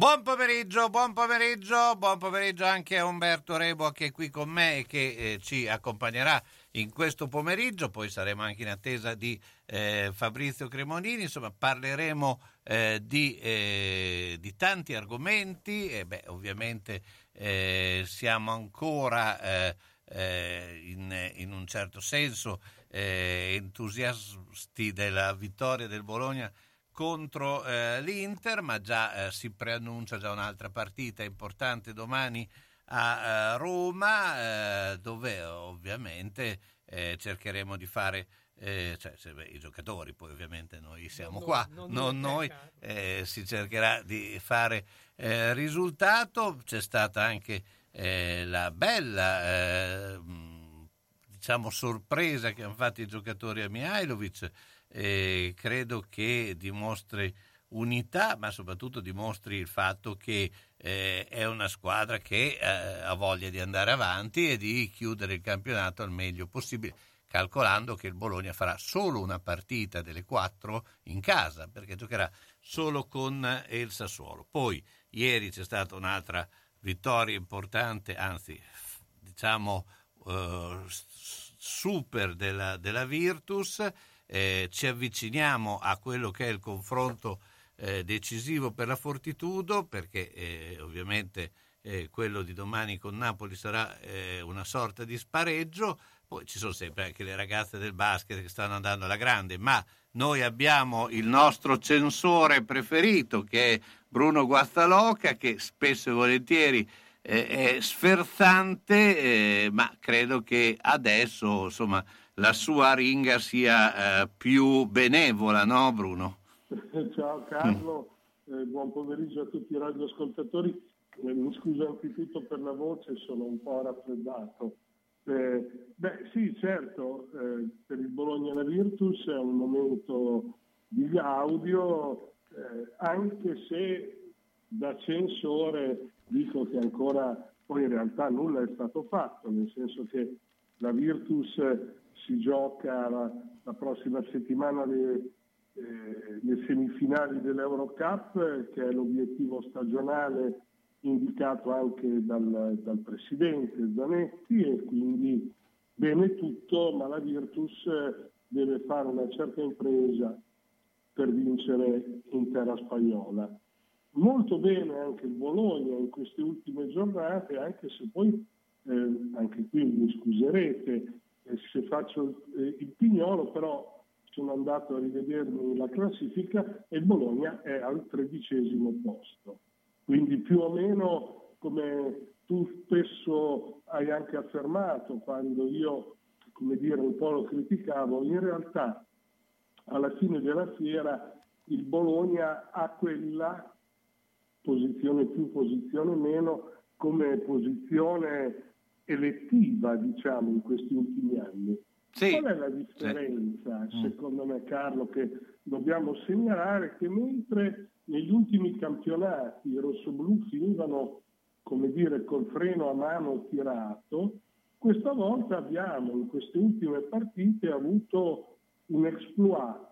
Buon pomeriggio, buon pomeriggio, buon pomeriggio anche a Umberto Rebo che è qui con me e che eh, ci accompagnerà in questo pomeriggio, poi saremo anche in attesa di eh, Fabrizio Cremonini, insomma parleremo eh, di, eh, di, tanti argomenti e beh, ovviamente eh, siamo ancora eh, in, in, un certo senso entusiasti della vittoria del Bologna contro eh, l'Inter, ma già eh, si preannuncia già un'altra partita importante domani a eh, Roma, eh, dove ovviamente eh, cercheremo di fare, eh, cioè se, beh, i giocatori, poi ovviamente noi siamo non qua, non, non noi, si cercherà di fare risultato. C'è stata anche la bella diciamo, sorpresa che hanno fatto i giocatori a Mihailovic eh, credo che dimostri unità, ma soprattutto dimostri il fatto che eh, è una squadra che eh, ha voglia di andare avanti e di chiudere il campionato al meglio possibile, calcolando che il Bologna farà solo una partita delle quattro in casa, perché giocherà solo con il Sassuolo. Poi ieri c'è stata un'altra vittoria importante, anzi diciamo uh, super della, della Virtus eh, ci avviciniamo a quello che è il confronto eh, decisivo per la Fortitudo, perché eh, ovviamente eh, quello di domani con Napoli sarà eh, una sorta di spareggio, poi ci sono sempre anche le ragazze del basket che stanno andando alla grande, ma noi abbiamo il nostro censore preferito che è Bruno Guastaloca, che spesso e volentieri eh, è sferzante, ma credo che adesso insomma la sua ringa sia eh, più benevola, no Bruno? Ciao Carlo, eh, buon pomeriggio a tutti i radioascoltatori. Eh, mi scuso anzitutto per la voce, sono un po' raffreddato. Eh, beh sì, certo, eh, per il Bologna la Virtus è un momento di gaudio, eh, anche se da censore dico che ancora poi in realtà nulla è stato fatto, nel senso che la Virtus si gioca la, la prossima settimana le, eh, le, semifinali dell'Eurocup, che è l'obiettivo stagionale indicato anche dal, dal Presidente Zanetti e quindi bene tutto, ma la Virtus deve fare una certa impresa per vincere in terra spagnola. Molto bene anche il Bologna in queste ultime giornate, anche se poi, eh, anche qui mi scuserete, se faccio eh, il pignolo, però sono andato a rivedermi la classifica e il Bologna è al tredicesimo posto. Quindi più o meno come tu spesso hai anche affermato quando io, come dire, un po' lo criticavo, in realtà alla fine della fiera il Bologna ha quella posizione più, posizione meno, come posizione elettiva, diciamo, in questi ultimi anni. Sì. Qual è la differenza, sì. Mm. secondo me, Carlo, che dobbiamo segnalare? Che mentre negli ultimi campionati i rossoblù finivano, come dire, col freno a mano tirato, questa volta abbiamo in queste ultime partite avuto un exploit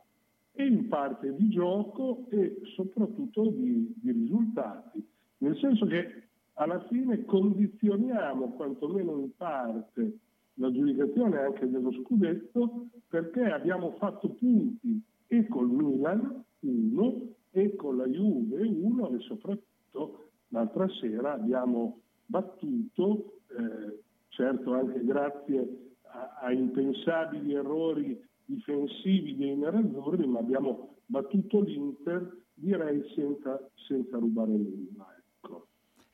e in parte di gioco e soprattutto di, di risultati. Nel senso che alla fine condizioniamo, quantomeno in parte, l'aggiudicazione anche dello scudetto perché abbiamo fatto punti e col Milan 1 e con la Juve 1 e soprattutto l'altra sera abbiamo battuto, eh, certo anche grazie a, a, impensabili errori difensivi dei nerazzurri, ma abbiamo battuto l'Inter direi senza, senza rubare nulla.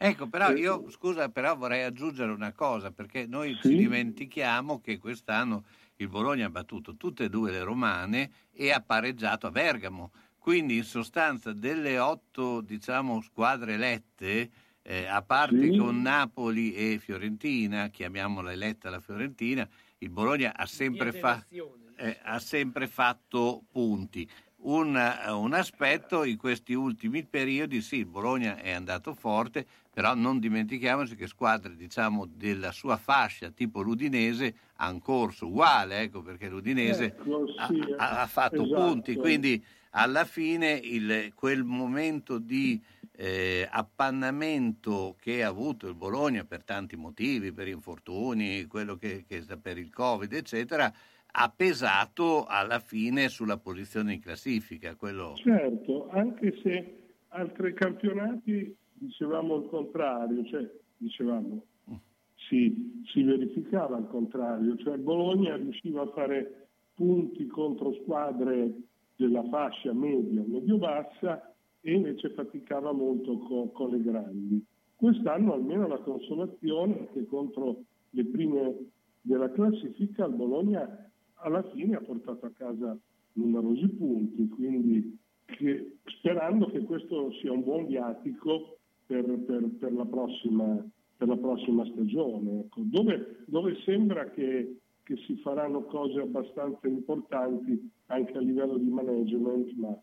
Ecco, però io, scusa, però vorrei aggiungere una cosa, perché noi sì? ci dimentichiamo che quest'anno il Bologna ha battuto tutte e due le romane e ha pareggiato a Bergamo. Quindi in sostanza delle otto diciamo, squadre elette, eh, a parte sì. con Napoli e Fiorentina, chiamiamola eletta la Fiorentina, il Bologna ha sempre, fa- eh, ha sempre fatto punti. Un, un, aspetto in questi ultimi periodi, sì, il Bologna è andato forte, però non dimentichiamoci che squadre diciamo, della sua fascia, tipo l'Udinese, ha un corso uguale, ecco, perché l'Udinese ecco, sì, ha, ha, fatto esatto. punti, quindi alla fine il, quel momento di eh, appannamento che ha avuto il Bologna per tanti motivi, per infortuni, quello che, che per il Covid, eccetera, ha pesato alla fine sulla posizione in classifica. Quello... Certo, anche se altri campionati dicevamo il contrario, cioè dicevamo si, si verificava il contrario, cioè Bologna riusciva a fare punti contro squadre della fascia media, medio-bassa e invece faticava molto con, con le grandi. Quest'anno almeno la consolazione è che contro le prime della classifica il Bologna alla fine ha portato a casa numerosi punti, quindi che, sperando che questo sia un buon viatico per, per, per, la, prossima, per la, prossima, stagione, ecco. dove, dove, sembra che, che, si faranno cose abbastanza importanti anche a livello di management, ma,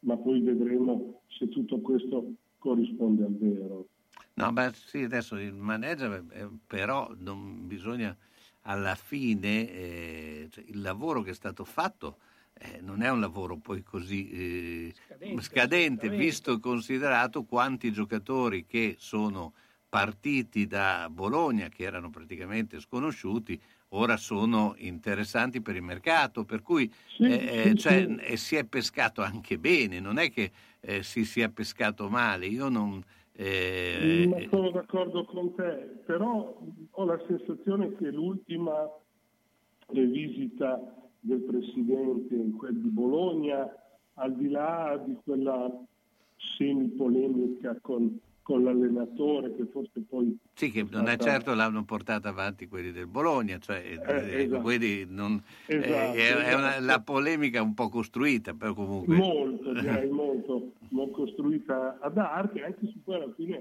ma poi vedremo se tutto questo corrisponde al vero. No, beh, sì, adesso il manager, eh, però non bisogna alla fine eh, cioè, il lavoro che è stato fatto eh, non è un lavoro poi così eh, scadente, scadente visto e considerato quanti giocatori che sono partiti da Bologna, che erano praticamente sconosciuti, ora sono interessanti per il mercato, per cui sì, eh, sì, cioè, sì. si è pescato anche bene, non è che eh, si sia pescato male. Io non, eh, Ma sono d'accordo con te, però ho la sensazione che l'ultima visita del Presidente in quel di Bologna, al di là di quella semi-polemica con con l'allenatore che forse poi... Sì, che non è certo l'hanno portata avanti quelli del Bologna, cioè, eh, eh esatto. quindi non, esatto, eh, è, una, esatto. la polemica un po' costruita, però comunque... Molto, direi molto, molto costruita ad arte, anche su cui alla fine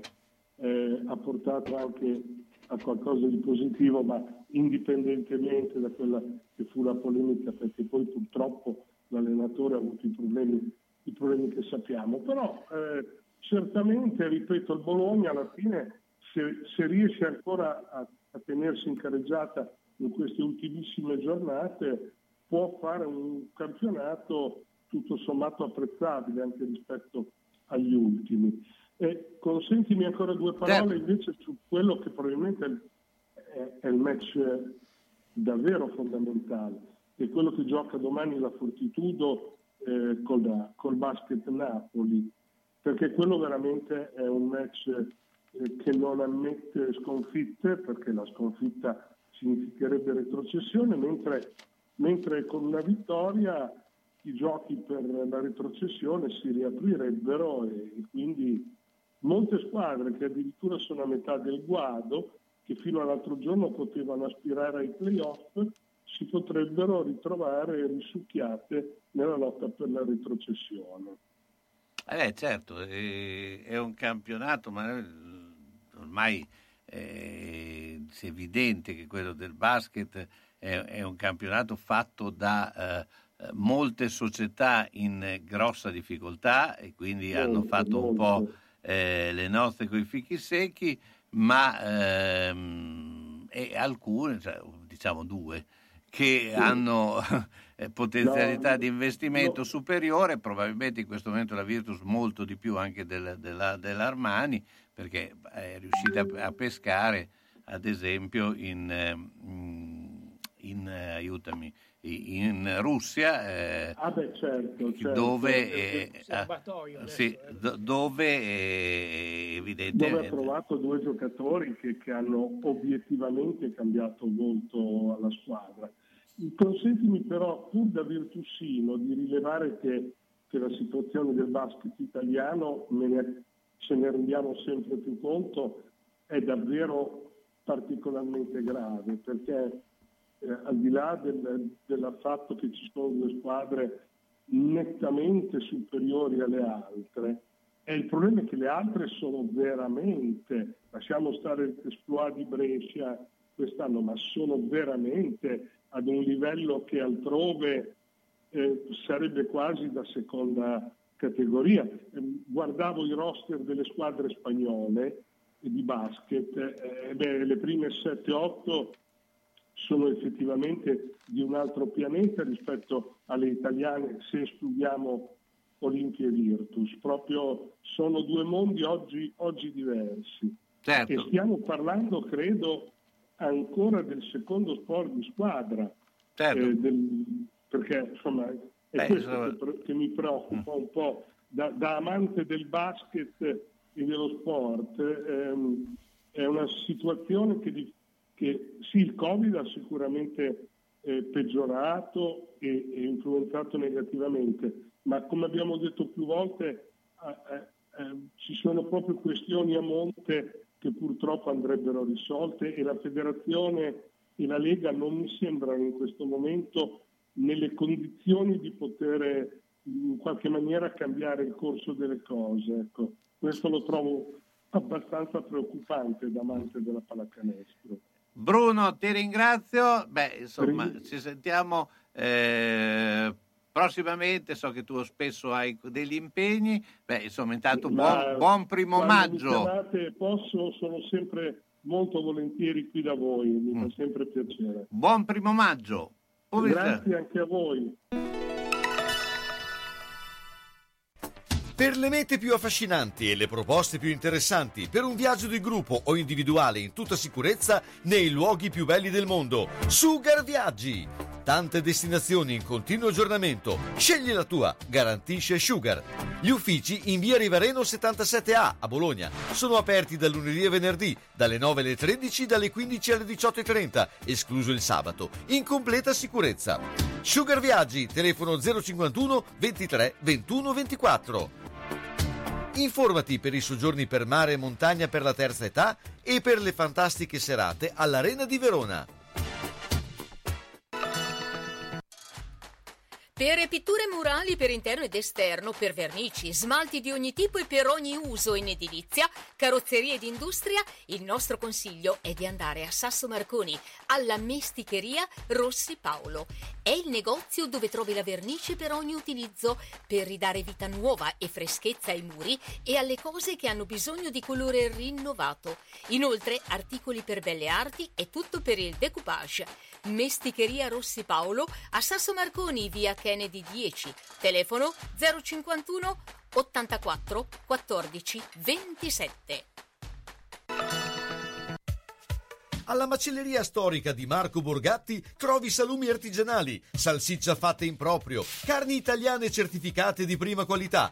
eh, ha portato anche a qualcosa di positivo, ma indipendentemente da quella che fu la polemica, perché poi purtroppo l'allenatore ha avuto i problemi, i problemi che sappiamo. Però eh, certamente, ripeto, il Bologna alla fine, se, se riesce ancora a, a tenersi in careggiata in queste ultimissime giornate, può fare un campionato tutto sommato apprezzabile anche rispetto agli ultimi. E consentimi ancora due parole invece su quello che probabilmente è, è il match davvero fondamentale, che è quello che gioca domani la Fortitudo eh, col, col basket Napoli perché quello veramente è un match eh, che non ammette sconfitte, perché la sconfitta significherebbe retrocessione, mentre, mentre con una vittoria i giochi per la retrocessione si riaprirebbero e, e quindi molte squadre che addirittura sono a metà del guado, che fino all'altro giorno potevano aspirare ai playoff, si potrebbero ritrovare risucchiate nella lotta per la retrocessione. Eh, certo, eh, è un campionato, ma ormai eh, è evidente che quello del basket è, un campionato fatto da eh, molte società in grossa difficoltà e quindi hanno fatto un po' eh, le nozze con i fichi secchi, ma ehm, e alcune, cioè, diciamo due, che sì. hanno eh, potenzialità no, di investimento no. superiore, probabilmente in questo momento la Virtus molto di più anche del, della, dell'Armani, perché è riuscita a, a pescare ad esempio in, in, in aiutami, in Russia, eh, ah beh, certo, certo. dove, eh, eh, sì, dove è evidente. Dove ha trovato due giocatori che, che hanno obiettivamente cambiato molto alla squadra. Consentimi però, pur da virtussino, di rilevare che, che la situazione del basket italiano, ne, ce ne rendiamo sempre più conto, è davvero particolarmente grave, perché eh, al di là del, del fatto che ci sono due squadre nettamente superiori alle altre, e il problema è che le altre sono veramente, lasciamo stare l'esploit di Brescia quest'anno, ma sono veramente ad un livello che altrove eh, sarebbe quasi da seconda categoria. Eh, guardavo i roster delle squadre spagnole di basket, eh, beh, le prime 7-8 sono effettivamente di un altro pianeta rispetto alle italiane se escludiamo Olimpia e Virtus, proprio sono due mondi oggi, oggi diversi. Certo. E stiamo parlando, credo, ancora del secondo sport di squadra, certo. eh, del, perché insomma è Beh, questo insomma... che, che, mi preoccupa un po' da, da, amante del basket e dello sport. Ehm, è una situazione che, che, sì, il Covid ha sicuramente eh, peggiorato e, e, influenzato negativamente, ma come abbiamo detto più volte eh, eh, ci sono proprio questioni a monte che purtroppo andrebbero risolte e la federazione e la Lega non mi sembrano in questo momento nelle condizioni di poter in qualche maniera cambiare il corso delle cose. Ecco. Questo lo trovo abbastanza preoccupante da amante della pallacanestro. Bruno, ti ringrazio. Beh, insomma, ci sentiamo eh, prossimamente. So che tu spesso hai degli impegni. Beh, insomma, intanto buon, buon primo maggio. Chiamate, posso, sono sempre molto volentieri qui da voi, mi mm. fa sempre piacere. Buon primo maggio. Grazie anche a voi. Per le mete più affascinanti e le proposte più interessanti, per un viaggio di gruppo o individuale in tutta sicurezza nei luoghi più belli del mondo, Sugar Viaggi! Tante destinazioni in continuo aggiornamento. Scegli la tua, garantisce Sugar. Gli uffici in via Rivareno 77A a Bologna sono aperti da lunedì a venerdì, dalle 9 alle 13, dalle 15 alle 18.30, escluso il sabato, in completa sicurezza. Sugar Viaggi, telefono 051 23 21 24. Informati per i soggiorni per mare e montagna per la terza età e per le fantastiche serate all'Arena di Verona. Per pitture murali per interno ed esterno, per vernici, smalti di ogni tipo e per ogni uso in edilizia, carrozzerie ed industria, il nostro consiglio è di andare a Sasso Marconi, alla Mesticheria Rossi Paolo. È il negozio dove trovi la vernice per ogni utilizzo, per ridare vita nuova e freschezza ai muri e alle cose che hanno bisogno di colore rinnovato. Inoltre, articoli per belle arti e tutto per il decoupage. Mesticheria Rossi Paolo a Sasso Marconi, via Kennedy 10, telefono 051 84 14 27. Alla macelleria storica di Marco Borgatti trovi salumi artigianali, salsiccia fatta in proprio, carni italiane certificate di prima qualità,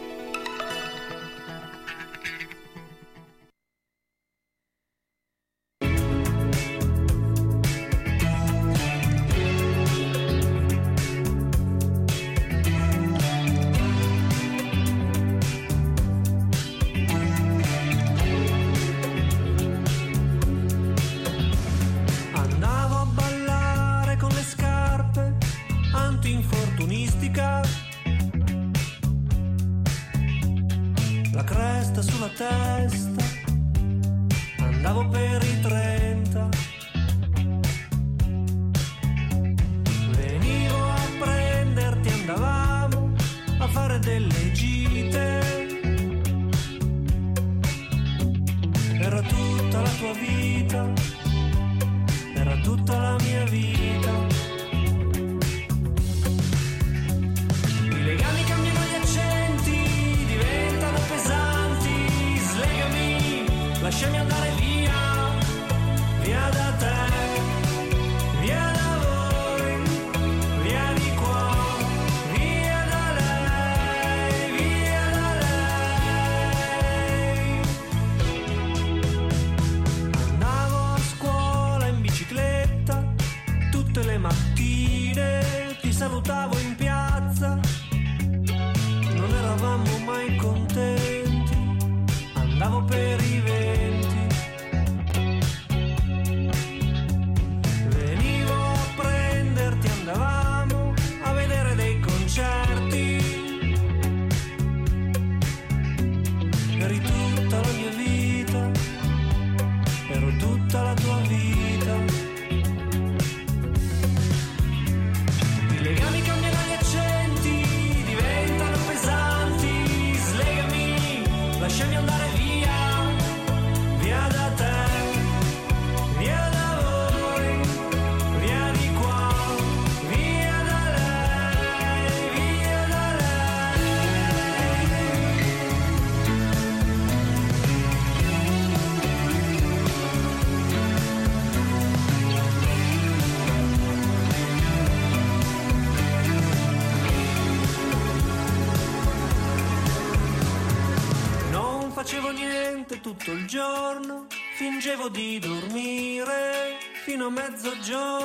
Fingevo di dormire fino a mezzogiorno.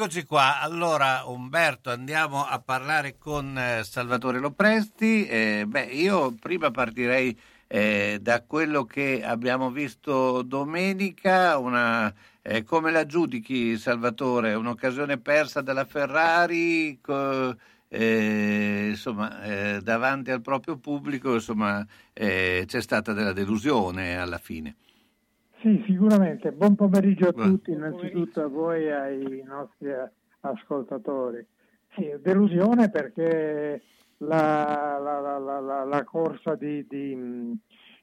Eccoci qua, allora Umberto andiamo a parlare con eh, Salvatore Lopresti. Eh, beh, io prima partirei eh, da quello che abbiamo visto domenica, una, eh, come la giudichi Salvatore? Un'occasione persa dalla Ferrari, co- eh, insomma, eh, davanti al proprio pubblico, insomma, c'è stata della delusione alla fine. Sì, sicuramente. Buon pomeriggio a Buon tutti, innanzitutto a voi e ai nostri eh, ascoltatori. Sì, delusione perché la, la- la- la- la- la corsa di, di,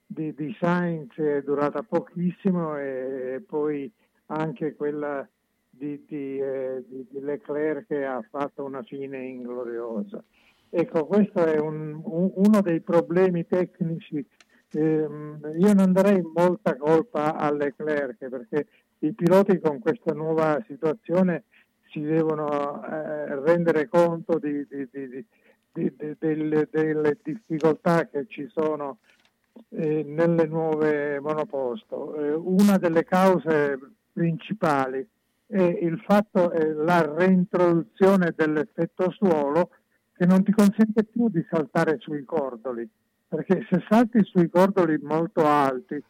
di- di Sainz è durata pochissimo e poi anche quella di, di, eh, Leclerc che ha fatto una fine ingloriosa. Ecco, questo è un- un- uno dei problemi tecnici Ehm, io non darei molta colpa a Leclerc perché i piloti con questa nuova situazione si devono eh, rendere conto di- di- di- delle, delle difficoltà che ci sono eh, nelle nuove monoposto. Eh, una delle cause principali è il fatto è la reintroduzione dell'effetto suolo che non ti consente più di saltare sui cordoli perché se salti sui cordoli molto alti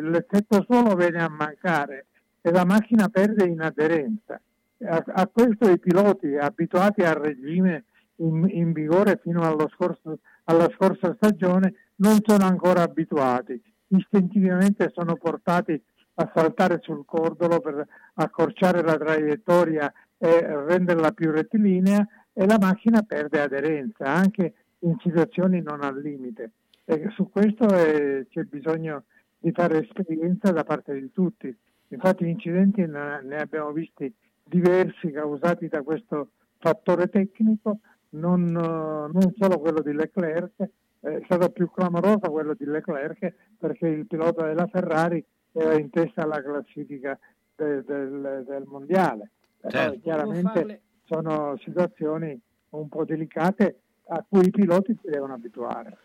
l'effetto suolo viene a mancare e la macchina perde in aderenza. A, a questo i piloti abituati al regime in, in vigore fino scorso- alla scorsa stagione non sono ancora abituati, istintivamente sono portati a saltare sul cordolo per accorciare la traiettoria e renderla più rettilinea e la macchina perde aderenza anche in situazioni non al limite. E su questo eh, c'è bisogno di fare esperienza da parte di tutti. Infatti incidenti ne, abbiamo visti diversi causati da questo fattore tecnico, non, eh, non solo quello di Leclerc, eh, è stato più clamoroso quello di Leclerc perché il pilota della Ferrari era in testa alla classifica de- del, del mondiale. Però Certo. chiaramente farle- sono situazioni un po' delicate a cui i piloti si devono abituare.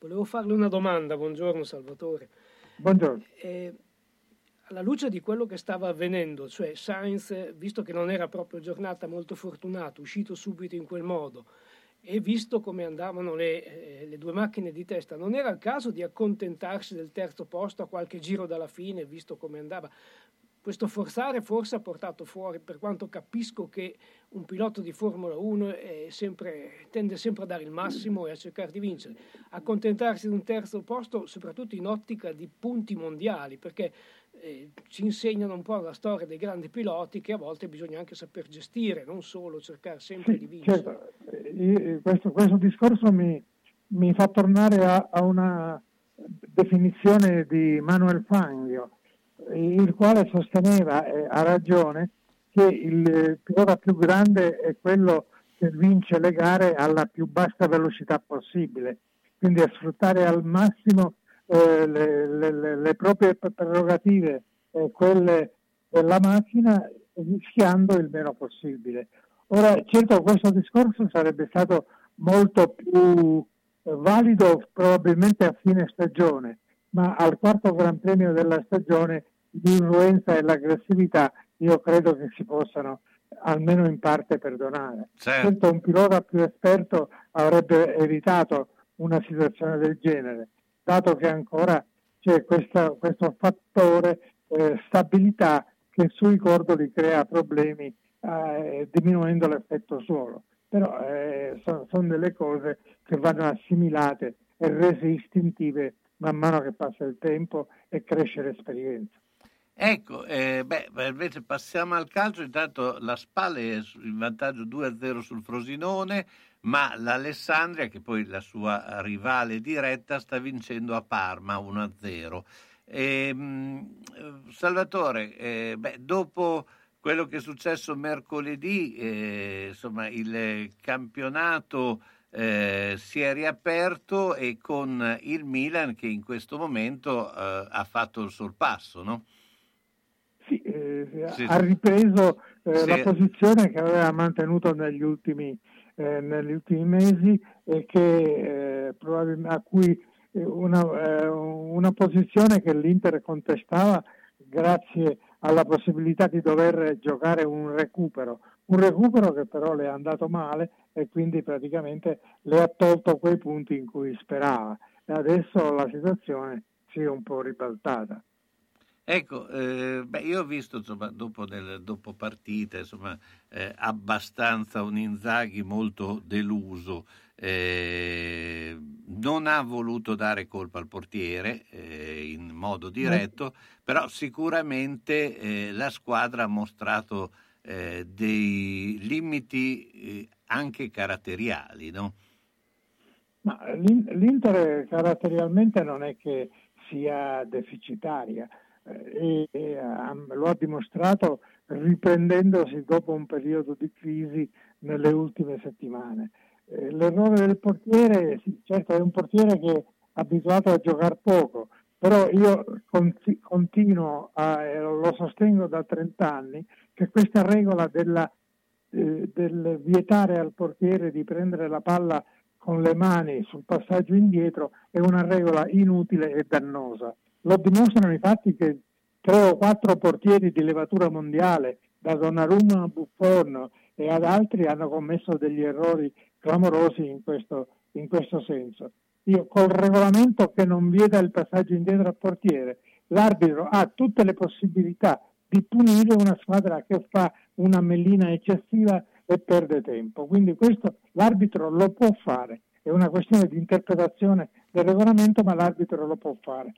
Volevo farle una domanda, buongiorno Salvatore. Buongiorno. Eh, alla luce di quello che stava avvenendo, cioè Sainz, visto che non era proprio giornata molto fortunata, uscito subito in quel modo, e visto come andavano le, eh, le due macchine di testa, non era il caso di accontentarsi del terzo posto a qualche giro dalla fine, visto come andava? Questo forzare forse ha portato fuori, per quanto capisco che un pilota di Formula 1 è sempre- tende sempre a dare il massimo e a cercare di vincere, accontentarsi di un terzo posto, soprattutto in ottica di punti mondiali, perché eh, ci insegnano un po' la storia dei grandi piloti che a volte bisogna anche saper gestire, non solo cercare sempre di Sì, vincere. certo. Eh, io- questo, questo discorso mi, mi fa tornare a, a una definizione di Manuel Fangio, il quale sosteneva, e ha ragione, che il eh, pilota più grande è quello che vince le gare alla più bassa velocità possibile, quindi a sfruttare al massimo eh, le, le- le- proprie prerogative e quelle della macchina rischiando il meno possibile. Ora, certo, questo discorso sarebbe stato molto più eh, valido probabilmente a fine stagione, ma al quarto Gran Premio della stagione l'influenza e l'aggressività io credo che si possano almeno in parte perdonare. Certo. Certo, un pilota più esperto avrebbe evitato una situazione del genere, dato che ancora c'è questa- questo fattore eh, stabilità che sui cordoli crea problemi eh, diminuendo l'effetto suolo. Però sono delle cose che vanno assimilate e rese istintive man mano che passa il tempo e cresce l'esperienza. Ecco, eh, beh, invece passiamo al calcio, intanto la Spalla è in vantaggio 2-0 sul Frosinone, ma l'Alessandria, che poi la sua rivale diretta, sta vincendo a Parma 1-0. E, ehm, Salvatore, eh, beh, dopo quello che è successo mercoledì, eh, insomma, il campionato eh, si è riaperto e con il Milan che in questo momento eh, ha fatto il sorpasso, no? Sì, eh, ha ripreso eh, sì. la posizione che aveva mantenuto negli ultimi, eh, negli ultimi mesi e che, a cui una, una posizione che l'Inter contestava grazie alla possibilità di dover giocare un recupero, un recupero che però le è andato male e quindi praticamente le ha tolto quei punti in cui sperava e adesso la situazione si è un po' ribaltata. Ecco, eh, beh, io ho visto insomma, dopo, del, dopo partite insomma, eh, abbastanza un Inzaghi molto deluso. Eh, non ha voluto dare colpa al portiere eh, in modo diretto, però sicuramente eh, la squadra ha mostrato eh, dei limiti anche caratteriali. No? Ma l'Inter caratterialmente non è che sia deficitaria e, e lo ha dimostrato riprendendosi dopo un periodo di crisi nelle ultime settimane. Eh, l'errore del portiere, sì, certo è un portiere che è abituato a giocare poco, però io continuo, a, eh, lo sostengo da 30 anni, che questa regola della, eh, del vietare al portiere di prendere la palla con le mani sul passaggio indietro è una regola inutile e dannosa. Lo dimostrano i fatti che tre o quattro portieri di levatura mondiale, da Donnarumma a Buffon e ad altri, hanno commesso degli errori clamorosi in questo, in questo senso. Io col regolamento che non vieta il passaggio indietro al portiere, l'arbitro ha tutte le possibilità di punire una squadra che fa una mellina eccessiva e perde tempo. Quindi questo l'arbitro lo può fare, è una questione di interpretazione del regolamento, ma l'arbitro lo può fare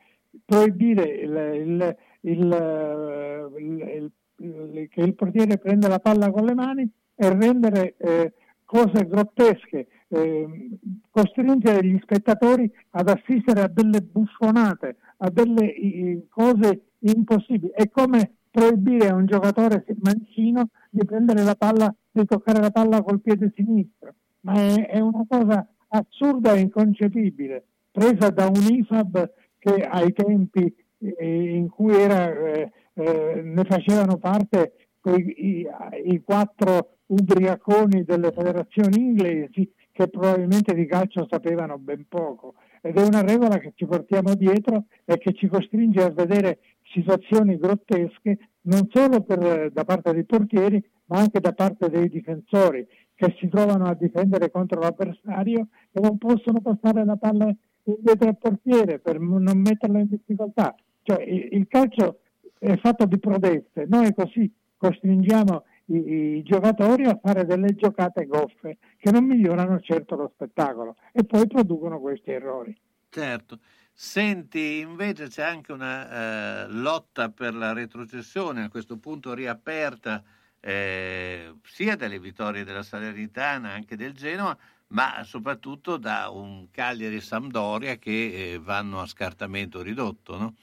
proibire il, il, il, che il portiere prenda la palla con le mani e rendere eh, cose grottesche, eh, costringere gli spettatori ad assistere a delle buffonate, a delle i, cose impossibili. È come proibire a un giocatore mancino di prendere la palla, di toccare la palla col piede sinistro. Ma è, è una cosa assurda e inconcepibile, presa da un IFAB che ai tempi eh, in cui era, eh, eh, ne facevano parte i, i, quattro ubriaconi delle federazioni inglesi che probabilmente di calcio sapevano ben poco. Ed è una regola che ci portiamo dietro e che ci costringe a vedere situazioni grottesche non solo per, da parte dei portieri ma anche da parte dei difensori che si trovano a difendere contro l'avversario e non possono passare la palla dietro al portiere per non metterlo in difficoltà. Cioè, il calcio è fatto di prodezze, noi così costringiamo i, i, giocatori a fare delle giocate goffe che non migliorano certo lo spettacolo e poi producono questi errori. Certo. Senti, invece c'è anche una eh, lotta per la retrocessione, a questo punto riaperta eh, sia dalle vittorie della Salernitana, anche del Genoa, ma soprattutto da un Cagliari Sampdoria che eh, vanno a scartamento ridotto, no?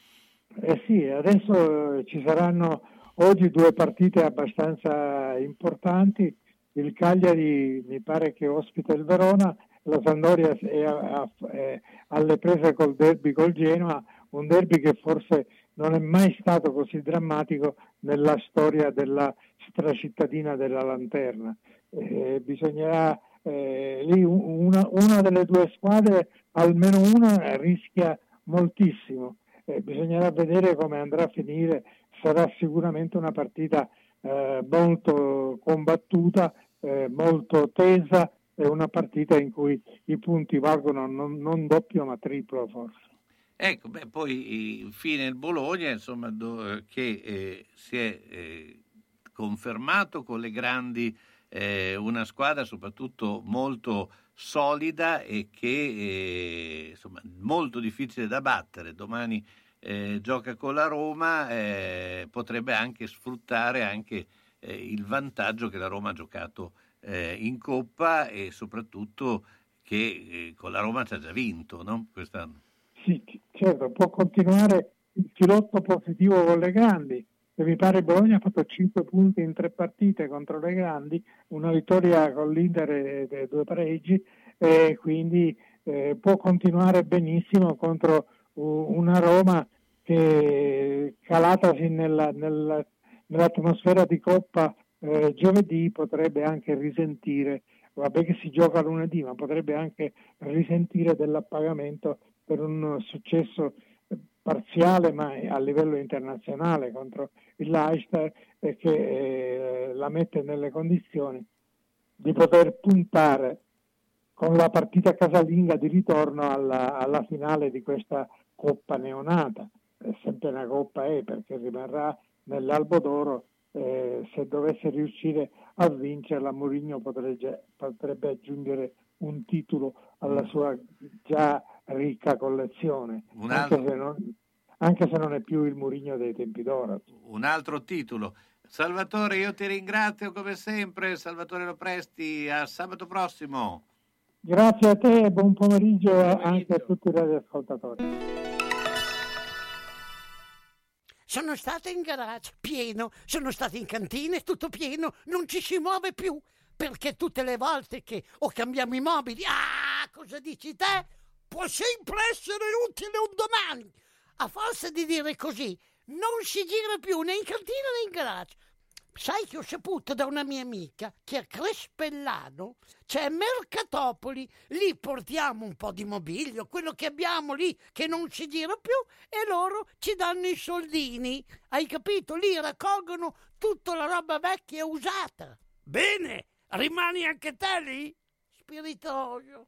Eh sì, adesso eh, ci saranno oggi due partite abbastanza importanti. Il Cagliari mi pare che ospita il Verona, la Sampdoria è, a, è alle prese col derby col Genoa, un derby che forse non è mai stato così drammatico nella storia della stracittadina della Lanterna. Eh, bisognerà eh, lì una, una, delle due squadre, almeno una, rischia moltissimo. Eh, bisognerà vedere come andrà a finire, sarà sicuramente una partita eh, molto combattuta, eh, molto tesa, è una partita in cui i punti valgono non, non doppio ma triplo forse. Ecco, beh, poi infine il Bologna, insomma, do, che eh, si è eh, confermato con le grandi eh, una squadra soprattutto molto solida e che eh, insomma molto difficile da battere. Domani eh, gioca con la Roma, eh, potrebbe anche sfruttare anche eh, il vantaggio che la Roma ha giocato eh, in Coppa e soprattutto che con la Roma ci ha già vinto no? quest'anno. Sì, certo, può continuare il filotto positivo con le grandi. E mi pare Bologna ha fatto 5 punti in tre partite contro le grandi, una vittoria con l'Inter e due pareggi, e quindi eh, può continuare benissimo contro una Roma che calatasi nella, nella, nell'atmosfera di Coppa eh, giovedì potrebbe anche risentire, vabbè che si gioca lunedì, ma potrebbe anche risentire dell'appagamento per un successo parziale ma a livello internazionale contro il Leicester e che eh, la mette nelle condizioni di poter puntare con la partita casalinga di ritorno alla, alla finale di questa Coppa neonata. È sempre una Coppa E perché rimarrà nell'albo d'oro eh, se dovesse riuscire a vincerla Mourinho potrebbe, potrebbe aggiungere un titolo alla sua già ricca collezione, anche se, non, anche, se non, è più il Murigno dei tempi d'oro. Un altro titolo. Salvatore, io ti ringrazio come sempre, Salvatore Lopresti, a sabato prossimo. Grazie a te e buon pomeriggio, buon pomeriggio. anche a tutti i radioascoltatori. Sono stata in garage, pieno, sono stata in cantina, è tutto pieno, non ci si muove più, perché tutte le volte che o cambiamo i mobili, ah, cosa dici te? Può sempre essere utile un domani. A forza di dire così, non si gira più né in cantina né in garage. Sai che ho saputo da una mia amica che a Crespellano c'è Mercatopoli, lì portiamo un po' di mobilio, quello che abbiamo lì che non si gira più e loro ci danno i soldini. Hai capito? Lì raccolgono tutta la roba vecchia e usata. Bene, rimani anche te lì? Spiritoso.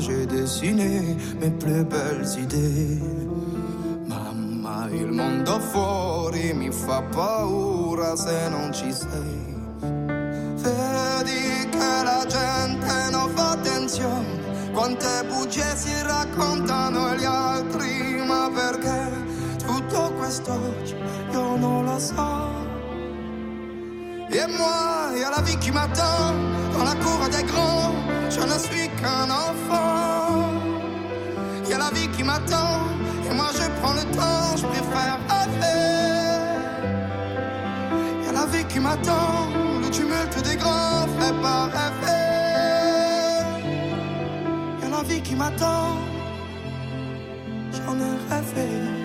J'ai dessiné mes plus belles idées. Mamma, il mondo fuori mi fa paura se non ci sei. Vedi che la gente non fa attenzione, quante bugie si raccontano agli altri, ma perché tutto questo io non lo so. Et moi, y a la vie qui m'attend dans la cour des grands. Je ne suis qu'un enfant. Y a la vie qui m'attend et moi je prends le temps, je préfère rêver. Y a la vie qui m'attend, le tumulte des grands fait pas rêver. Y a la vie qui m'attend, j'en ai rêvé.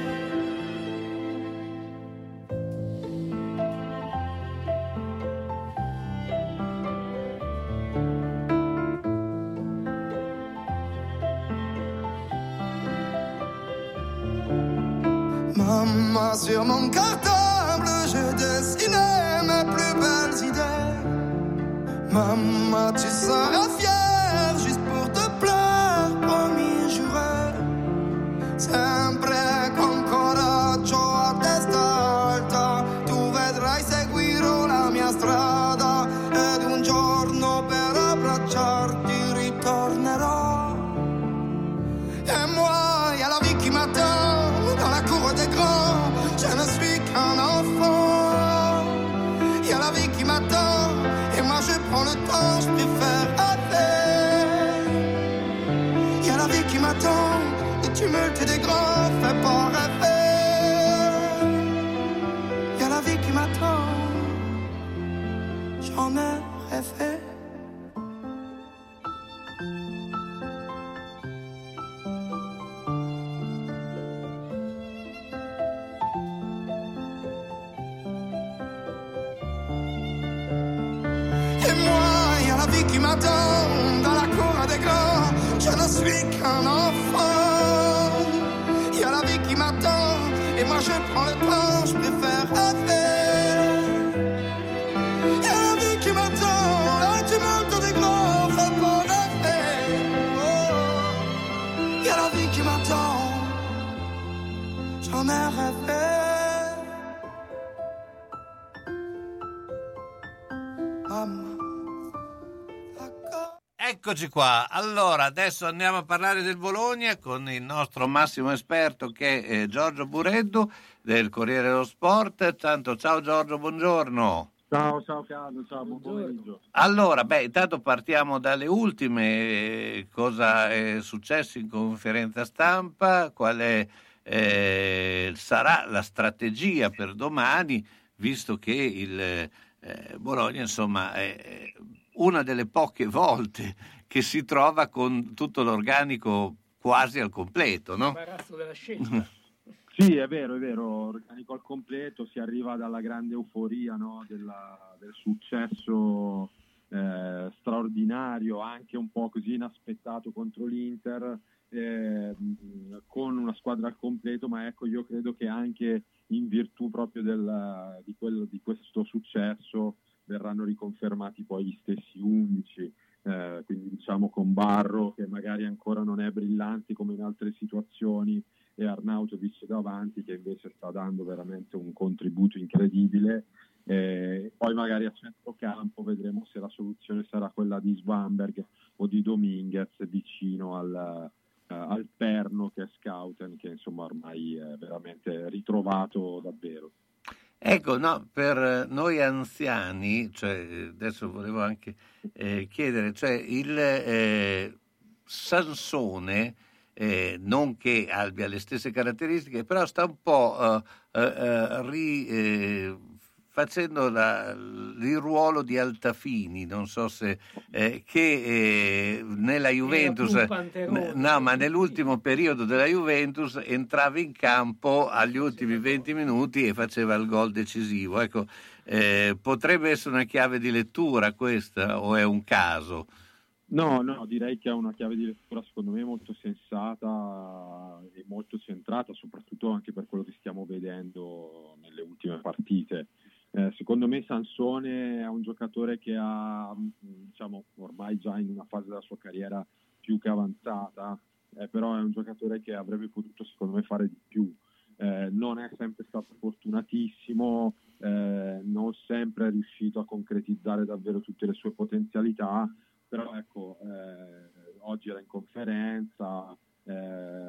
Sur mon cartable, j'ai dessiné mes plus belles idées. Maman, tu seras fière Eccoci qua, allora adesso andiamo a parlare del Bologna con il nostro massimo esperto che è Giorgio Bureddu del Corriere dello Sport. Tanto ciao Giorgio, buongiorno. Ciao, ciao Carlo, ciao, buon pomeriggio. Allora, beh, intanto partiamo dalle ultime, eh, cosa è successo in conferenza stampa, qual è, eh, sarà la strategia per domani, visto che il eh, Bologna, insomma, è una delle poche volte che si trova con tutto l'organico quasi al completo, no? Della scelta. Sì, è vero, è vero, organico al completo, si arriva dalla grande euforia no, della- del successo eh, straordinario, anche un po' così inaspettato contro l'Inter, eh, con una squadra al completo, ma ecco io credo che anche in virtù proprio del- di, quello- di questo successo verranno riconfermati poi gli stessi 11, eh, quindi diciamo con Barro che magari ancora non è brillante come in altre situazioni e Arnautovic davanti che invece sta dando veramente un contributo incredibile. Eh, poi magari a centrocampo vedremo se la soluzione sarà quella di Svanberg o di Dominguez vicino al, eh, al perno che è Scouten che insomma ormai è veramente ritrovato davvero. Ecco, no, per noi anziani, cioè, adesso volevo anche eh, chiedere, cioè il eh, Sansone, eh, non che abbia le stesse caratteristiche, però sta un po' eh, eh, ri- eh, facendo la- il ruolo di Altafini, non so se eh, che eh, nella Juventus, n- no, ma nell'ultimo periodo della Juventus entrava in campo agli ultimi 20 minuti e faceva il gol decisivo. Ecco, eh, potrebbe essere una chiave di lettura questa o è un caso? No, no, direi che è una chiave di lettura secondo me molto sensata e molto centrata, soprattutto anche per quello che stiamo vedendo nelle ultime partite. Eh, secondo me Sansone è un giocatore che ha, mh, diciamo, ormai già in una fase della sua carriera più che avanzata, eh, però è un giocatore che avrebbe potuto secondo me fare di più. Eh, non è sempre stato fortunatissimo, eh, non sempre è riuscito a concretizzare davvero tutte le sue potenzialità, però ecco, eh, oggi era in conferenza, eh,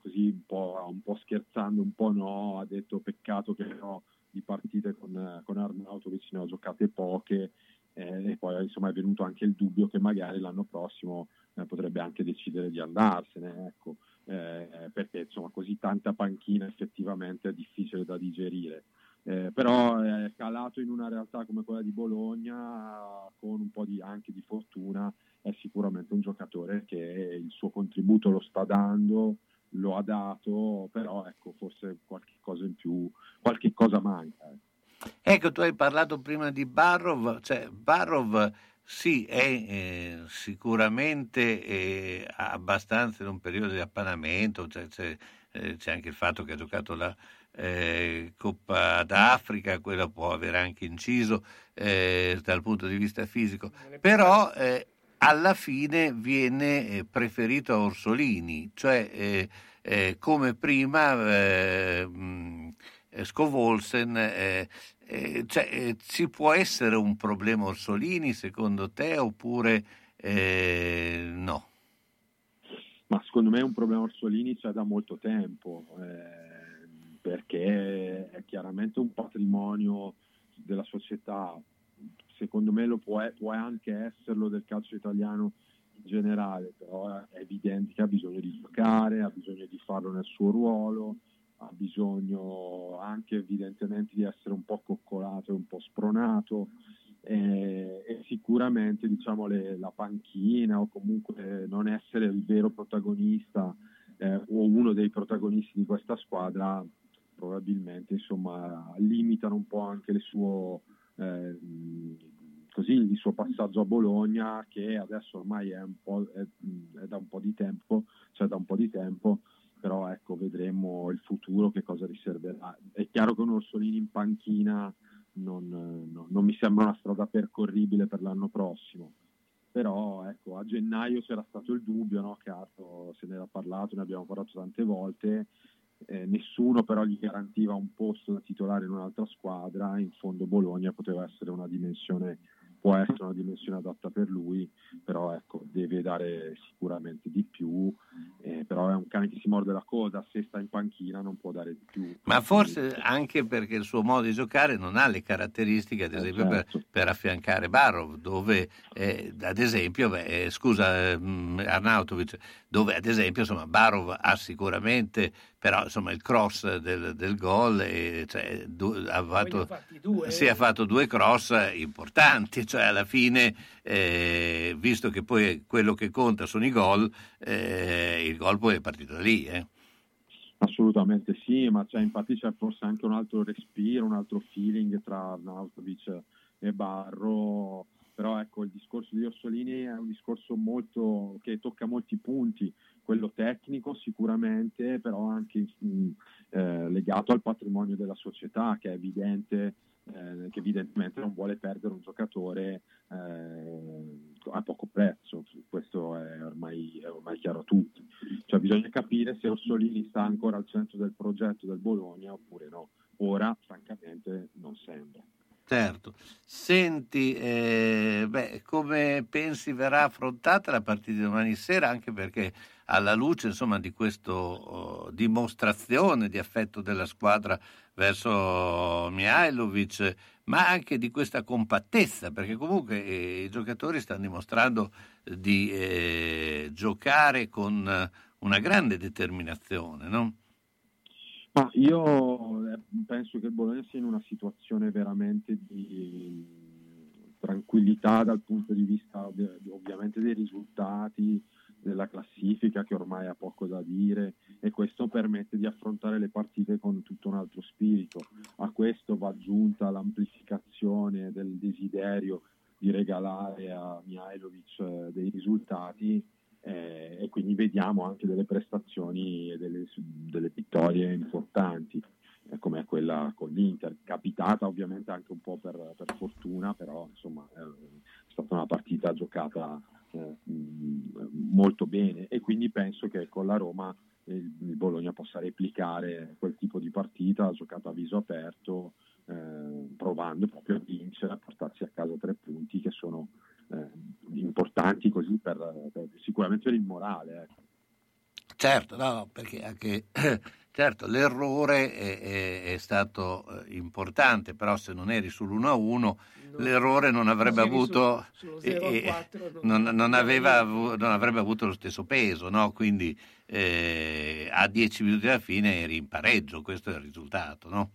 così un po', un po' scherzando, un po' no, ha detto peccato che no, di partite con, con Arnautovic ne ho giocate poche eh, e poi insomma è venuto anche il dubbio che magari l'anno prossimo eh, potrebbe anche decidere di andarsene, ecco, eh, perché insomma così tanta panchina effettivamente è difficile da digerire. Eh, però è calato in una realtà come quella di Bologna con un po' di, anche di fortuna è sicuramente un giocatore che il suo contributo lo sta dando lo ha dato però ecco forse qualche cosa in più qualche cosa manca ecco. Ecco, tu hai parlato prima di Barrov, cioè Barrov sì, è eh, sicuramente eh, abbastanza in un periodo di appanamento, cioè, c'è, eh, c'è anche il fatto che ha giocato la eh, Coppa d'Africa, quello può aver anche inciso eh, dal punto di vista fisico, però eh, alla fine viene eh, preferito a Orsolini, cioè eh, eh, come prima eh, eh, Scovolsen, eh, eh, cioè, ci può essere un problema Orsolini secondo te oppure no? Ma secondo me un problema Orsolini c'è da molto tempo, perché è chiaramente un patrimonio della società, secondo me lo può, può anche esserlo del calcio italiano in generale, però è evidente che ha bisogno di giocare, ha bisogno di farlo nel suo ruolo, ha bisogno anche evidentemente di essere un po' coccolato e un po' spronato e, e sicuramente diciamo, le, la panchina o comunque non essere il vero protagonista eh, o uno dei protagonisti di questa squadra probabilmente insomma, limitano un po' anche le sue, eh, così, il suo passaggio a Bologna che adesso ormai è, è, è da un po' di tempo, cioè da un po' di tempo però ecco, vedremo il futuro che cosa riserverà. È chiaro che un Orsolini in panchina non, non, non, mi sembra una strada percorribile per l'anno prossimo. Però ecco, a gennaio c'era stato il dubbio, no? Carlo se ne era parlato, ne abbiamo parlato tante volte, eh, nessuno però gli garantiva un posto da titolare in un'altra squadra, in fondo Bologna poteva essere una dimensione può essere una dimensione adatta per lui, però ecco, deve dare sicuramente di più, eh, però è un cane che si morde la coda, se sta in panchina non può dare di più. Ma forse anche perché il suo modo di giocare non ha le caratteristiche, ad eh, esempio, eh certo. per, per, affiancare Barrow, dove eh, ad esempio, beh, eh, scusa eh, Arnautovic, dove ad esempio insomma, Barrow ha sicuramente però insomma il cross del, del gol e, cioè, du, ha, fatto, due, sì, ha fatto due cross importanti cioè alla fine eh, visto che poi quello che conta sono i gol eh, il gol poi è partito da lì eh. assolutamente sì ma c'è, infatti c'è forse anche un altro respiro un altro feeling tra Arnautovic e Barro però ecco il discorso di Orsolini è un discorso molto che tocca molti punti quello tecnico sicuramente, però anche mh, eh, legato al patrimonio della società che è evidente, eh, che evidentemente non vuole perdere un giocatore eh, a poco prezzo, questo è ormai, è ormai, chiaro a tutti. Cioè bisogna capire se Orsolini sta ancora al centro del progetto del Bologna oppure no. Ora francamente non sembra. Certo. Senti, eh, beh, come pensi verrà affrontata la partita di domani sera? Anche perché alla luce insomma, di questa oh, dimostrazione di affetto della squadra verso Mihailovic, ma anche di questa compattezza, perché comunque eh, i giocatori stanno dimostrando di eh, giocare con una grande determinazione, no? Ma io eh, penso che il Bologna sia in una situazione veramente di tranquillità dal punto di vista ovviamente dei risultati, della classifica che ormai ha poco da dire e questo permette di affrontare le partite con tutto un altro spirito. A questo va aggiunta l'amplificazione del desiderio di regalare a Mihailovic eh, dei risultati eh, e quindi vediamo anche delle prestazioni e delle, delle vittorie importanti eh, come quella con l'Inter, capitata ovviamente anche un po' per, per fortuna, però insomma è stata una partita giocata eh, molto bene. E quindi penso che con la Roma il, il, Bologna possa replicare quel tipo di partita giocata a viso aperto, eh, provando proprio a vincere, a portarsi a casa tre punti che sono eh, importanti così per, per, sicuramente per il morale. Ecco. Certo, no, perché anche certo, l'errore è, è, è stato eh, importante, però se non eri sull'1-1 no, l'errore non avrebbe avuto su, eh, 4, non, non, non, aveva, non, avrebbe avuto lo stesso peso, no? quindi eh, a 10 minuti alla fine eri in pareggio, questo è il risultato. No?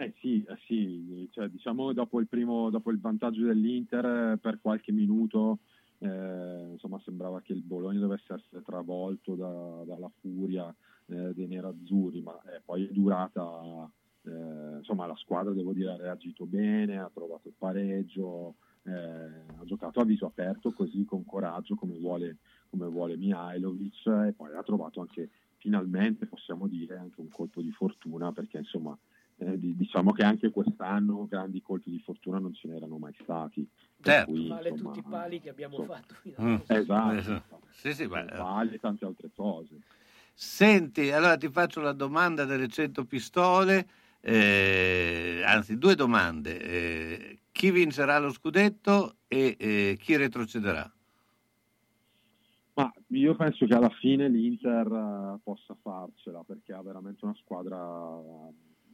Eh sì, eh sì. Cioè, diciamo dopo il, primo, dopo il vantaggio dell'Inter per qualche minuto eh, insomma sembrava che il Bologna dovesse essere travolto da, dalla furia eh, dei nerazzurri, ma eh, poi è durata, eh, insomma la squadra devo dire ha reagito bene, ha trovato il pareggio, eh, ha giocato a viso aperto così con coraggio come vuole, come vuole Mihailovic e poi ha trovato anche finalmente possiamo dire anche un colpo di fortuna perché insomma eh, diciamo che anche quest'anno grandi colpi di fortuna non ce n'erano mai stati. Certo. Cui, vale insomma, tutti i pali che abbiamo insomma, fatto fino mm. Esatto, esatto. Sì, sì, beh, pali e tante altre cose. Senti, allora ti faccio la domanda delle 100 pistole, eh, anzi due domande. Eh, chi vincerà lo scudetto e eh, chi retrocederà? Ma io penso che alla fine l'Inter uh, possa farcela perché ha veramente una squadra,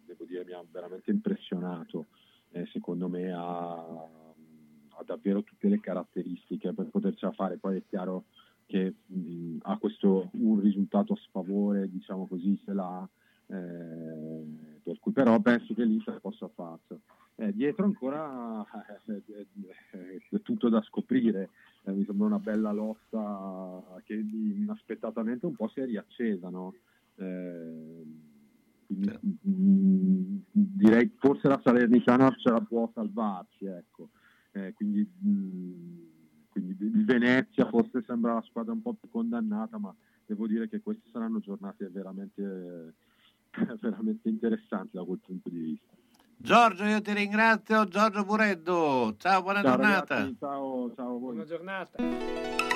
devo dire, mi ha veramente impressionato. Eh, secondo me ha, ha, davvero tutte le caratteristiche per potercela fare. Poi è chiaro che mh, ha questo un risultato a sfavore, diciamo così, se l'ha. Eh, per cui però penso che l'Inter possa farcela. Eh, dietro ancora è tutto da scoprire, eh, mi sembra una bella lotta che inaspettatamente un po' si è riaccesa. No? Eh, quindi, mh, mm, direi forse la Salernitana ce la può salvarci. Ecco. Eh, quindi, mh, mm, quindi il Venezia forse sembra la squadra un po' più condannata, ma devo dire che queste saranno giornate veramente, veramente interessanti da quel punto di vista. Giorgio, io ti ringrazio. Giorgio Bureddo, ciao, buona ciao, giornata. Ragazzi, ciao, ciao a voi. Buona giornata.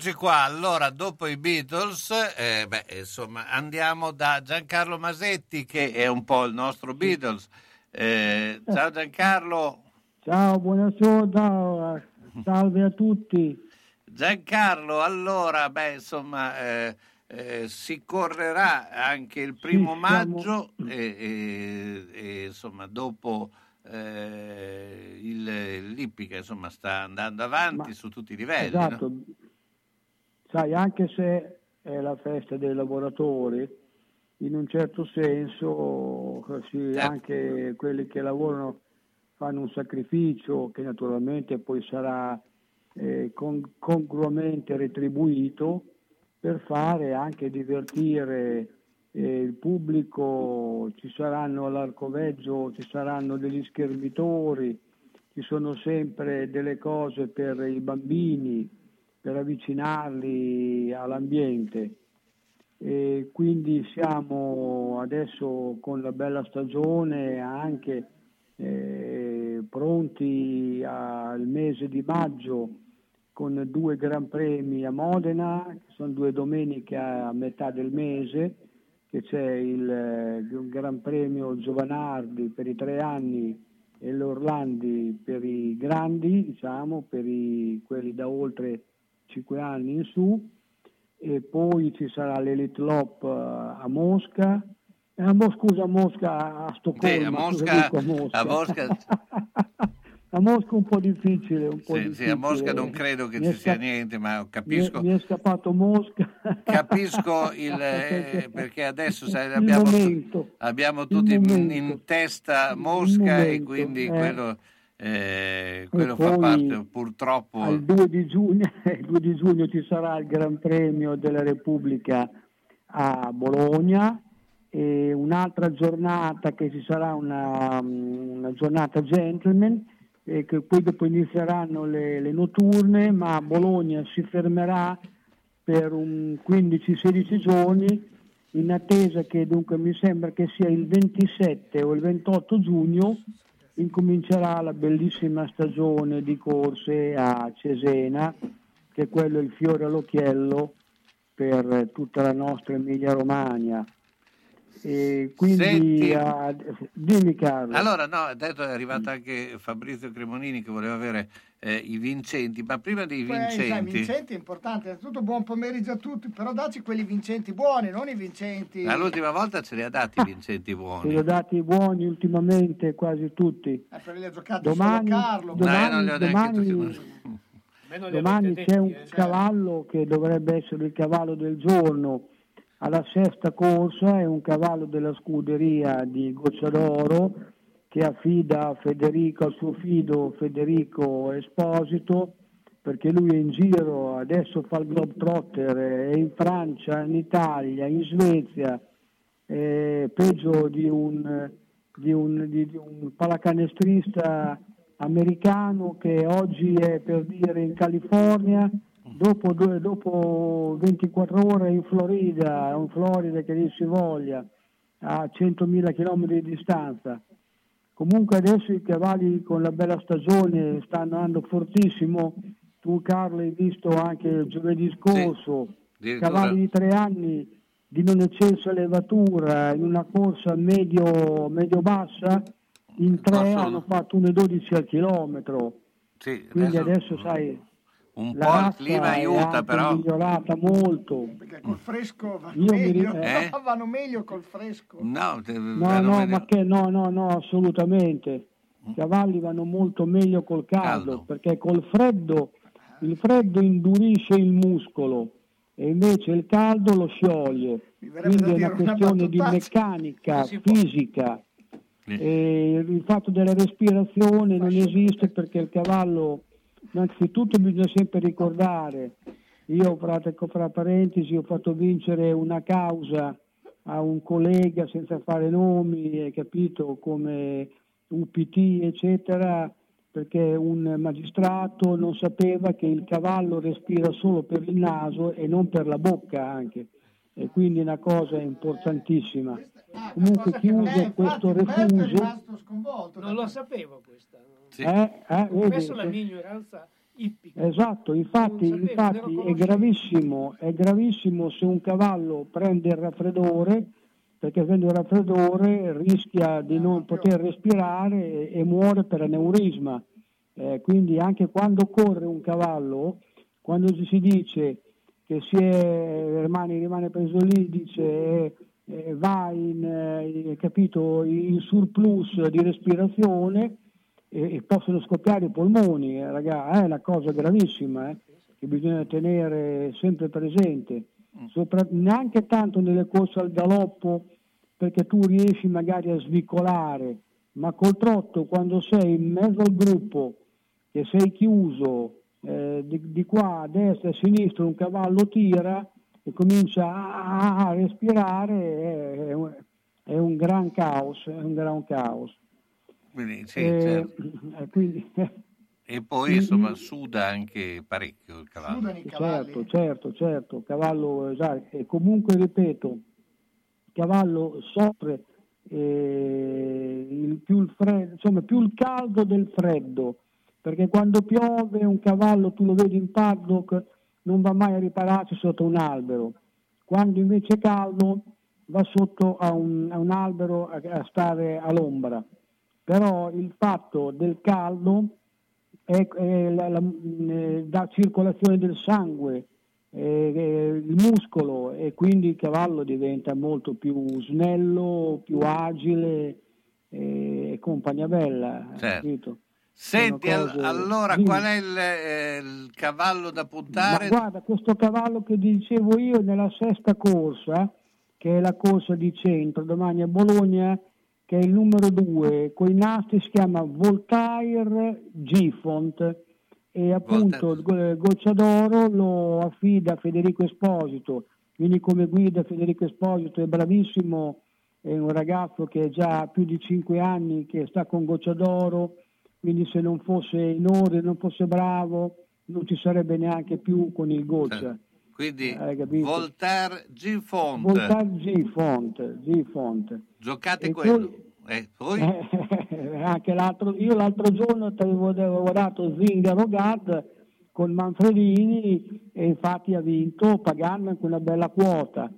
Eccoci qua, allora dopo i Beatles, eh, beh, insomma, andiamo da Giancarlo Masetti che è un po' il nostro Beatles. Eh, ciao Giancarlo. Ciao, buonasera, salve a tutti. Giancarlo, allora, beh, insomma, eh, eh, si correrà anche il primo Sì, siamo- maggio e, e- e, insomma, dopo eh, il l'Ippica, insomma, sta andando avanti Ma- su tutti i livelli. no? Sai, anche se è la festa dei lavoratori, in un certo senso sì, Certo. anche quelli che lavorano fanno un sacrificio che naturalmente poi sarà eh, con- congruamente retribuito per fare anche divertire eh, il pubblico, ci saranno all'arcoveggio, ci saranno degli schermitori, ci sono sempre delle cose per i bambini, per avvicinarli all'ambiente. E quindi siamo adesso con la bella stagione anche eh, pronti al mese di maggio con due Gran Premi a Modena, che sono due domeniche a metà del mese, che c'è il, eh, il Gran Premio Giovanardi per i tre anni e l'Orlandi per i grandi, diciamo, per i- quelli da oltre cinque anni in su, e poi ci sarà l'Elite Lop eh, a Mosca, eh, a Mo- scusa, a Mosca, a Stoccolma. Sì, a Mosca- a Mosca? a Mosca- A Mosca un po' difficile, un po' Sì, sì, difficile. a Mosca non credo che Mi ci sia sca- niente, ma Mi è, capisco, mi è scappato Mosca. capisco il, eh, perché adesso sai, abbiamo, abbiamo tutti in, in testa Mosca e quindi eh. quello, eh, quello fa parte purtroppo. Al 2 di, giugno, il 2 di giugno ci sarà il Gran Premio della Repubblica a Bologna e un'altra giornata che ci sarà una, una giornata gentleman e che poi dopo inizieranno le, le notturne ma a Bologna si fermerà per un 15-16 giorni in attesa che dunque mi sembra che sia il 27 o il 28 giugno incomincerà la bellissima stagione di corse a Cesena, che è quello il fiore all'occhiello per tutta la nostra Emilia Romagna. E quindi Senti- ah, dimmi Carlo. Allora, no, ha detto è arrivato anche Fabrizio Cremonini che voleva avere eh, i vincenti, ma prima dei Poi, sai, vincenti, vincenti è importante, innanzitutto buon pomeriggio a tutti, però dacci quelli vincenti buoni, non i vincenti... ma l'ultima volta ce li ha dati i vincenti buoni. li ho dati buoni ultimamente quasi tutti. Eh, per li ha giocati Domani, solo Carlo. domani- non li ho neanche domani- tutti. Domani c'è un cavallo che dovrebbe essere il cavallo del giorno alla sesta corsa, è un cavallo della scuderia di Gocciadoro che affida a Federico, al suo fido Federico Esposito, perché lui è in giro, adesso fa il Globetrotter, è in Francia, in Italia, in Svezia, peggio di un, di un, di- di un pallacanestrista americano che oggi è per dire in California, dopo, due- dopo 24 ore in Florida, in Florida che dir si voglia, a 100.000 km di distanza. Comunque adesso i cavalli con la bella stagione stanno andando fortissimo, tu Carlo hai visto anche il giovedì scorso, addirittura. cavalli di tre anni di non eccelsa levatura in una corsa medio, medio-bassa, in tre Corso- hanno fatto 1,12 al chilometro. Sì, Quindi adesso adesso, sai, un la po' il clima è aiuta, però. migliorata molto. Perché col fresco vanno Io mi meglio, Eh? vanno meglio col fresco. No, te- No, no, ma che no, no, no, assolutamente. I cavalli vanno molto meglio col caldo, Caldo. perché col freddo il freddo indurisce il muscolo e invece il caldo lo scioglie. Quindi è una una questione di battutaccia. meccanica, fisica. E il fatto della respirazione non esiste perché il cavallo, innanzitutto bisogna sempre ricordare, io pratico fra parentesi, ho fatto vincere una causa a un collega senza fare nomi, hai capito, come UPT eccetera, perché un magistrato non sapeva che il cavallo respira solo per il naso e non per la bocca anche, e quindi è una cosa importantissima. Comunque chiuso questo refuso. Non lo sapevo questa. Eh, eh, Confesso vedi, la mia ignoranza ippica. Esatto, infatti, infatti è gravissimo, è gravissimo se un cavallo prende il raffreddore, perché avendo il raffreddore rischia di non poter respirare e, e muore per aneurisma. Eh, quindi anche quando corre un cavallo, quando ci si dice che si è, rimane, rimane preso lì, dice eh, eh, va in, eh, capito, in surplus di respirazione, e, e possono scoppiare i polmoni, eh, raga, è una cosa gravissima eh, che bisogna tenere sempre presente, Sopra- neanche tanto nelle corse al galoppo perché tu riesci magari a svicolare, ma col trotto quando sei in mezzo al gruppo, che sei chiuso eh, di, di qua a destra e a sinistra, un cavallo tira e comincia a, a respirare, è, è un- è un gran caos, è un gran caos. Quindi, sì, Eh, certo. eh, quindi, E poi insomma suda anche parecchio il cavallo. certo, certo, certo, cavallo, esatto. E comunque ripeto, il cavallo soffre eh, il- più, il freddo, insomma, più il caldo del freddo, perché quando piove un cavallo tu lo vedi in paddock non va mai a ripararsi sotto un albero, quando invece è caldo va sotto a un, a un albero a, a stare all'ombra. Però il fatto del caldo è, è la, la- eh, dà circolazione del sangue, eh, eh, il muscolo e quindi il cavallo diventa molto più snello, più agile eh, e compagnia bella. Certo. Senti, cose- allora Dimmi. qual è il, eh, il cavallo da Ma puntare? guarda, questo cavallo che dicevo io nella sesta corsa, che è la corsa di centro, domani a Bologna, che è il numero due, con i nastri si chiama Voltaire Gifont. E appunto il Go- Gocciadoro lo affida a Federico Esposito, quindi come guida Federico Esposito è bravissimo, è un ragazzo che ha già più di 5 anni che sta con Gocciadoro, quindi se non fosse in ordine, non fosse bravo, non ci sarebbe neanche più con il Goccia. Quindi capito? Voltaire G-Font. Voltaire G-Font, G-Font. Giocate E quello. Eh, poi? Eh, anche l'altro, io l'altro giorno ti avevo, dato Zingaro Gad con Manfredini e infatti ha vinto pagando anche una bella quota.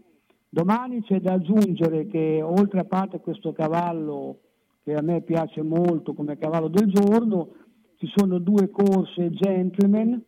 Domani c'è da aggiungere che oltre a parte questo cavallo che a me piace molto come cavallo del giorno, ci sono due corse gentleman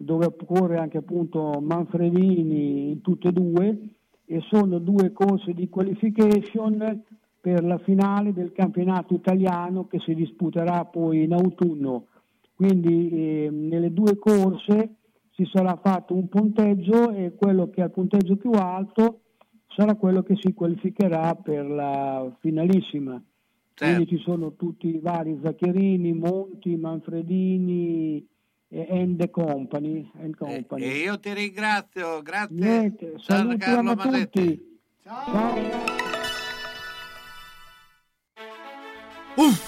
dove corre anche appunto Manfredini in tutte e due e sono due corse di qualification per la finale del campionato italiano che si disputerà poi in autunno. Quindi eh, nelle due corse si sarà fatto un punteggio e quello che ha il punteggio più alto sarà quello che si qualificherà per la finalissima. Quindi ci sono tutti i vari Zaccherini, Monti, Manfredini and company. and company. E io ti ringrazio, grazie. Niente, Ciao salutiamo Carlo tutti. Ciao. Uff,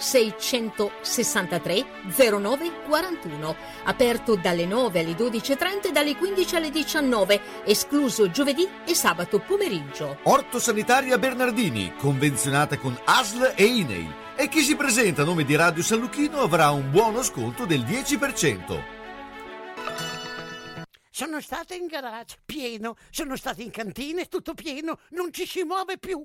663 09 41. Aperto dalle 9 alle 12.30 e dalle 15 alle 19, escluso giovedì e sabato pomeriggio. Orto Sanitaria Bernardini, convenzionata con ASL e INEI. E chi si presenta a nome di Radio San Lucchino avrà un buono sconto del 10%. Sono stata in garage, pieno, sono stata in cantina, tutto pieno, non ci si muove più.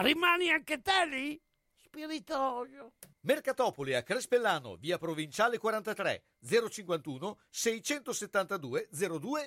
rimani anche te lì? Spiritoso. Mercatopoli a Crespellano, via Provinciale 43, 051 672 02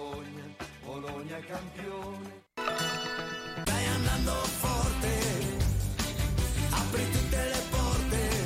Bologna campione.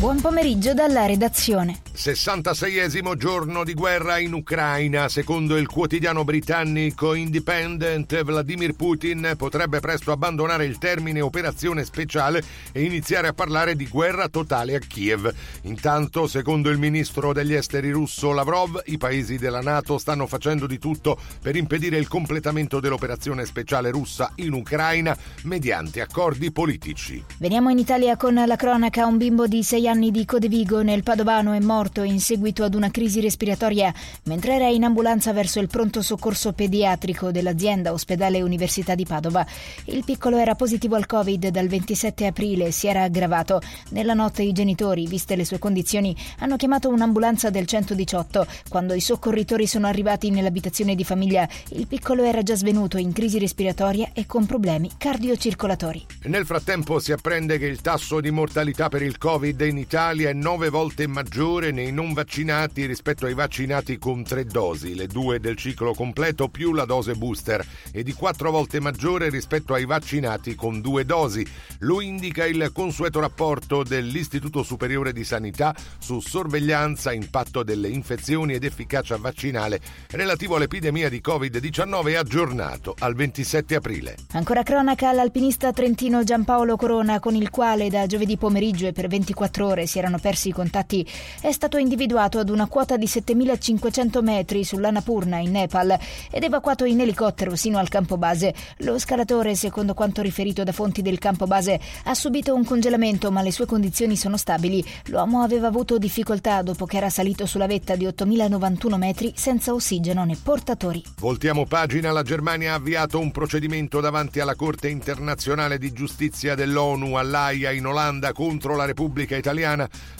Buon pomeriggio dalla redazione. 66esimo giorno di guerra in Ucraina. Secondo il quotidiano britannico Independent, Vladimir Putin potrebbe presto abbandonare il termine operazione speciale e iniziare a parlare di guerra totale a Kiev. Intanto, secondo il ministro degli esteri russo Lavrov, i paesi della NATO stanno facendo di tutto per impedire il completamento dell'operazione speciale russa in Ucraina mediante accordi politici. Veniamo in Italia con la cronaca. Un bimbo di 6 anni di Codevigo nel Padovano è morto in seguito ad una crisi respiratoria mentre era in ambulanza verso il pronto soccorso pediatrico dell'azienda Ospedale Università di Padova. Il piccolo era positivo al Covid dal 27 aprile e si era aggravato. Nella notte i genitori, viste le sue condizioni, hanno chiamato un'ambulanza del 118. Quando i soccorritori sono arrivati nell'abitazione di famiglia, il piccolo era già svenuto in crisi respiratoria e con problemi cardiocircolatori. Nel frattempo si apprende che il tasso di mortalità per il Covid in Italia è nove volte maggiore nei non vaccinati rispetto ai vaccinati con tre dosi, le due del ciclo completo più la dose booster, e di quattro volte maggiore rispetto ai vaccinati con due dosi. Lo indica il consueto rapporto dell'Istituto Superiore di Sanità su sorveglianza, impatto delle infezioni ed efficacia vaccinale relativo all'epidemia di Covid-19 aggiornato al 27 aprile. Ancora cronaca all'alpinista trentino Giampaolo Corona, con il quale da giovedì pomeriggio e per 24 ore si erano persi i contatti, è stato individuato ad una quota di 7500 metri sull'Annapurna in Nepal ed evacuato in elicottero sino al campo base. Lo scalatore, secondo quanto riferito da fonti del campo base, ha subito un congelamento ma le sue condizioni sono stabili. L'uomo aveva avuto difficoltà dopo che era salito sulla vetta di 8091 metri senza ossigeno né portatori. Voltiamo pagina, la Germania ha avviato un procedimento davanti alla Corte internazionale di giustizia dell'ONU all'AIA in Olanda contro la Repubblica Italiana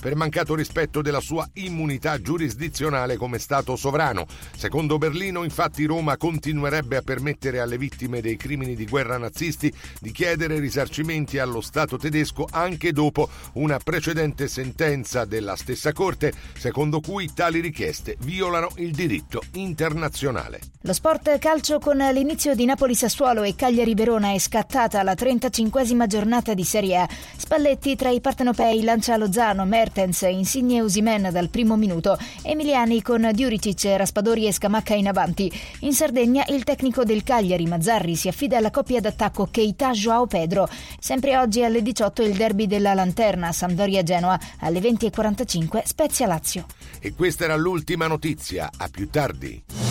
per mancato rispetto della sua immunità giurisdizionale come Stato sovrano. Secondo Berlino, infatti, Roma continuerebbe a permettere alle vittime dei crimini di guerra nazisti di chiedere risarcimenti allo Stato tedesco anche dopo una precedente sentenza della stessa Corte, secondo cui tali richieste violano il diritto internazionale. Lo sport calcio con l'inizio di Napoli-Sassuolo e Cagliari-Verona è scattata la 35esima giornata di Serie A. Spalletti tra i partenopei lancia Lozano, Mertens, Insigne e Usimen dal primo minuto, Emiliani con Diuricic, Raspadori e Scamacca in avanti. In Sardegna il tecnico del Cagliari, Mazzarri, si affida alla coppia d'attacco Keita-Joao Pedro. Sempre oggi alle 18 il derby della Lanterna, Sampdoria-Genoa, alle 20.45 Spezia-Lazio. E questa era l'ultima notizia. A più tardi.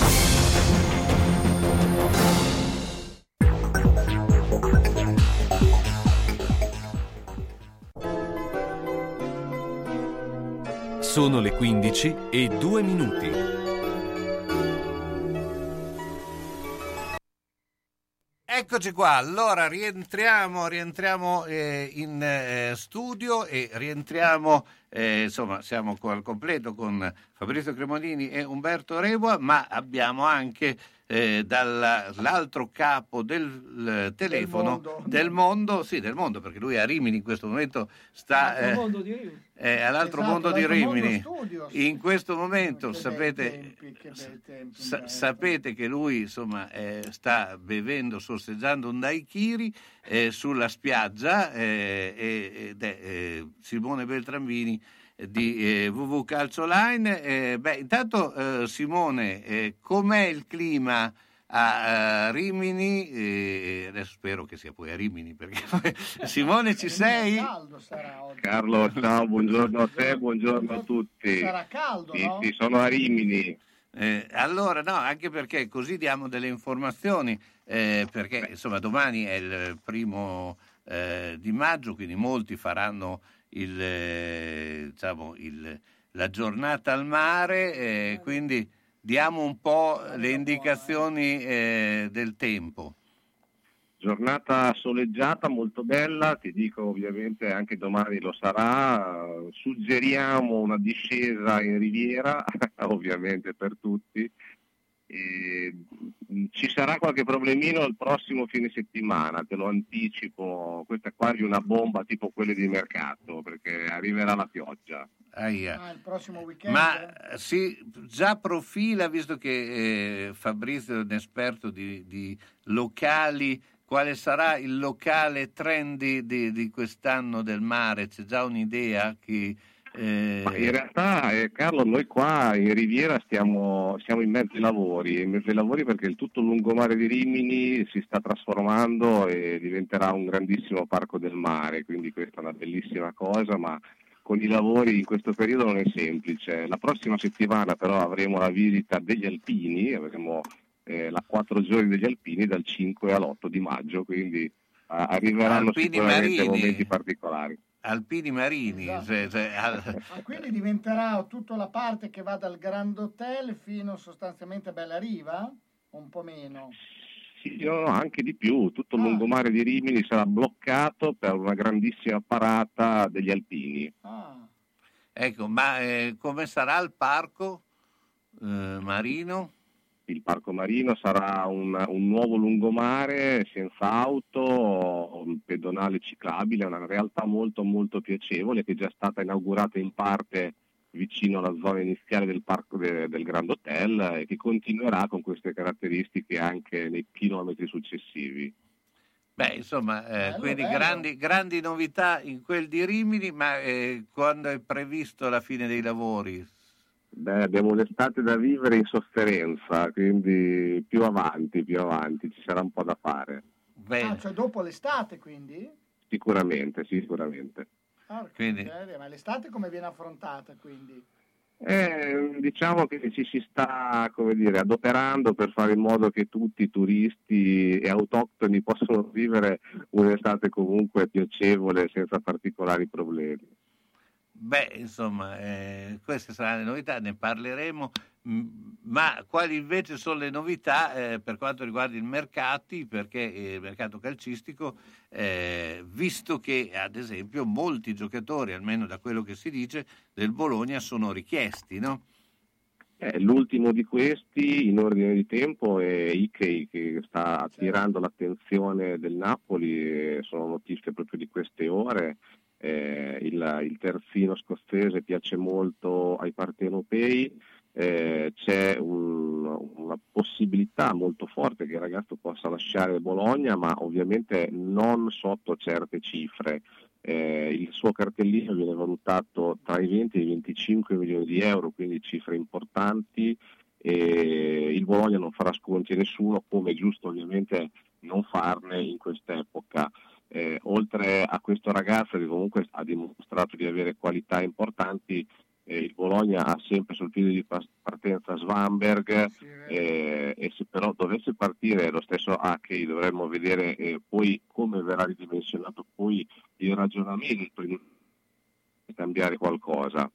Sono le 15 e 2 minuti. Eccoci qua, allora rientriamo, rientriamo eh, in eh, studio e rientriamo, eh, insomma siamo al completo con Fabrizio Cremolini e Umberto Rebua, ma abbiamo anche eh, dall'altro capo del telefono mondo. del mondo, sì del mondo perché lui a Rimini in questo momento sta... Eh, mondo eh, all'altro Esatto, mondo di mondo Rimini. studios. In questo momento Che sapete, tempi, che tempi, sa- sapete che lui insomma, eh, sta bevendo, sorseggiando un daiquiri eh, sulla spiaggia eh, ed è Simone Beltrambini di eh, WW Calcio Line. Eh, beh, intanto eh, Simone, eh, com'è il clima a eh, Rimini? Eh, adesso spero che sia poi a Rimini perché Simone ci sei? Caldo sarà oggi. Carlo, ciao, buongiorno a te, buongiorno a tutti. Sarà caldo, Sì, no? sì, sono a Rimini. Eh, allora, no, anche perché così diamo delle informazioni, eh, perché insomma domani è il primo eh, di maggio, quindi molti faranno il, eh, diciamo, il- la giornata al mare, eh, quindi diamo un po' le indicazioni eh, del tempo. Giornata soleggiata, molto bella, ti dico ovviamente anche domani lo sarà. Suggeriamo una discesa in riviera, ovviamente per tutti. Mh, ci sarà qualche problemino il prossimo fine settimana, te lo anticipo. Questa è quasi una bomba tipo quelle di mercato, perché arriverà la pioggia. Aia. Ah, il prossimo weekend. Ma eh, si già profila, visto che eh, Fabrizio è un esperto di, di locali, quale sarà il locale trendy di, di quest'anno del mare? C'è già un'idea? Chi, eh, in realtà, eh, Carlo, noi qua in Riviera stiamo, siamo in mezzo ai lavori, in mezzo ai lavori perché il tutto lungomare di Rimini si sta trasformando e diventerà un grandissimo parco del mare, quindi questa è una bellissima cosa, ma con i lavori in questo periodo non è semplice. La prossima settimana però avremo la visita degli alpini, avremo eh, la quattro giorni degli alpini dal 5 all'8 di maggio, quindi arriveranno Alpini sicuramente marini. momenti particolari. Alpini marini, Esatto. cioè- cioè, al- Ah, quindi diventerà tutta la parte che va dal Grand Hotel fino sostanzialmente a Bella Riva? Un po' meno. Sì, anche di più, tutto Ah. il lungomare di Rimini sarà bloccato per una grandissima parata degli alpini. Ah, ecco, ma eh, come sarà il parco eh, marino? Il parco marino sarà un, un nuovo lungomare senza auto, un pedonale ciclabile, una realtà molto molto piacevole che è già stata inaugurata in parte vicino alla zona iniziale del parco de- del Grand Hotel e che continuerà con queste caratteristiche anche nei chilometri successivi. Beh, insomma, eh, Bello, quindi bello. grandi, grandi novità in quel di Rimini, ma eh, quando è previsto la fine dei lavori? Beh, abbiamo l'estate da vivere in sofferenza, quindi più avanti, più avanti, ci sarà un po' da fare. Bene. Ah, cioè dopo l'estate quindi? Sicuramente, sì, sicuramente. Quindi- Ma l'estate come viene affrontata quindi? Eh, diciamo che ci si sta come dire, adoperando per fare in modo che tutti i turisti e autoctoni possano vivere un'estate comunque piacevole senza particolari problemi. Beh, insomma, eh, queste saranno le novità, ne parleremo, ma quali invece sono le novità eh, per quanto riguarda i mercati, perché eh, il mercato calcistico, eh, visto che ad esempio molti giocatori, almeno da quello che si dice, del Bologna sono richiesti, no? Eh, l'ultimo di questi in ordine di tempo è Ikei che sta attirando l'attenzione del Napoli, sono notizie proprio di queste ore. Eh, il, il terzino scozzese piace molto ai partenopei, eh, c'è un- una possibilità molto forte che il ragazzo possa lasciare Bologna, ma ovviamente non sotto certe cifre. eh, il suo cartellino viene valutato tra i 20 e i 25 milioni di euro, quindi cifre importanti. E il Bologna non farà sconti a nessuno, come è giusto ovviamente non farne in quest'epoca. Eh, oltre a questo ragazzo che comunque ha dimostrato di avere qualità importanti, eh, il Bologna ha sempre sul piede di partenza Svanberg eh, e se però dovesse partire lo stesso Acchi dovremmo vedere eh, poi come verrà ridimensionato poi il ragionamento in cambiare qualcosa.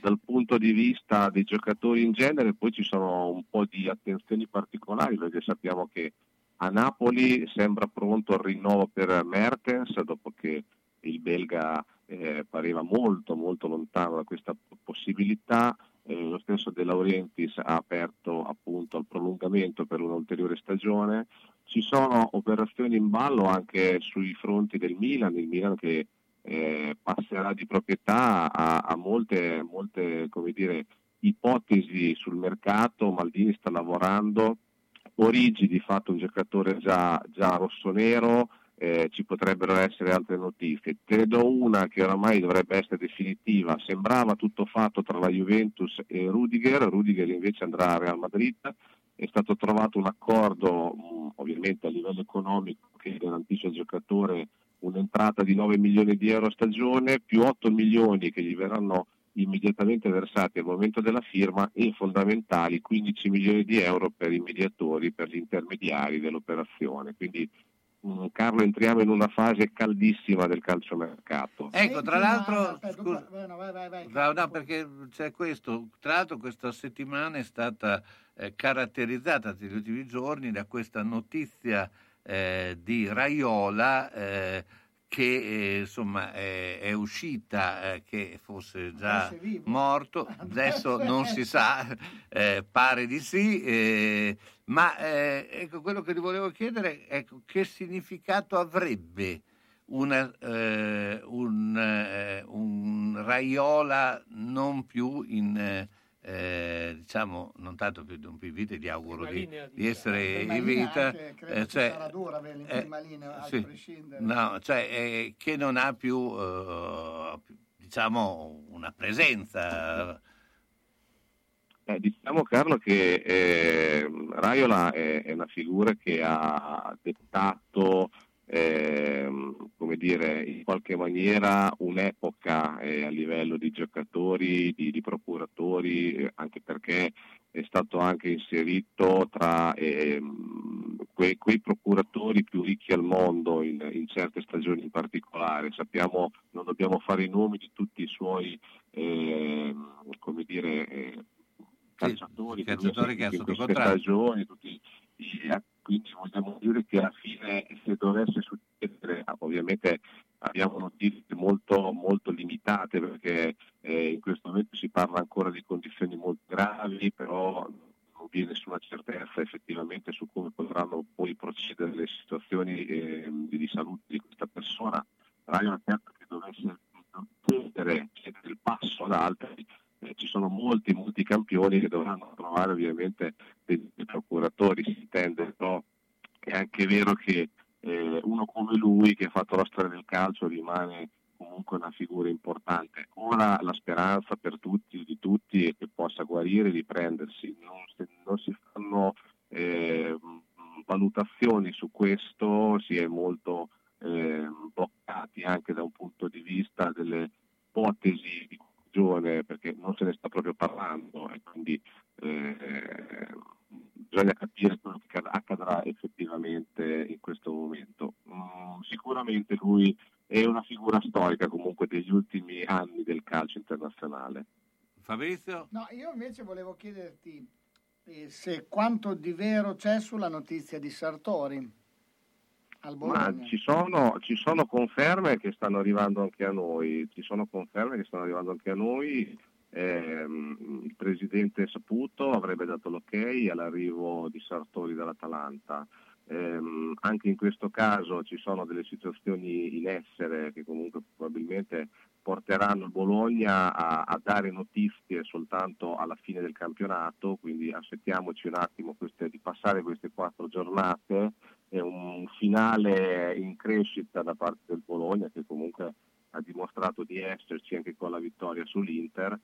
Dal punto di vista dei giocatori in genere poi ci sono un po' di attenzioni particolari perché sappiamo che a Napoli sembra pronto il rinnovo per Mertens dopo che il belga eh, pareva molto molto lontano da questa possibilità. Eh, lo stesso De Laurentiis ha aperto appunto al prolungamento per un'ulteriore stagione. Ci sono operazioni in ballo anche sui fronti del Milan, il Milan che eh, passerà di proprietà a, a molte, molte dire, ipotesi sul mercato, Maldini sta lavorando, Origi di fatto un giocatore già, già rossonero, eh, ci potrebbero essere altre notizie. Te ne do una che oramai dovrebbe essere definitiva, sembrava tutto fatto tra la Juventus e Rudiger, Rudiger invece andrà a Real Madrid, è stato trovato un accordo mh, ovviamente a livello economico che garantisce al giocatore un'entrata di 9 milioni di euro a stagione più 8 milioni che gli verranno immediatamente versati al momento della firma e fondamentali 15 milioni di euro per i mediatori, per gli intermediari dell'operazione. Quindi mh, Carlo entriamo in una fase caldissima del calciomercato. Ecco, tra l'altro, scusa, no, perché c'è questo. Tra l'altro questa settimana è stata eh, caratterizzata negli ultimi giorni da questa notizia eh, di Raiola eh, che eh, insomma è, è uscita eh, che fosse già è morto, adesso non si sa, eh, pare di sì, eh, ma eh, ecco quello che ti volevo chiedere ecco, che significato avrebbe una, eh, un, eh, un Raiola non più in eh, eh, diciamo non tanto più di un vita, gli auguro di, linea di- di essere in linea vita. anche, credo eh, che cioè, sarà dura averli in eh, prima linea, a sì. prescindere. No, cioè eh, che non ha più eh, diciamo una presenza. Eh, diciamo Carlo che eh, Raiola è, è una figura che ha dettato ehm, come dire, in qualche maniera un'epoca eh, a livello di giocatori, di, di procuratori, eh, anche perché è stato anche inserito tra ehm, quei, quei procuratori più ricchi al mondo in, in certe stagioni in particolare. Sappiamo, non dobbiamo fare i nomi di tutti i suoi ehm, come dire, eh, calciatori, che lui ha calciatori che seguito in sotto queste contratto. stagioni, tutti i- eh, quindi vogliamo dire che alla fine se dovesse succedere, ah, ovviamente abbiamo notizie molto, molto limitate perché eh, in questo momento si parla ancora di condizioni molto gravi, però non vi è nessuna certezza effettivamente su come potranno poi procedere le situazioni eh, di, salute di questa persona. Raiola certo che dovesse chiedere, chiedere il passo ad altri, eh, ci sono molti, molti campioni che dovranno trovare ovviamente dei, procuratori, si intende, però è anche vero che eh, uno come lui che ha fatto la storia del calcio rimane comunque una figura importante. Ora la speranza per tutti, di tutti, è che possa guarire e riprendersi. Non, se- non si fanno eh, valutazioni su questo, si è molto eh, bloccati anche da un punto di vista delle ipotesi di guarigione, perché non se ne sta proprio parlando e quindi eh, bisogna capire quello che accadrà effettivamente in questo momento. Mm, sicuramente lui è una figura storica comunque degli ultimi anni del calcio internazionale. Fabrizio? No, io invece volevo chiederti eh, se quanto di vero c'è sulla notizia di Sartori Ma ci sono, ci sono conferme che stanno arrivando anche a noi, ci sono conferme che stanno arrivando anche a noi. Ehm, il presidente Saputo avrebbe dato l'ok all'arrivo di Sartori dall'Atalanta. Ehm, anche in questo caso ci sono delle situazioni in essere che comunque probabilmente porteranno il Bologna a, a dare notizie soltanto alla fine del campionato, quindi aspettiamoci un attimo queste- di passare queste quattro giornate e un finale in crescita da parte del Bologna che comunque ha dimostrato di esserci anche con la vittoria sull'Inter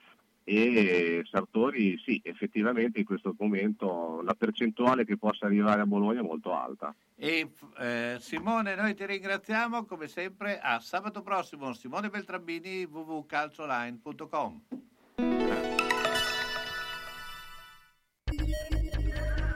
e Sartori sì, effettivamente in questo momento la percentuale che possa arrivare a Bologna è molto alta. E eh, Simone, noi ti ringraziamo come sempre. A sabato prossimo, Simone Beltrambini, www.calcioline.com.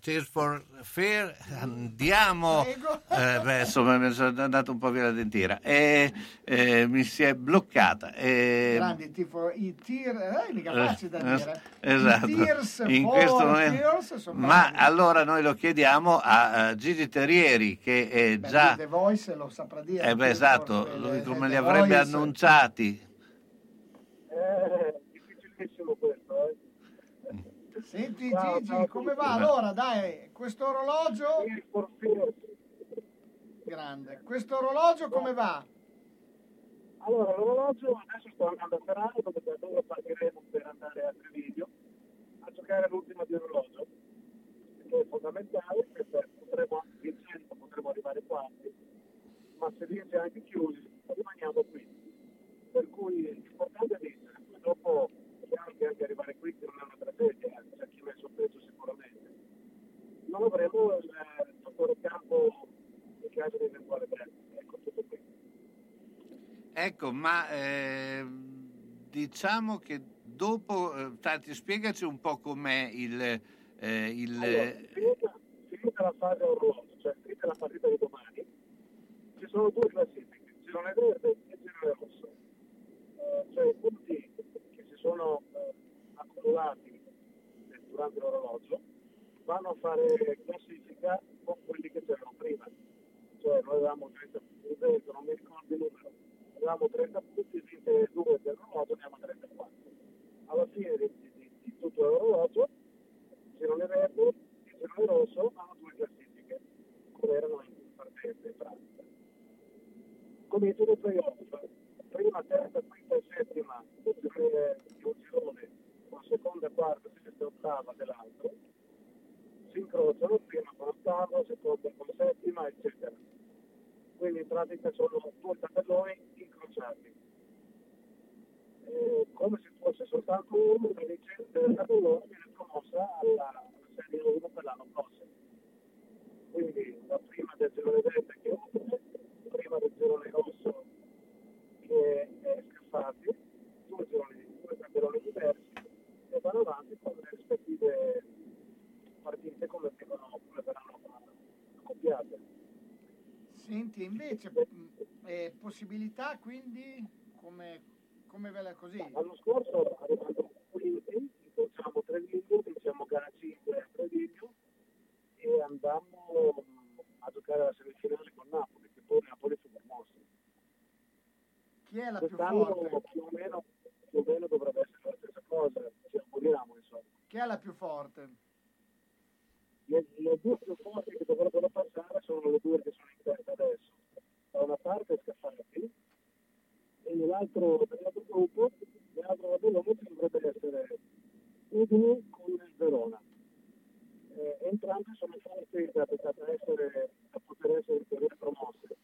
Tears for Fear, andiamo. Eh, beh, insomma, mi sono andato un po' via la dentiera e eh, mi si è bloccata. E, Grandi tifo, i tir, eh, mica facile da eh, dire. esatto. I tears In questo momento- Ma bravi. allora noi lo chiediamo a, Gigi Terrieri che è Beh, già... The Voice lo saprà dire. Eh beh, Tears esatto, lui eh, come li avrebbe Voice. annunciati? Eh. Senti Ciao, Gigi, ciao come va? Allora, dai, questo orologio... Grande. Questo orologio come va? Allora, l'orologio adesso sto andando a Ferrara dove da dove partiremo per andare a Treviglio a giocare l'ultima di orologio, che è fondamentale perché potremo, vincendo, potremo arrivare quarti, ma se vince anche chiusi rimaniamo qui. Per cui l'importante è vincere, poi dopo è chiaro che anche arrivare qui non è una tragedia, eh, c'è chi messo peggio sicuramente. Non avremo il eh, fattore campo in caso di eventuale perdita, ecco tutto qui. Ecco, ma ehm, diciamo che dopo, eh, Tati, spiegaci un po' com'è il... eh, il Allora, finita, finita la fase orologio, cioè finita la partita di domani, ci sono due classifiche, girone verde e girone rosso. Eh, cioè i punti che si sono eh, accumulati eh, durante l'orologio vanno a fare classifica con quelli che c'erano prima. Cioè noi avevamo 30 punti, vento, non mi ricordo il numero, avevamo 30 punti, 22 dell'orologio, andiamo a 34. Alla fine di, di- di tutto l'orologio girone verde e girone rosso hanno due classifiche, come erano in partenza in pratica. Comincio dei playoff, prima, terza, quinta e settima del girone di un girone con seconda, quarta, sesta e ottava dell'altro, si incrociano prima con ottava, seconda con settima, eccetera. Quindi in pratica sono due tabelloni incrociati. Eh, come se fosse soltanto uno, la vincente del tabellone viene promossa alla, alla Serie 1 per l'anno prossimo. Quindi la prima del girone verde che è utile, prima del girone rosso che è Scaffati, due, gironi, due tabelloni diversi e vanno avanti con le rispettive partite come, vengono, come verranno accoppiate. Senti, invece, mh, eh, possibilità quindi come, come ve la così? L'anno scorso arrivando quinti, incrociamo Treviglio, vinciamo gara 5 a Treviglio e andammo mh, a giocare la semifinale con Napoli, che poi Napoli fu promosso. Chi è la più Quest'anno forte? più o, meno, più o meno dovrebbe essere la stessa cosa, ci auguriamo insomma. Chi è la più forte? Le, le due più forti che dovrebbero passare sono le due che sono in testa adesso. Da una parte Scaffati e nell'altro, nell'altro gruppo, l'altro tabellone ci dovrebbe essere Udine con il Verona. Eh, entrambi sono forti da, da, da essere, da poter essere in teoria promosse.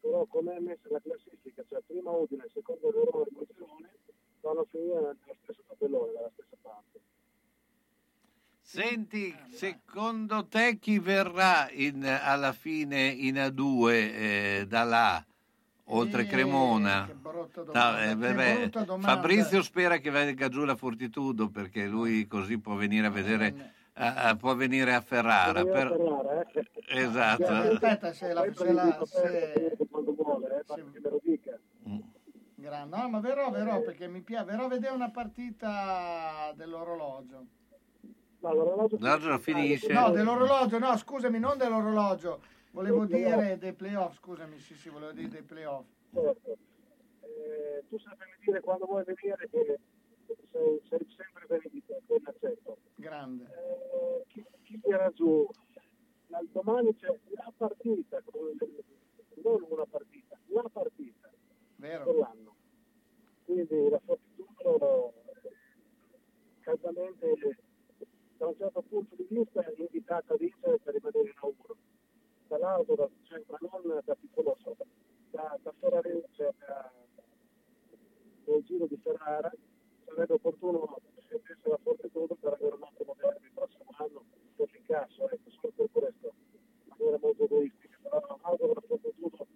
Però come è messa la classifica, cioè prima Udine, secondo Verona e poi Girone, vanno a finire nello stesso tabellone, dalla stessa parte. Senti, chi verrà in- alla fine in A2 eh, da là, oltre Eh, Cremona? che brutta No, domanda, eh, che vabbè, brutta domanda. Fabrizio spera che venga giù la Fortitudo perché lui così può venire a vedere, a- a- può venire a Ferrara. Per- Ferrara, eh. Esatto. Aspetta, se la, se la- se- vuole, eh, dica. Grande. No, ma verrò, verrò, perché mi piace, verrò a vedere una partita dell'orologio. No, l'orologio L'orologio finisce. No, dell'orologio, no, scusami, non dell'orologio. Volevo dire dei playoff, scusami, sì, sì, volevo dire dei playoff. Certo. Eh, tu sappi dire quando vuoi venire che sei, sei sempre benedito, ben accetto. Grande. Eh, chi, chi tira giù? Domani c'è la partita, con non una partita, la partita Vero. dell'anno. Quindi la Fortitudo eh, caldamente da un certo punto di vista è invitata a vincere per rimanere in auguro. Dall'altro, da- cioè, ma non da piccolo sopra, da, da Ferrari, cioè da, nel giro di Ferrara, sarebbe opportuno sentirsi la Fortitudo per avere un ottimo derby il prossimo anno per l'incasso, ecco, solo per questo, in maniera molto egoistica, però auguro la Fortitudo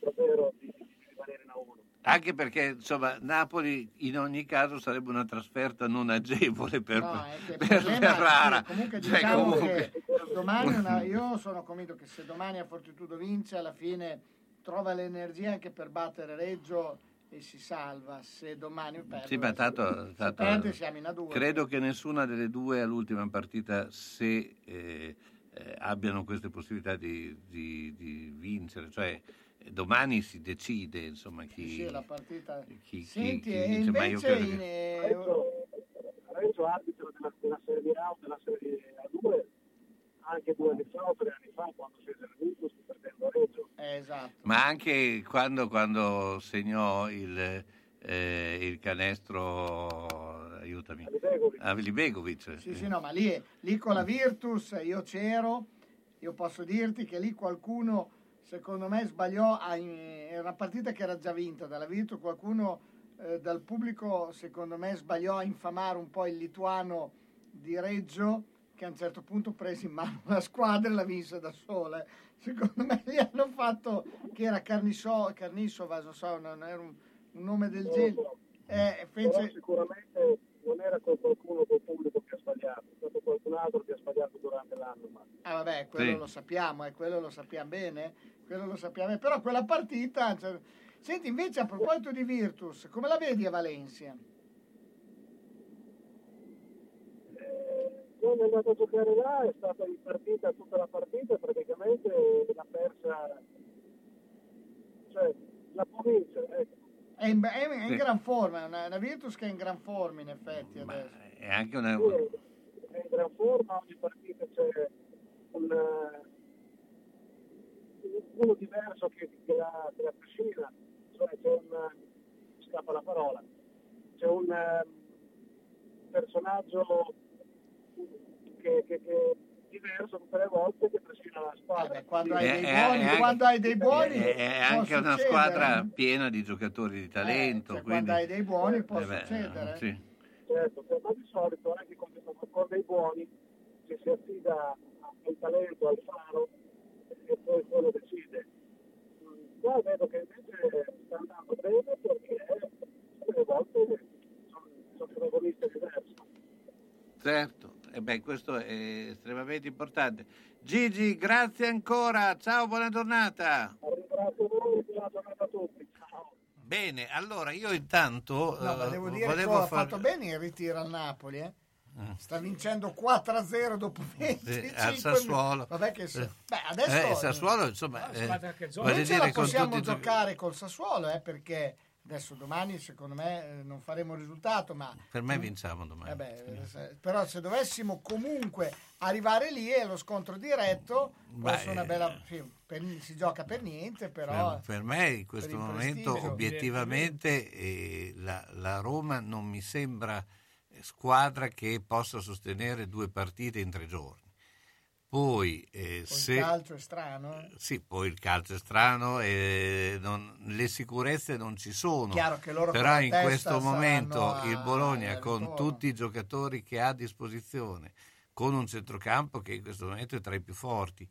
davvero di, di rimanere in auguro. Anche perché insomma Napoli in ogni caso sarebbe una trasferta non agevole per, No, per Ferrara. comunque Cioè, diciamo comunque- domani una- io sono convinto che se domani a Fortitudo vince, alla fine trova l'energia anche per battere Reggio e si salva. Se domani perde, Sì, tanto, se tanto- perde siamo in a due. credo che nessuna delle due all'ultima partita, se eh, eh, abbiano queste possibilità di, di- di vincere, cioè domani si decide insomma chi, Sì, la partita. chi- chi- Senti, chi e vince, ma io credo in, che- eh, Reggio arbitro della, della Serie A o della Serie A2 anche due anni fa o tre anni fa quando fece il Virtus perdendo a Reggio. esatto. Ma anche quando, quando segnò il, eh, il canestro, aiutami, a Libegovic. Sì, sì, no, ma lì, lì con la Virtus io c'ero, io posso dirti che lì qualcuno, secondo me, sbagliò, a- era una partita che era già vinta dalla Virtus, qualcuno eh, dal pubblico, secondo me, sbagliò a infamare un po' il lituano di Reggio, che a un certo punto prese in mano la squadra e la vinse da sola. Secondo me gli hanno fatto, che era Carniso, Carnisova, non so, non era un, un nome del genere. Eh, Però fece, sicuramente non era con qualcuno del pubblico che ha sbagliato, è stato qualcun altro che ha sbagliato durante l'anno. Ma... Ah vabbè, quello Sì. lo sappiamo, e quello lo sappiamo bene, quello lo sappiamo bene. Però quella partita... cioè- Senti, invece a proposito di Virtus, come la vedi a Valencia? Quando è andato a giocare là è stata in partita tutta la partita, praticamente l'ha persa, cioè la può vincere, ecco. È in, è in Sì. gran forma, è una, una Virtus che è in gran forma in effetti adesso. È anche una... è in gran forma, ogni partita c'è un, uno diverso che, che la, che la trascina, cioè c'è un, scappa la parola, c'è un eh, personaggio che, che, che diverso tutte le volte che trascina la squadra. quando hai dei dei buoni- buoni, anche- quando hai dei buoni È, anche una succedere. squadra piena di giocatori di talento. Cioè, quindi... Quando hai dei buoni può Eh beh, succedere. sì. Certo, ma di solito anche con, con dei buoni ci si affida al talento, al faro e poi quello decide. Mm, Qua vedo che invece sta andando bene perché tutte le volte sono, sono protagoniste diverse. Certo, e beh, questo è estremamente importante. Gigi, grazie ancora, ciao, buona giornata. Ringrazio voi buona giornata a tutti. Ciao. Bene, allora io intanto No, ma eh, devo dire che volevo ha far- fatto bene il ritiro al Napoli, eh. Sta vincendo 4-0 dopo 20 Sì, al Sassuolo. Vabbè che se- Eh. beh, adesso Eh, Sassuolo, insomma, eh, che Noi ce la possiamo giocare col Sassuolo, eh, perché adesso domani secondo me eh, non faremo risultato, ma per me vinciamo domani. eh beh, eh, se- però se dovessimo comunque arrivare lì è lo scontro diretto, Beh, una bella sì, per- si gioca per niente, però Per, me in questo momento prestigio, obiettivamente eh, la, la Roma non mi sembra eh, squadra che possa sostenere due partite in tre giorni. Poi eh, poi se... il calcio è strano. eh. Sì, poi il calcio è strano e non- le sicurezze non ci sono. Chiaro che loro con Però in questo momento il Bologna con tutti i giocatori che ha a disposizione, con un centrocampo che in questo momento è tra i più forti,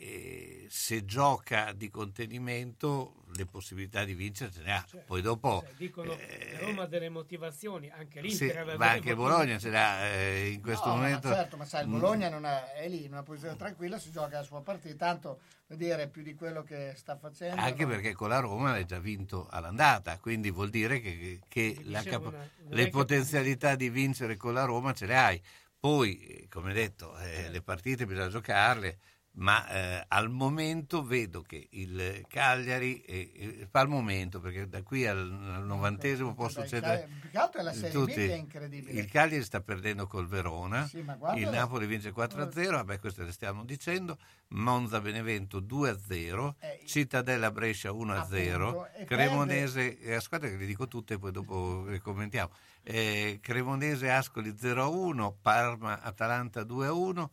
e se gioca di contenimento le possibilità di vincere ce ne ha. Poi dopo Cioè, dicono che Roma ha delle motivazioni, anche Eh, sì, l'Inter aveva ma anche. Bologna ce l'ha eh, in questo No, ma momento. certo, ma sai, il Mm. Bologna non è, è lì in una posizione tranquilla, si gioca la sua partita, tanto vuol dire più di quello che sta facendo. Anche no? perché con la Roma l'hai già vinto all'andata, quindi vuol dire che, che capa- una- le potenzialità di vincere con la Roma ce le hai. Poi, eh, come detto, eh, le partite bisogna giocarle, ma eh, al momento vedo che il Cagliari, eh, eh, al momento, perché da qui al, al novantesimo può succedere... Più che altro è la Serie tutti. è incredibile. Il Cagliari sta perdendo col Verona, Sì, il la- Napoli vince 4-0, vabbè questo le stiamo dicendo, Monza Benevento 2-0, Cittadella Brescia 1-0, Eh, Appunto, e Cremonese, eh, aspetta che le dico tutte poi dopo le commentiamo, Eh, Cremonese Ascoli 0-1, Parma Atalanta 2-1,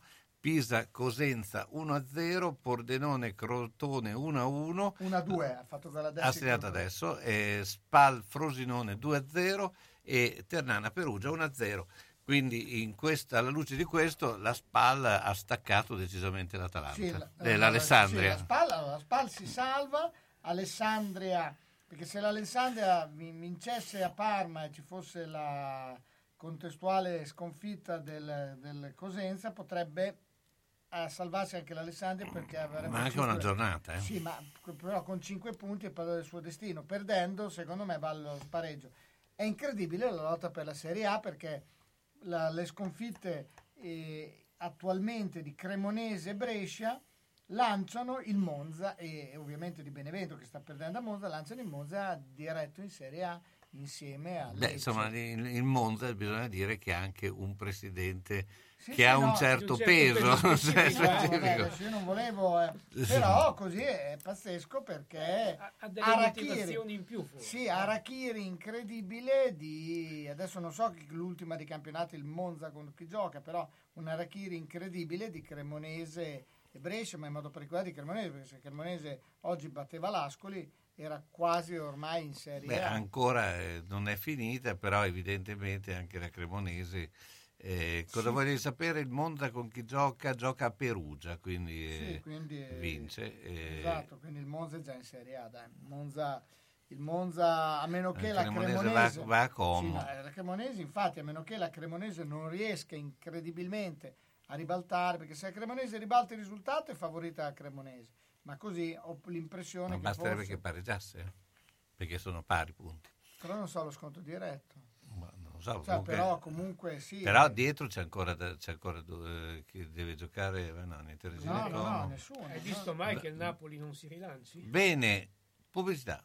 Pisa Cosenza 1-0, Pordenone Crotone 1-1, 1-2 ha fatto quella ha destra. segnato adesso, eh, Spal Frosinone 2-0 e Ternana Perugia 1-0. Quindi in questa, alla luce di questo la Spal ha staccato decisamente l'Atalanta, Sì, la- eh, l'Alessandria. sì, la, Spal, la Spal si salva, Alessandria, perché se l'Alessandria vin- vincesse a Parma e ci fosse la contestuale sconfitta del, del Cosenza potrebbe a salvarsi anche l'Alessandria perché avrebbe Ma anche una giornata, eh. Sì, ma però con 5 punti e parla del suo destino. Perdendo, secondo me, va allo spareggio. È incredibile la lotta per la Serie A perché la- le sconfitte eh, attualmente di Cremonese e Brescia lanciano il Monza e, e ovviamente di Benevento che sta perdendo a Monza lanciano il Monza diretto in Serie A insieme a Beh, insomma, il, il Monza bisogna dire che ha anche un presidente Sì, che sì, ha no, un certo un certo peso. peso cioè, specifico, eh, vabbè, io non volevo, eh, però così è pazzesco perché ha delle Harakiri- motivazioni in più, forse. Sì, Arachiri incredibile di adesso non so chi- l'ultima di campionato il Monza con chi gioca, però un Arachiri incredibile di Cremonese e Brescia, ma in modo particolare di Cremonese, perché se Cremonese oggi batteva l'Ascoli era quasi ormai in Serie Beh, A. ancora eh, non è finita, però evidentemente anche la Cremonese. eh, cosa Sì. voglio sapere? Il Monza con chi gioca? Gioca a Perugia, quindi, Sì, eh, quindi, eh, vince. eh, Esatto, quindi il Monza è già in Serie A, dai. Monza, il Monza, a meno che Il la Cremonese Cremonese... va- va a Como. Sì, la Cremonese, infatti, a meno che la Cremonese non riesca incredibilmente a ribaltare, perché se la Cremonese ribalta il risultato è favorita la Cremonese, ma così ho l'impressione ma che basterebbe forse... che pareggiasse, eh, perché sono pari punti. Però non so lo sconto diretto. Non so, Cioè, comunque- però comunque sì. Però dietro c'è ancora, da- c'è ancora eh, chi deve giocare. eh, no, niente No, no, no, nessuno. Hai visto mai che il Napoli non si rilanci? Bene, pubblicità.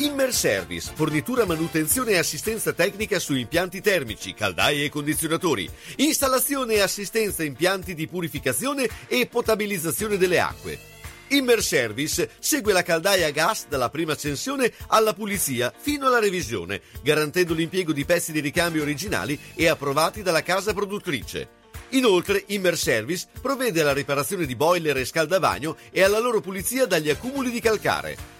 Immerservice, fornitura, manutenzione e assistenza tecnica su impianti termici, caldaie e condizionatori, installazione e assistenza impianti di purificazione e potabilizzazione delle acque. Immerservice segue la caldaia a gas dalla prima accensione alla pulizia fino alla revisione, garantendo l'impiego di pezzi di ricambio originali e approvati dalla casa produttrice. Inoltre, Immerservice provvede alla riparazione di boiler e scaldabagno e alla loro pulizia dagli accumuli di calcare.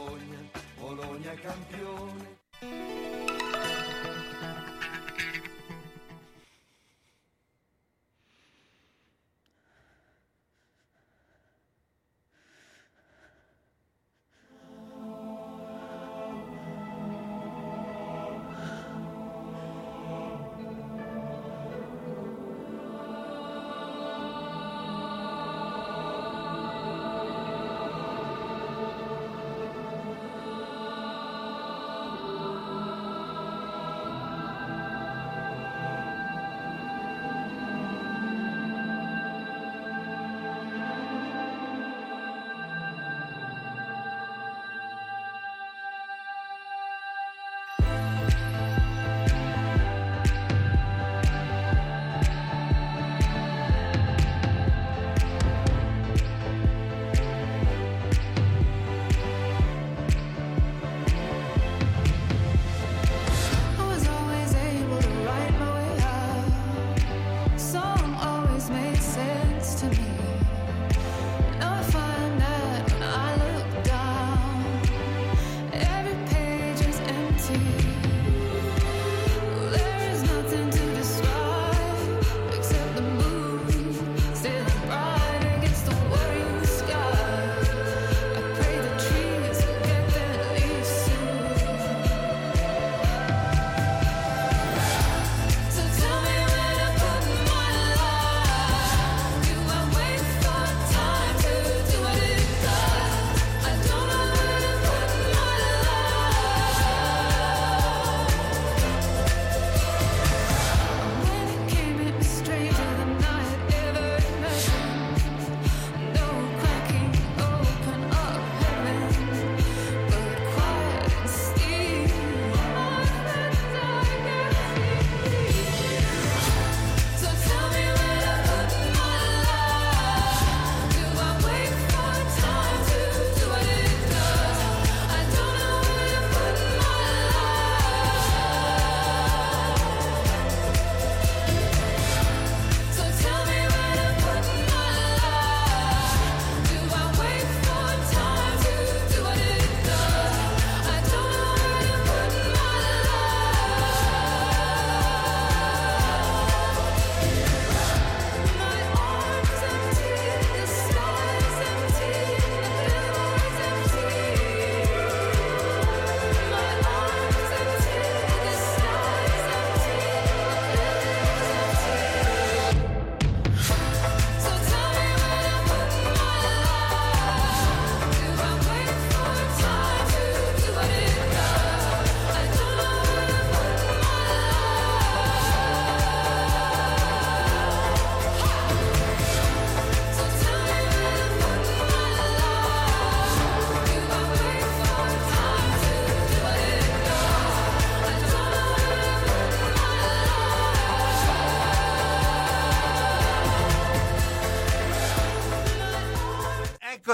Bologna campione.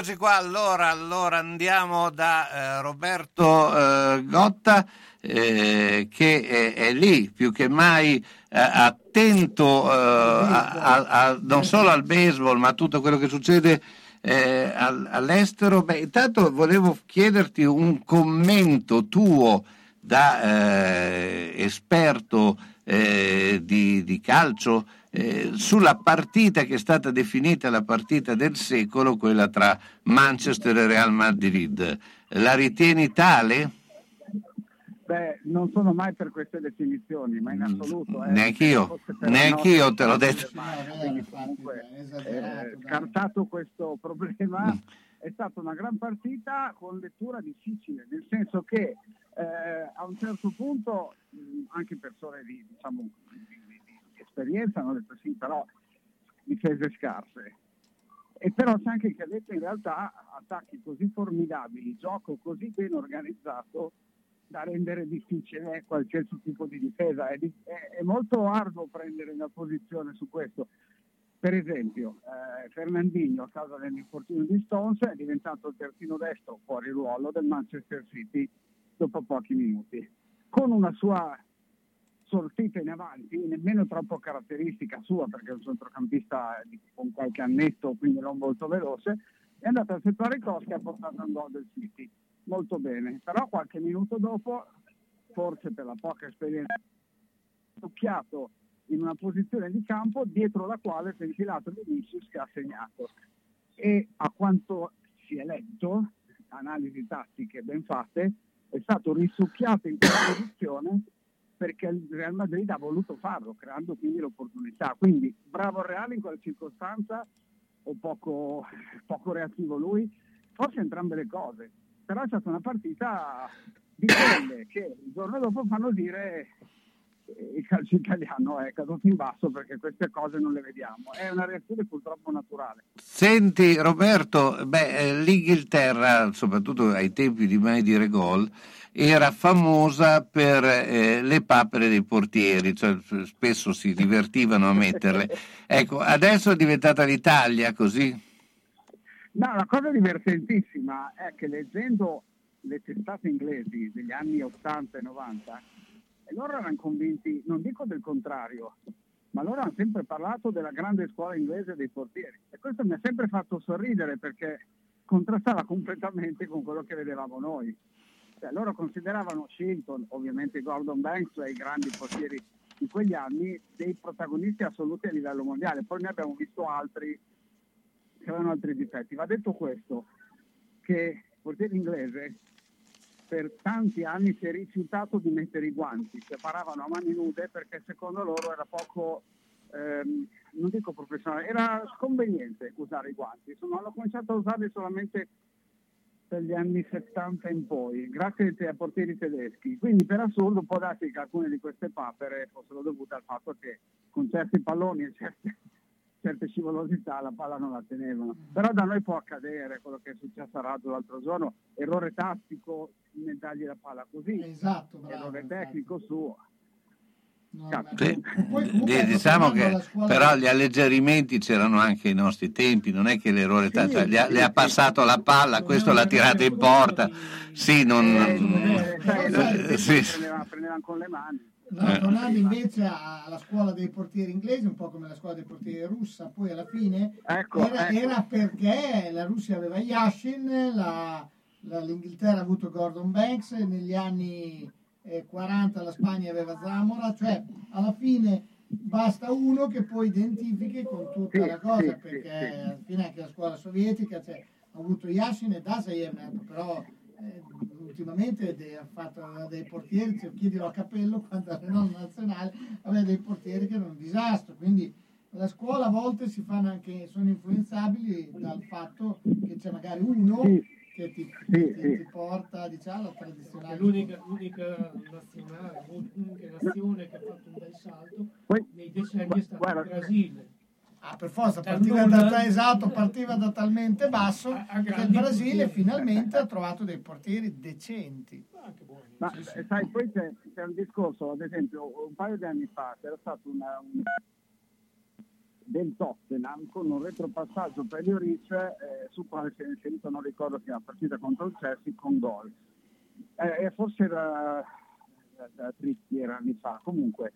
Eccoci qua, allora, allora andiamo da eh, Roberto eh, Gotta eh, che è, è lì più che mai eh, attento eh, a- a- a- non solo al baseball ma a tutto quello che succede eh, al- all'estero. Beh, intanto volevo chiederti un commento tuo da esperto di, di calcio eh, sulla partita che è stata definita la partita del secolo, quella tra Manchester e Real Madrid. La ritieni tale? Beh, non sono mai per queste definizioni, ma in assoluto. eh, per la neanch'io nostra- te l'ho detto. Quindi comunque, eh, scartato questo problema, è stata una gran partita con lettura difficile, nel senso che eh, a un certo punto mh, anche persone di, diciamo, di, di- di esperienza hanno detto sì, però difese scarse. E però c'è anche chi ha detto in realtà attacchi così formidabili, gioco così ben organizzato da rendere difficile qualsiasi tipo di difesa. È, è- è molto arduo prendere una posizione su questo. Per esempio, eh, Fernandinho a causa dell'infortunio di Stones è diventato il terzino destro fuori ruolo del Manchester City dopo pochi minuti, con una sua sortita in avanti, nemmeno troppo caratteristica sua perché è un centrocampista di- con qualche annetto, quindi non molto veloce, è andato a effettuare cross che ha portato un gol del City. Molto bene, però qualche minuto dopo, forse per la poca esperienza, tocchiato in una posizione di campo dietro la quale si è infilato Vinicius che ha segnato. E a quanto si è letto, analisi tattiche ben fatte, è stato risucchiato in quella posizione perché il Real Madrid ha voluto farlo, creando quindi l'opportunità. Quindi bravo Real in quella circostanza o poco, poco reattivo lui? Forse entrambe le cose. Però è stata una partita di quelle che il giorno dopo fanno dire il calcio italiano è caduto in basso perché queste cose non le vediamo. È una reazione purtroppo naturale. Senti Roberto, beh, eh, l'Inghilterra, soprattutto ai tempi di mai dire gol, era famosa per eh, le papere dei portieri, cioè spesso si divertivano a metterle. Ecco, adesso è diventata l'Italia così? No, la cosa divertentissima è che leggendo le testate inglesi degli anni 80 e 90, e loro erano convinti, non dico del contrario, ma loro hanno sempre parlato della grande scuola inglese dei portieri. E questo mi ha sempre fatto sorridere perché contrastava completamente con quello che vedevamo noi. Cioè, loro consideravano Shilton, ovviamente Gordon Banks e i grandi portieri di quegli anni, dei protagonisti assoluti a livello mondiale. Poi ne abbiamo visto altri che avevano altri difetti. Va detto questo, che il portiere inglese per tanti anni si è rifiutato di mettere i guanti, separavano a mani nude perché secondo loro era poco, ehm, non dico professionale, era sconveniente usare i guanti. Insomma, hanno cominciato a usarli solamente per gli anni 70 in poi, grazie ai portieri tedeschi. Quindi per assurdo può darsi che alcune di queste papere fossero dovute al fatto che con certi palloni e certe, certe scivolosità la palla non la tenevano. Però da noi può accadere quello che è successo a Raddo l'altro giorno, errore tattico nel dargli la palla così, Esatto, errore tecnico suo. Cazzo. Sì, di- diciamo che però gli alleggerimenti c'erano anche ai nostri tempi, non è che l'errore ta- cioè, le, ha, le ha passato la palla, questo l'ha tirata in porta. Sì, non, eh, sì. Prendevano, prendevano con le mani. No, tornando invece a- alla scuola dei portieri inglesi, un po' come la scuola dei portieri russa, poi alla fine Ecco, era, ecco. era perché la Russia aveva Yashin, la- la- l'Inghilterra ha avuto Gordon Banks, negli anni eh, 40 la Spagna aveva Zamora, cioè alla fine basta uno che poi identifichi con tutta Sì, la cosa, sì, perché sì, alla fine anche la scuola sovietica cioè, ha avuto Yashin e Dasayev, però eh, ultimamente ha fatto aveva dei portieri, cioè, chiedilo a Capello quando era non nazionale, aveva dei portieri che erano un disastro, quindi la scuola a volte si fanno anche, sono influenzabili dal fatto che c'è magari uno che ti, ti- ti porta diciamo alla tradizionale È l'unica, l'unica nazionale, l'unica nazione che ha fatto un bel salto nei decenni è stato il Brasile. Ah, per forza, partiva nulla- da, esatto, partiva da talmente basso che il Brasile portieri. finalmente ha trovato dei portieri decenti. Ma eh, sai, poi c'è, c'è un discorso, ad esempio, un paio di anni fa c'era stato una, un- del Tottenham con un retropassaggio per Lloris eh, su quale si è inserito, non ricordo che la partita contro il Chelsea con gol. Eh, e forse era da Trippier anni fa. Comunque,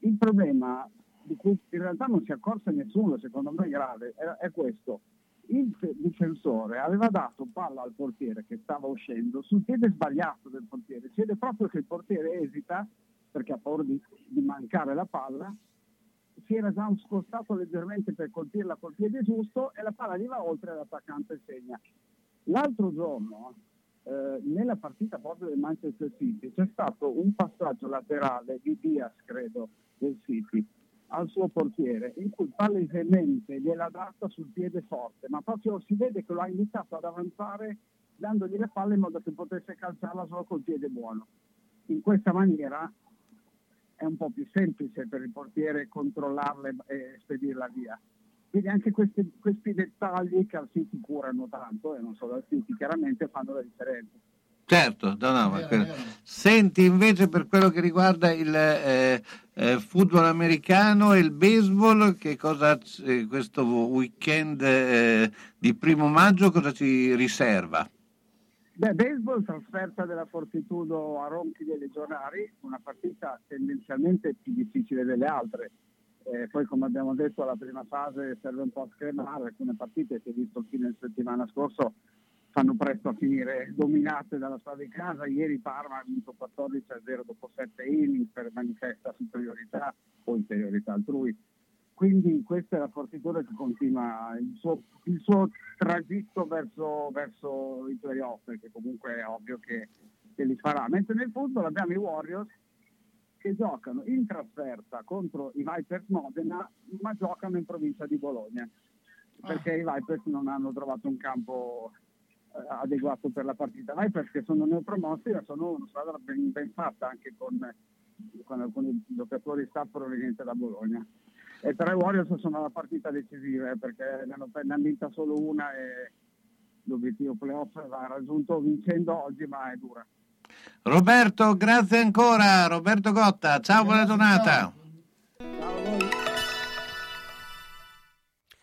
il problema di cui in realtà non si accorse nessuno, secondo me grave, è, è questo. Il fe- difensore aveva dato palla al portiere che stava uscendo sul piede sbagliato del portiere. Si vede proprio che il portiere esita perché ha paura di, di mancare la palla. Si era già spostato leggermente per colpirla col piede giusto e la palla arriva oltre e l'attaccante segna. L'altro giorno, eh, nella partita proprio del Manchester City, c'è stato un passaggio laterale di Diaz, credo, del City al suo portiere, in cui palesemente gliel'ha data sul piede forte, ma proprio si vede che lo ha invitato ad avanzare dandogli le palle in modo che potesse calciarla solo col piede buono. In questa maniera è un po' più semplice per il portiere controllarla e spedirla via. Quindi anche questi, questi dettagli che al City curano tanto, e non solo al City, chiaramente fanno la differenza. Certo, no, no, ma Senti invece per quello che riguarda il eh, eh, football americano e il baseball, che cosa eh, questo weekend eh, di primo maggio cosa ci riserva? Beh, baseball, trasferta della Fortitudo a Ronchi dei Legionari, una partita tendenzialmente più difficile delle altre. Eh, poi, come abbiamo detto, la prima fase serve un po' a scremare. Alcune partite, si è visto il fine settimana scorso, fanno presto a finire dominate dalla squadra di casa. Ieri Parma ha vinto 14 a 0 dopo 7 inning per manifesta superiorità o inferiorità altrui. Quindi questa è la fortitudo che continua il suo, il suo tragitto verso, verso i playoff, che comunque è ovvio che, che li farà. Mentre nel football abbiamo i Warriors che giocano in trasferta contro i Vipers Modena, ma giocano in provincia di Bologna, perché i Vipers non hanno trovato un campo adeguato per la partita. Vipers che sono neopromossi, ma sono una squadra ben, ben fatta anche con, con alcuni giocatori staff provenienti da Bologna. E per i Warriors sono la partita decisiva eh, perché ne hanno, ne hanno vinta solo una e l'obiettivo playoff va raggiunto vincendo oggi, ma è dura. Roberto, grazie ancora. Roberto Gotta, ciao, buona giornata.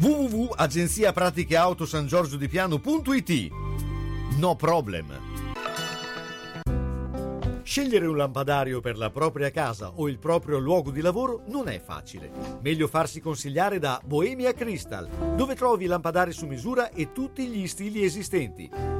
www.agenziapraticheautosangiorgiodipiano.it No problem. Scegliere un lampadario per la propria casa o il proprio luogo di lavoro non è facile. Meglio farsi consigliare da Bohemia Crystal, dove trovi lampadari su misura e tutti gli stili esistenti.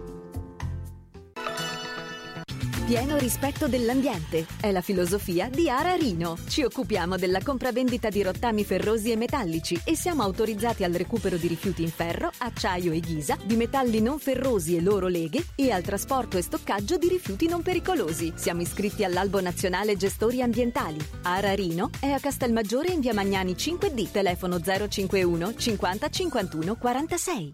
Pieno rispetto dell'ambiente. È la filosofia di Ara Rino. Ci occupiamo della compravendita di rottami ferrosi e metallici e siamo autorizzati al recupero di rifiuti in ferro, acciaio e ghisa, di metalli non ferrosi e loro leghe e al trasporto e stoccaggio di rifiuti non pericolosi. Siamo iscritti all'Albo Nazionale Gestori Ambientali. Ara Rino è a Castelmaggiore in via Magnani 5D, telefono 051 50 51 46.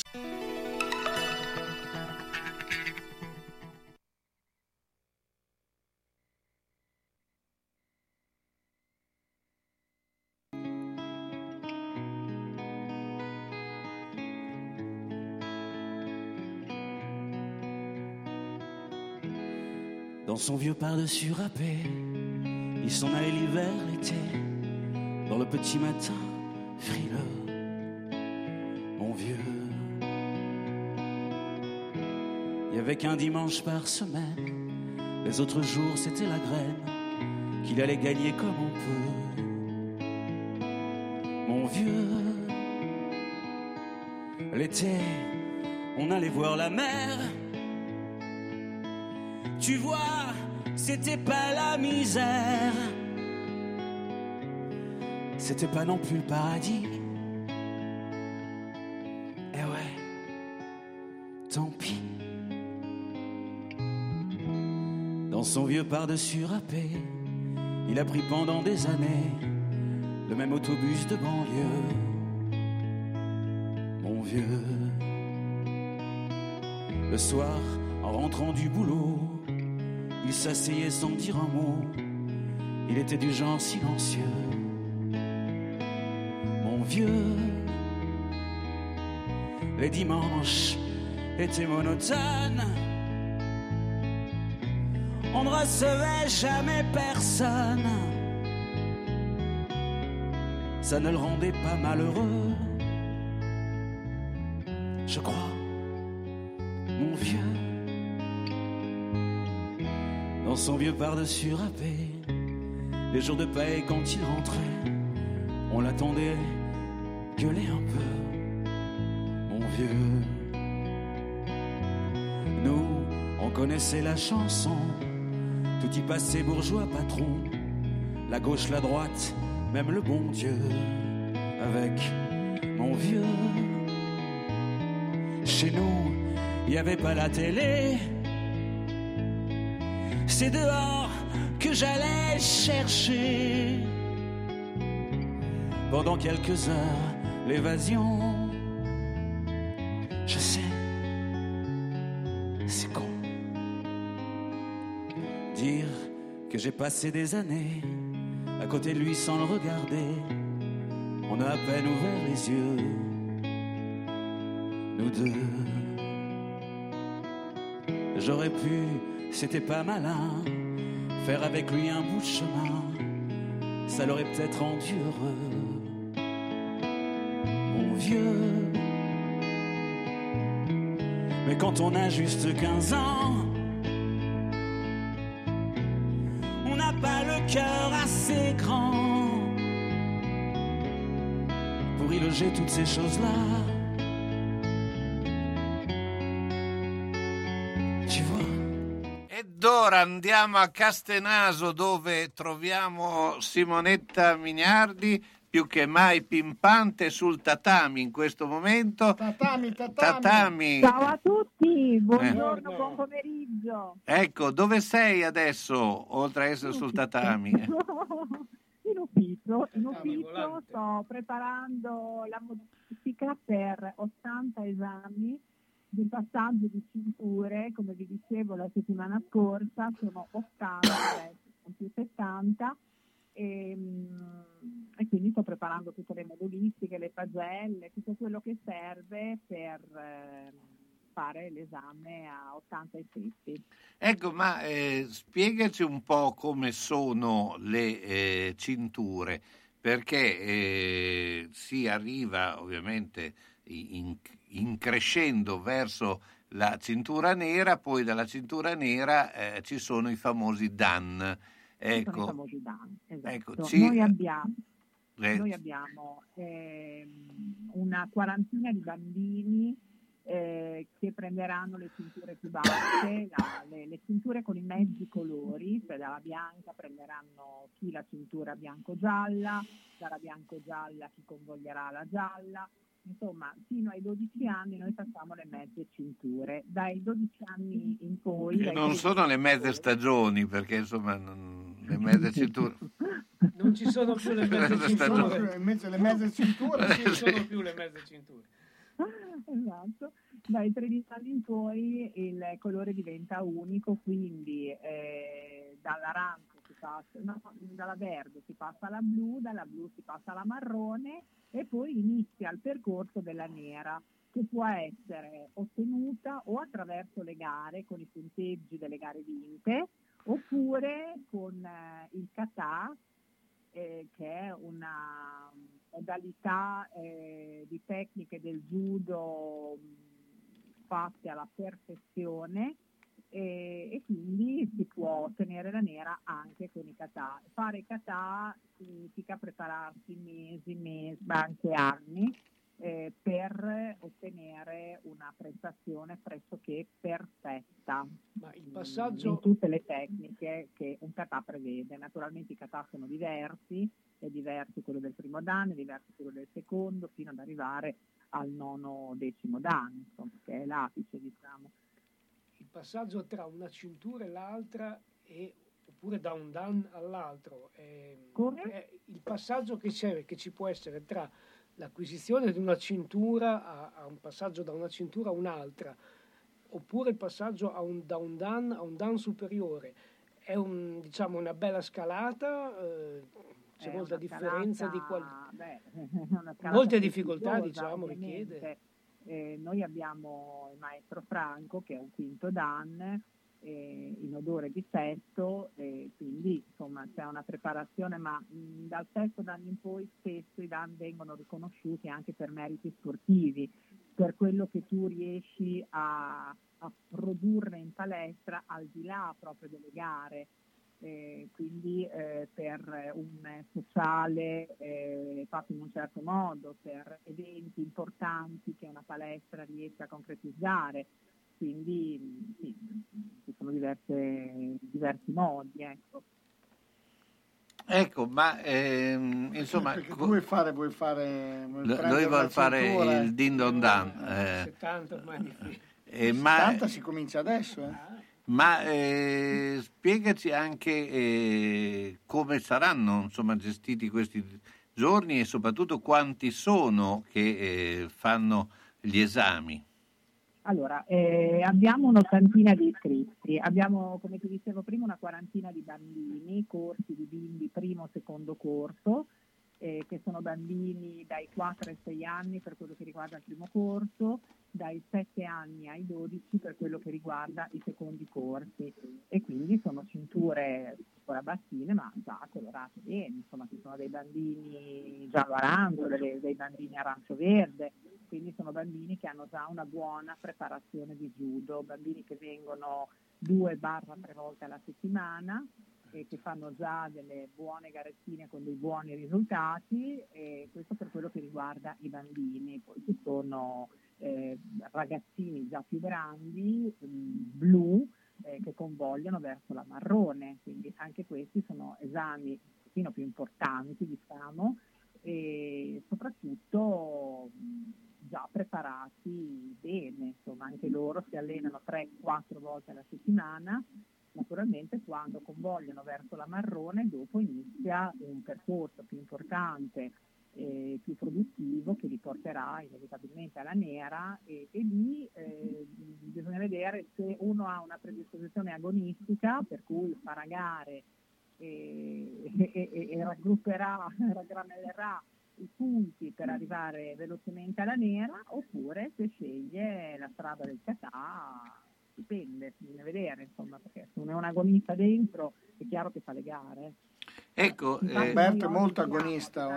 Dans son vieux par-dessus râpé, il s'en allait l'hiver, l'été, dans le petit matin frileux. Mon vieux, il y avait qu'un dimanche par semaine, les autres jours c'était la graine qu'il allait gagner comme on peut. Mon vieux, l'été, on allait voir la mer. Tu vois, c'était pas la misère. C'était pas non plus le paradis. Eh ouais, tant pis. Son vieux par-dessus râpé, il a pris pendant des années le même autobus de banlieue. Mon vieux, le soir, en rentrant du boulot, il s'asseyait sans dire un mot. Il était du genre silencieux. Mon vieux, les dimanches étaient monotones. On ne recevait jamais personne. Ça ne le rendait pas malheureux. Je crois, mon vieux dans son vieux par-dessus râpé. Les jours de paix, quand il rentrait, on l'attendait gueuler un peu, mon vieux. Nous, on connaissait la chanson, tout y passait bourgeois patron, la gauche, la droite, même le bon Dieu, avec mon vieux. Chez nous, il n'y avait pas la télé, c'est dehors que j'allais chercher. Pendant quelques heures, l'évasion. J'ai passé des années à côté de lui sans le regarder. On a à peine ouvert les yeux, nous deux. J'aurais pu c'était pas malin. Faire avec lui un bout de chemin, ça l'aurait peut-être rendu heureux. Mon vieux. Mais quand on a juste 15 ans, loger toutes ces choses-là. Tu vois Ed ora andiamo a Castenaso dove troviamo Simonetta Mignardi più che mai pimpante sul tatami in questo momento. Tatami, tatami. Tatami. Ciao a tutti, buongiorno, Eh. buon pomeriggio. Ecco, dove sei adesso, oltre a essere sul tatami? In ufficio, in ufficio sto preparando la modifica per 80 esami di passaggio di cinture, come vi dicevo la settimana scorsa, sono 80, adesso sono più 70 e, mm, e quindi sto preparando tutte le modulistiche, le pagelle, tutto quello che serve per, eh, fare l'esame a 80 e 7. Ecco, ma eh, spiegaci un po' come sono le eh, cinture, perché eh, si arriva ovviamente in, in crescendo verso la cintura nera, poi dalla cintura nera eh, ci sono i famosi Dan. Sono i Ecco, famosi Dan, esatto. ecco, ci- Noi abbiamo, eh, noi abbiamo ehm, una quarantina di bambini eh, che prenderanno le cinture più basse, la- le, le cinture con i mezzi colori, cioè dalla bianca prenderanno chi la cintura bianco-gialla, dalla bianco-gialla chi convoglierà la gialla, insomma fino ai 12 anni noi facciamo le mezze cinture, dai 12 anni in poi... che non 13 sono le mezze stagioni, perché insomma non- le mezze cinture... Non ci sono più le mezze cinture. Invece le mezze cinture Non ci sono più le mezze cinture. esatto, dai 13 anni in poi il colore diventa unico, quindi eh, dall'arancio si passa, no, dalla verde si passa alla blu, dalla blu si passa alla marrone e poi inizia il percorso della nera che può essere ottenuta o attraverso le gare con i punteggi delle gare vinte oppure con eh, il kata eh, che è una modalità eh, di tecniche del judo mh, fatte alla perfezione e, e quindi si può ottenere la nera anche con i kata. Fare kata significa prepararsi mesi, mesi, ma anche anni eh, per ottenere una prestazione pressoché perfetta Ma il in passaggio, tutte le tecniche che un kata prevede. Naturalmente i kata sono diversi, è diverso quello del primo dan, è diverso quello del secondo, fino ad arrivare al nono decimo dan, insomma, che è l'apice, diciamo. il passaggio tra una cintura e l'altra e oppure da un dan all'altro. È, è il passaggio che c'è, che ci può essere tra l'acquisizione di una cintura a, a un passaggio da una cintura a un'altra, oppure il passaggio un- da un dan a un dan superiore. È un, diciamo, una bella scalata, eh, c'è È molta una differenza di qualità. Molte difficoltà, diciamo, ovviamente. richiede. Eh, noi abbiamo il maestro Franco che è un quinto dan eh, in odore di sesto, e quindi insomma c'è una preparazione, ma mh, dal sesto dan in poi spesso i dan vengono riconosciuti anche per meriti sportivi, per quello che tu riesci a, a produrre in palestra al di là proprio delle gare. Eh, quindi eh, per un sociale eh, fatto in un certo modo, per eventi importanti che una palestra riesce a concretizzare, quindi sì, ci sono diverse, diversi modi. Ecco. Ecco, ma ehm, insomma, Perché tu vuoi fare, vuoi fare vuoi lui vuole fare cintura, il din don dan, eh, 70 ormai è difficile. eh, ma, 70 si comincia adesso, eh. Ma, eh, spiegaci anche eh, come saranno insomma, gestiti questi giorni e soprattutto quanti sono che eh, fanno gli esami. Allora, eh, abbiamo un'ottantina di iscritti, abbiamo, come ti dicevo prima, una quarantina di bambini, corsi di bimbi primo, secondo corso, eh, che sono bambini dai 4 ai 6 anni per quello che riguarda il primo corso, dai 7 anni ai 12 per quello che riguarda i secondi corsi. E quindi sono cinture ancora bassine ma già colorate bene, insomma ci sono dei bambini giallo arancio, dei, dei bambini arancio verde, quindi sono bambini che hanno già una buona preparazione di judo, bambini che vengono due barra tre volte alla settimana e che fanno già delle buone garettine con dei buoni risultati e questo per quello che riguarda i bambini. Poi ci sono eh, ragazzini già più grandi, mh, blu, eh, che convogliano verso la marrone, quindi anche questi sono esami un pochino più importanti, diciamo, e soprattutto mh, già preparati bene, insomma anche loro si allenano 3-4 volte alla settimana, naturalmente quando convogliano verso la marrone dopo inizia un percorso più importante e più produttivo che li porterà inevitabilmente alla nera e, e lì eh, bisogna vedere se uno ha una predisposizione agonistica per cui farà gare e, e- e- e raggrupperà, raggramellerà i punti per arrivare velocemente alla nera oppure se sceglie la strada del Catà dipende, bisogna vedere insomma perché se uno è un agonista dentro è chiaro che fa le gare. Ecco, eh, Umberto è molto agonista,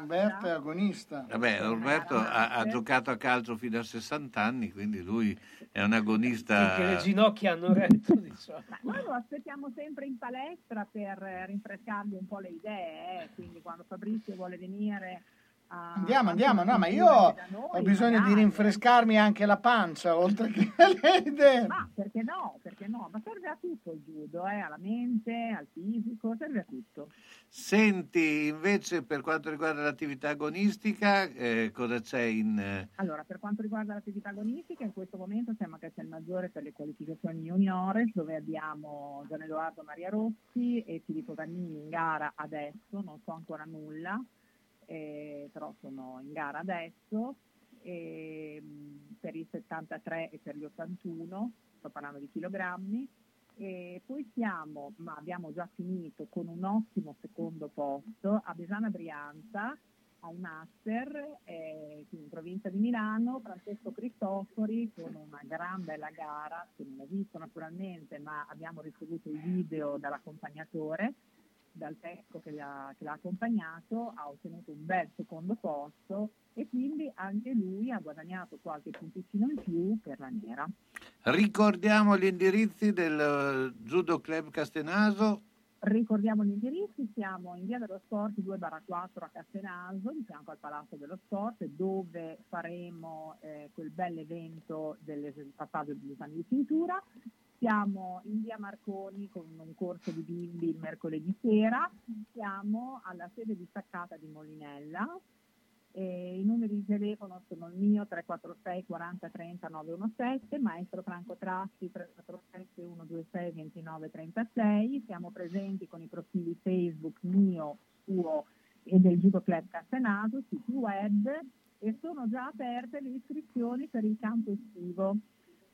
Umberto è agonista. vabbè, Roberto ha, ha giocato a calcio fino a 60 anni, quindi lui è un agonista. Che le ginocchia hanno retto, diciamo. Ma noi lo aspettiamo sempre in palestra per eh, rinfrescargli un po' le idee, eh, quindi quando Fabrizio vuole venire. Andiamo, andiamo, no, ma io ho bisogno di rinfrescarmi anche la pancia, oltre che le idee. Ma perché no? Perché no? Ma serve a tutto il judo, eh? alla mente, al fisico, serve a tutto. Senti, invece, per quanto riguarda l'attività agonistica, eh, cosa c'è in... eh, Allora, per quanto riguarda l'attività agonistica, in questo momento siamo a Castelmaggiore per le qualificazioni juniores, dove abbiamo Gian Edoardo Maria Rossi e Filippo Vanini in gara adesso, non so ancora nulla, eh, però sono in gara adesso, e, mh, per i 73 e per gli 81, sto parlando di chilogrammi, e poi siamo, ma abbiamo già finito, con un ottimo secondo posto a Besana Brianza, ai Master, eh, in provincia di Milano, Francesco Cristofori con una gran bella gara, che non ho visto naturalmente, ma abbiamo ricevuto il video dall'accompagnatore, dal tecnico che, li ha- che l'ha accompagnato, ha ottenuto un bel secondo posto e quindi anche lui ha guadagnato qualche punticino in più per la nera. Ricordiamo gli indirizzi del eh, Judo Club Castenaso. Ricordiamo gli indirizzi, siamo in via dello Sport 2-4 a Castenaso, di fianco al Palazzo dello Sport, dove faremo eh, quel bel evento del passaggio degli esami di cintura. Siamo in via Marconi con un corso di bimbi il mercoledì sera, siamo alla sede distaccata di Molinella. E I numeri di telefono sono il mio 346 40 30 917, maestro Franco Tratti 347 126 29 36. Siamo presenti con i profili Facebook mio, suo e del Judo Club Castenaso, siti web e sono già aperte le iscrizioni per il campo estivo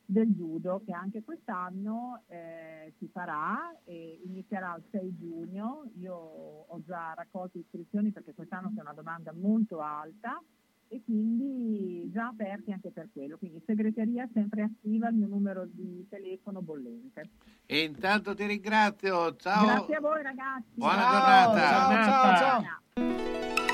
del judo che anche quest'anno eh, si farà e inizierà il 6 giugno. Io ho già raccolto iscrizioni perché quest'anno c'è una domanda molto alta e quindi già aperti anche per quello. Quindi segreteria sempre attiva, il mio numero di telefono bollente. E intanto ti ringrazio, ciao. Grazie a voi ragazzi. Buona Ciao, giornata. ciao, ciao, ciao.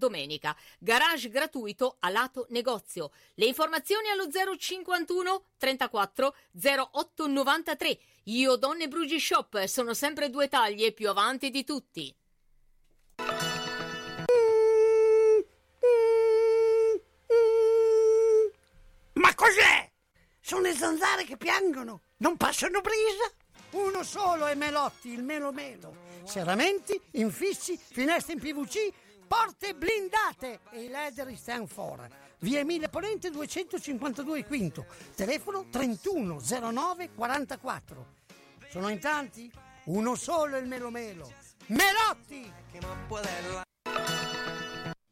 domenica. Garage gratuito a lato negozio. Le informazioni allo 051 34 08 93. Io Donne Brugi Shop sono sempre due taglie più avanti di tutti. Ma cos'è? Sono le zanzare che piangono, non passano brisa. Uno solo è Melotti, il Melo Melo. Serramenti, infissi, finestre in PVC, porte blindate e i leder stand for. Via Emile Ponente 252 Quinto, telefono 31 09 44. Sono in tanti? Uno solo il Melo Melo. Melotti!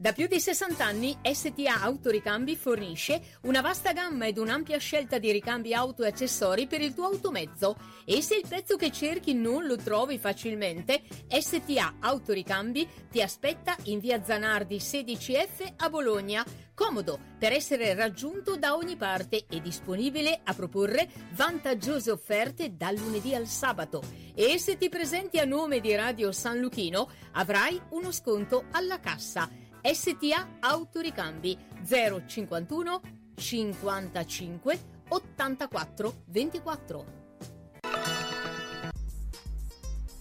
Da più di 60 anni STA Autoricambi fornisce una vasta gamma ed un'ampia scelta di ricambi auto e accessori per il tuo automezzo e se il pezzo che cerchi non lo trovi facilmente, STA Autoricambi ti aspetta in via Zanardi 16F a Bologna, comodo per essere raggiunto da ogni parte e disponibile a proporre vantaggiose offerte dal lunedì al sabato. E se ti presenti a nome di Radio San Luchino avrai uno sconto alla cassa. STA Autoricambi 051 55 84 24.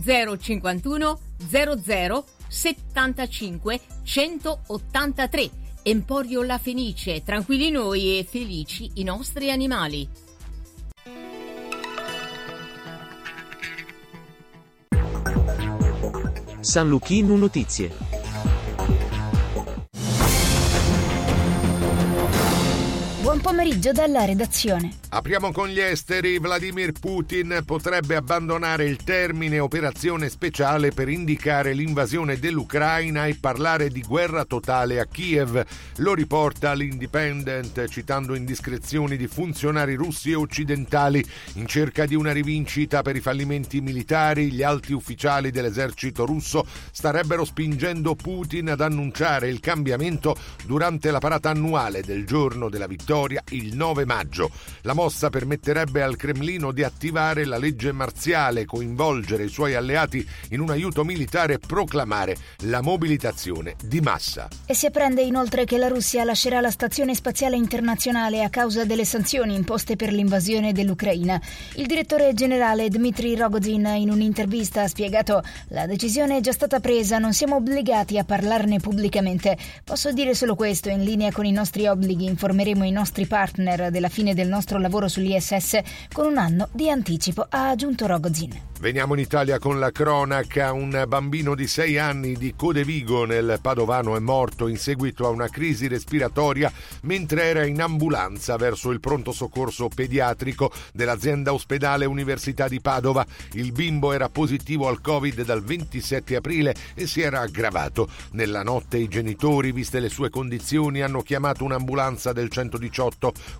051 00 75 183. Emporio La Fenice, tranquilli noi e felici i nostri animali. San Luchino Notizie. Buon pomeriggio dalla redazione. Apriamo con gli esteri. Vladimir Putin potrebbe abbandonare il termine operazione speciale per indicare l'invasione dell'Ucraina e parlare di guerra totale a Kiev. Lo riporta l'Independent citando indiscrezioni di funzionari russi e occidentali in cerca di una rivincita per i fallimenti militari. Gli alti ufficiali dell'esercito russo starebbero spingendo Putin ad annunciare il cambiamento durante la parata annuale del giorno della vittoria il 9 maggio. La mossa permetterebbe al Cremlino di attivare la legge marziale, coinvolgere i suoi alleati in un aiuto militare e proclamare la mobilitazione di massa. E si apprende inoltre che la Russia lascerà la Stazione Spaziale Internazionale a causa delle sanzioni imposte per l'invasione dell'Ucraina. Il direttore generale Dmitry Rogozin in un'intervista ha spiegato la decisione è già stata presa, non siamo obbligati a parlarne pubblicamente. Posso dire solo questo, in linea con i nostri obblighi informeremo i nostri partner della fine del nostro lavoro sull'ISS con un anno di anticipo, ha aggiunto Rogozin. Veniamo in Italia con la cronaca. Un bambino di 6 anni di Codevigo nel Padovano è morto in seguito a una crisi respiratoria mentre era in ambulanza verso il pronto soccorso pediatrico dell'azienda ospedale Università di Padova. Il bimbo era positivo al Covid dal 27 aprile e si era aggravato. Nella notte i genitori, viste le sue condizioni, hanno chiamato un'ambulanza del 118.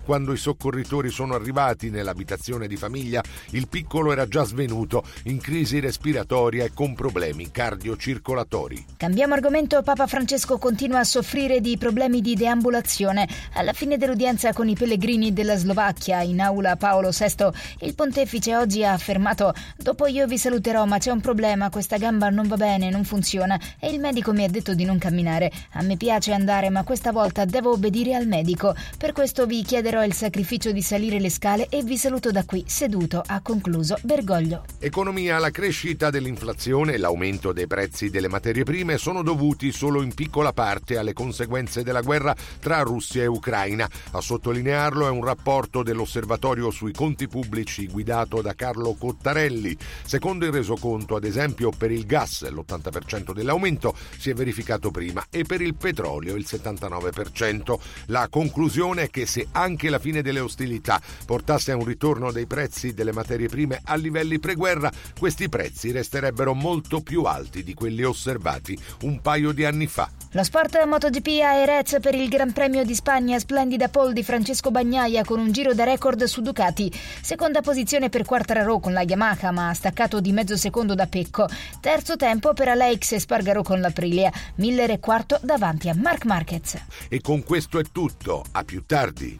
Quando i soccorritori sono arrivati nell'abitazione di famiglia, il piccolo era già svenuto in crisi respiratoria e con problemi cardiocircolatori. Cambiamo argomento, Papa Francesco continua a soffrire di problemi di deambulazione. Alla fine dell'udienza con i pellegrini della Slovacchia in aula Paolo VI, il pontefice oggi ha affermato dopo io vi saluterò ma c'è un problema, questa gamba non va bene, non funziona e il medico mi ha detto di non camminare. A me piace andare ma questa volta devo obbedire al medico. Per questo vi chiederò il sacrificio di salire le scale e vi saluto da qui, seduto, ha concluso Bergoglio. Economia, la crescita dell'inflazione e l'aumento dei prezzi delle materie prime sono dovuti solo in piccola parte alle conseguenze della guerra tra Russia e Ucraina. A sottolinearlo è un rapporto dell'Osservatorio sui conti pubblici guidato da Carlo Cottarelli. Secondo il resoconto, ad esempio, per il gas l'80% dell'aumento si è verificato prima e per il petrolio il 79%. La conclusione è che se anche la fine delle ostilità portasse a un ritorno dei prezzi delle materie prime a livelli preguerra, questi prezzi resterebbero molto più alti di quelli osservati un paio di anni fa. Lo sport MotoGP a Jerez per il Gran Premio di Spagna, splendida pole di Francesco Bagnaia con un giro da record su Ducati. Seconda posizione per Quartararo con la Yamaha, ma ha staccato di mezzo secondo da Pecco. Terzo tempo per Alex Espargaro con l'Aprilia. Miller e quarto davanti a Marc Marquez. E con questo è tutto. A più tardi. tarde.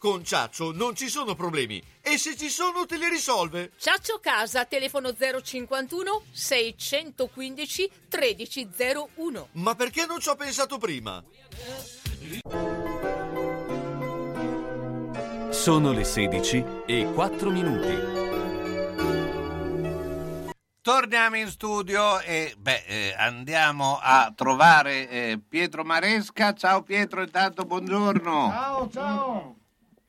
Con Ciaccio non ci sono problemi e se ci sono te li risolve. Ciaccio Casa, telefono 051 615 1301. Ma perché non ci ho pensato prima? Sono le 16 e 4 minuti. Torniamo in studio e beh, eh, andiamo a trovare eh, Pietro Maresca. Ciao Pietro, intanto buongiorno. Ciao, ciao.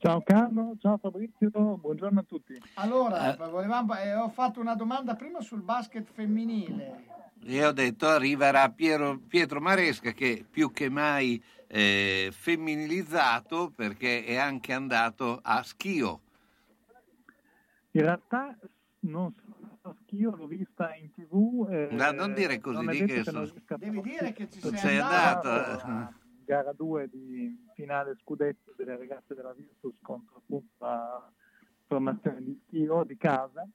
Ciao Carlo, ciao Fabrizio, buongiorno a tutti. Allora, volevamo- eh, ho fatto una domanda prima sul basket femminile. E ho detto arriverà Piero- Pietro Maresca che più che mai eh, femminilizzato perché è anche andato a schio. In realtà non so a schio, l'ho vista in tv. eh, No, non dire così, non di che che non so- riesca a Devi dire che ci sei, sei andato. andato. Gara 2 di finale scudetto delle ragazze della Virtus contro appunto la formazione di schio di casa.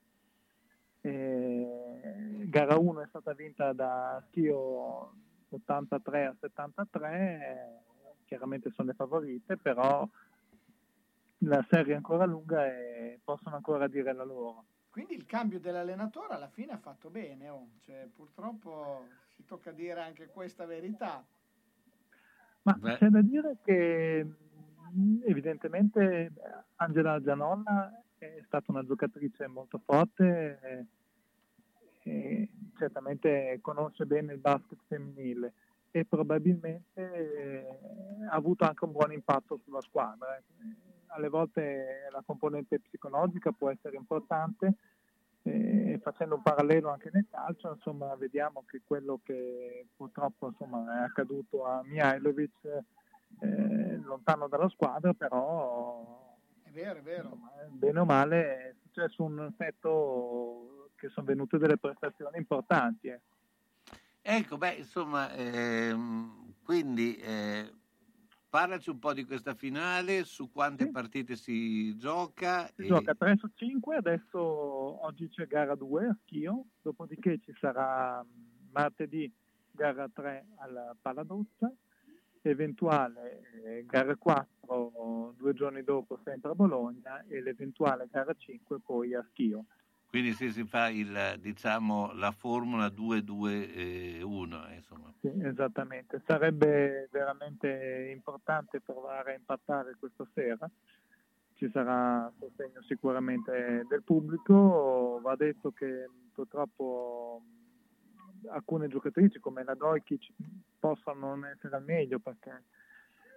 E gara 1 è stata vinta da schio 83 a 73, eh, chiaramente sono le favorite, però la serie è ancora lunga e possono ancora dire la loro. Quindi il cambio dell'allenatore alla fine ha fatto bene. oh. Cioè, purtroppo si tocca dire anche questa verità. Ma c'è da dire che evidentemente Angela Gianolla è stata una giocatrice molto forte e, e certamente conosce bene il basket femminile e probabilmente eh, ha avuto anche un buon impatto sulla squadra. Alle volte la componente psicologica può essere importante e facendo un parallelo anche nel calcio, insomma, vediamo che quello che purtroppo insomma, è accaduto a Mihailovic eh, lontano dalla squadra, però È vero, è vero. bene o male è successo un effetto che sono venute delle prestazioni importanti. eh. Ecco, beh, insomma, ehm, quindi eh, parlaci un po' di questa finale, su quante partite si gioca. Si e- gioca 3 su 5, adesso oggi c'è gara 2 a schio, dopodiché ci sarà mh, martedì gara 3 alla Paladozza, eventuale eh, gara 4 due giorni dopo sempre a Bologna e l'eventuale gara 5 poi a schio. Quindi sì, si fa il, diciamo, la formula 2-2-1, insomma. Sì, esattamente, sarebbe veramente importante provare a impattare questa sera. Ci sarà sostegno sicuramente del pubblico, va detto che purtroppo alcune giocatrici come la Dojkic possono non essere al meglio perché eh,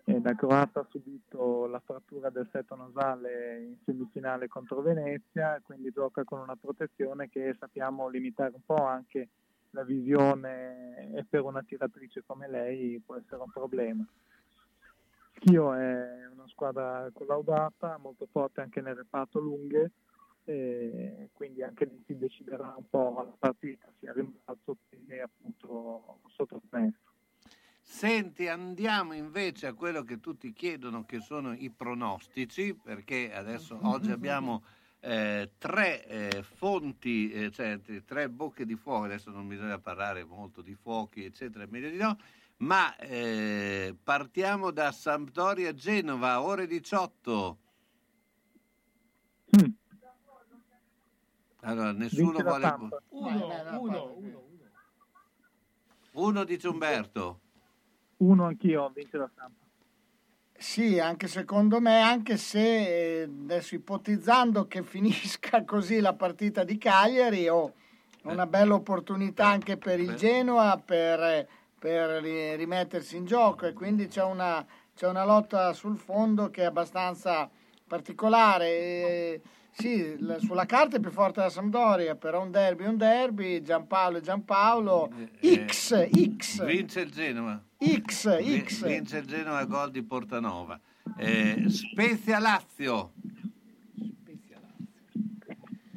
la Croata ha subito la frattura del setto nasale in semifinale contro Venezia, quindi gioca con una protezione che sappiamo limitare un po' anche la visione e per una tiratrice come lei può essere un problema. Schio è una squadra collaudata, molto forte anche nel reparto lunghe, quindi anche lì si deciderà un po' la partita, sia rimbalzo che appunto sotto. Senti, andiamo invece a quello che tutti chiedono, che sono i pronostici, perché adesso oggi abbiamo eh, tre eh, fonti, eh, cioè tre bocche di fuoco, adesso non bisogna parlare molto di fuochi, eccetera, è meglio di no, ma eh, partiamo da Sampdoria Genova, ore 18. Allora, nessuno vuole... Uno, uno, vai, uno. Uno dice Umberto. Uno anch'io, vince la stampa. Sì, anche secondo me, anche se eh, adesso ipotizzando che finisca così la partita di Cagliari, ho una bella opportunità anche per il Genoa per, per ri- rimettersi in gioco e quindi c'è una, c'è una lotta sul fondo che è abbastanza particolare. E, sì, la- sulla carta è più forte la Sampdoria, però un derby è un derby, Giampaolo e Giampaolo, X, X, Vince il Genova. X, X. Vince il Genova gol di Portanova. Eh, Spezia Lazio.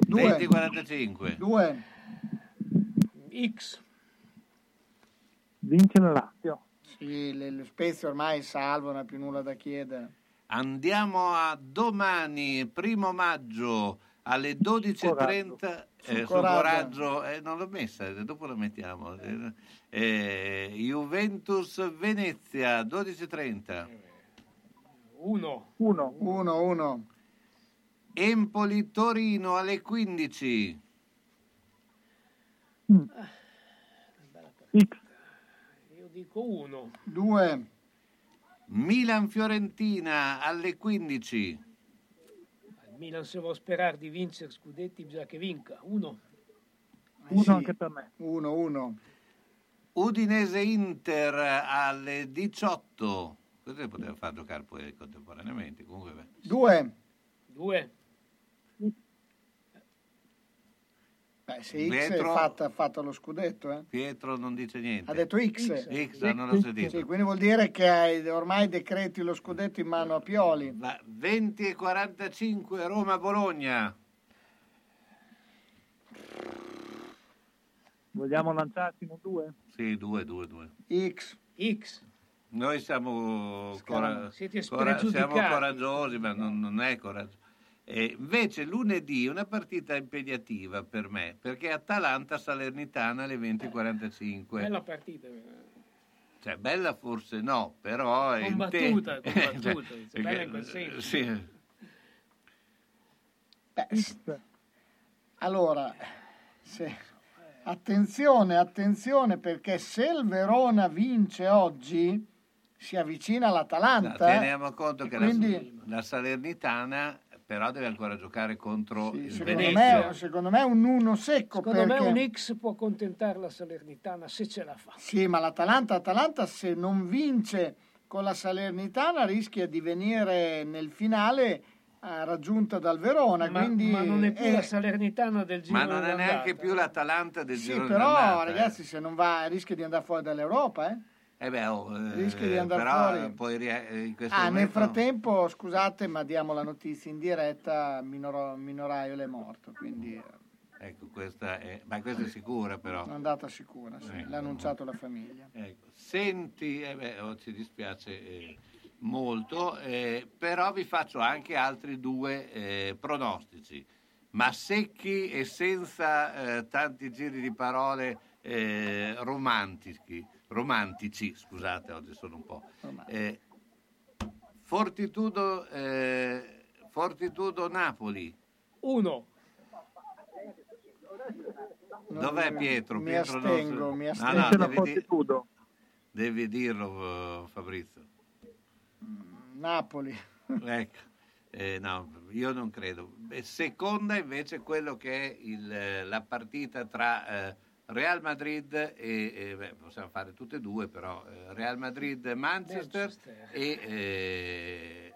20-45. 2. X. Vince la Lazio. Sì, le, le Spezia ormai salvo, non ha più nulla da chiedere. Andiamo a domani, primo maggio, alle 12.30. Sul Eh, sul coraggio. coraggio, eh, non l'ho messa, eh, dopo la mettiamo. Eh, eh, Juventus Venezia, 12.30. Uno. Uno. 1, 1. Empoli Torino alle 15. X. Io dico uno. 2. Milan Fiorentina alle 15. Il Milan se vuole sperare di vincere scudetti bisogna che vinca. Uno. Uno anche per me. 1, 1. Udinese Inter alle 18. Questo si poteva far giocare poi contemporaneamente. Comunque, beh. Due. Due. Beh, se X Pietro- è fatta, fatta lo scudetto, eh. Pietro non dice niente. Ha detto X. X, non l'ho sentito. Sì, quindi vuol dire che hai ormai decreti lo scudetto in mano a Pioli. Va 20 e 45 Roma-Bologna. Vogliamo lanciarci un due? Sì, 2, 2, 2. X. X. Noi siamo, cora- siete cora- siamo coraggiosi, ma non, non è coraggioso. E invece lunedì è una partita impegnativa per me, perché Atalanta-Salernitana alle 20.45. Bella partita. Cioè, bella forse no, però è in te- Combattuta, combattuta, Cioè, bella in quel senso. Sì. Beh, allora, se- attenzione, attenzione, perché se il Verona vince oggi, si avvicina No, all'Atalanta. eh. teniamo conto che quindi, la, la Salernitana però deve ancora giocare contro il secondo Venezia. me, secondo me è un uno secco. Secondo perché... me un X può contentare la Salernitana se ce la fa. Sì, ma l'Atalanta, Atalanta se non vince con la Salernitana rischia di venire nel finale eh, raggiunta dal Verona. Ma, quindi ma non è più eh, la Salernitana del giro Ma non è neanche più l'Atalanta del Sì, girone però d'andata, eh. ragazzi, se non va rischia di andare fuori dall'Europa. Eh? Eh beh, oh, eh, di andare però fuori. poi rie- eh, Ah, nel frattempo, scusate, ma diamo la notizia in diretta, Minoro- Minoraio è morto, quindi è ecco, questa è, ma questa è sicura però. andata sicura, sì, Ecco. l'ha annunciato la famiglia. Ecco, Senti, eh beh, oh, ci dispiace eh, molto, eh, però vi faccio anche altri due eh, pronostici, ma secchi e senza eh, tanti giri di parole eh, romantici, romantici, scusate, oggi sono un po'. Eh, Fortitudo, eh, Fortitudo Napoli. Uno. Dov'è Pietro? Mi Pietro astengo, so- mi No, astengo. no, Dice la devi, di- devi dirlo, eh, Fabrizio. Napoli. Ecco, eh, no, io non credo. Beh, Seconda invece quello che è il, eh, la partita tra eh, Real Madrid e, e, beh, possiamo fare tutte e due, però eh, Real Madrid-Manchester e eh,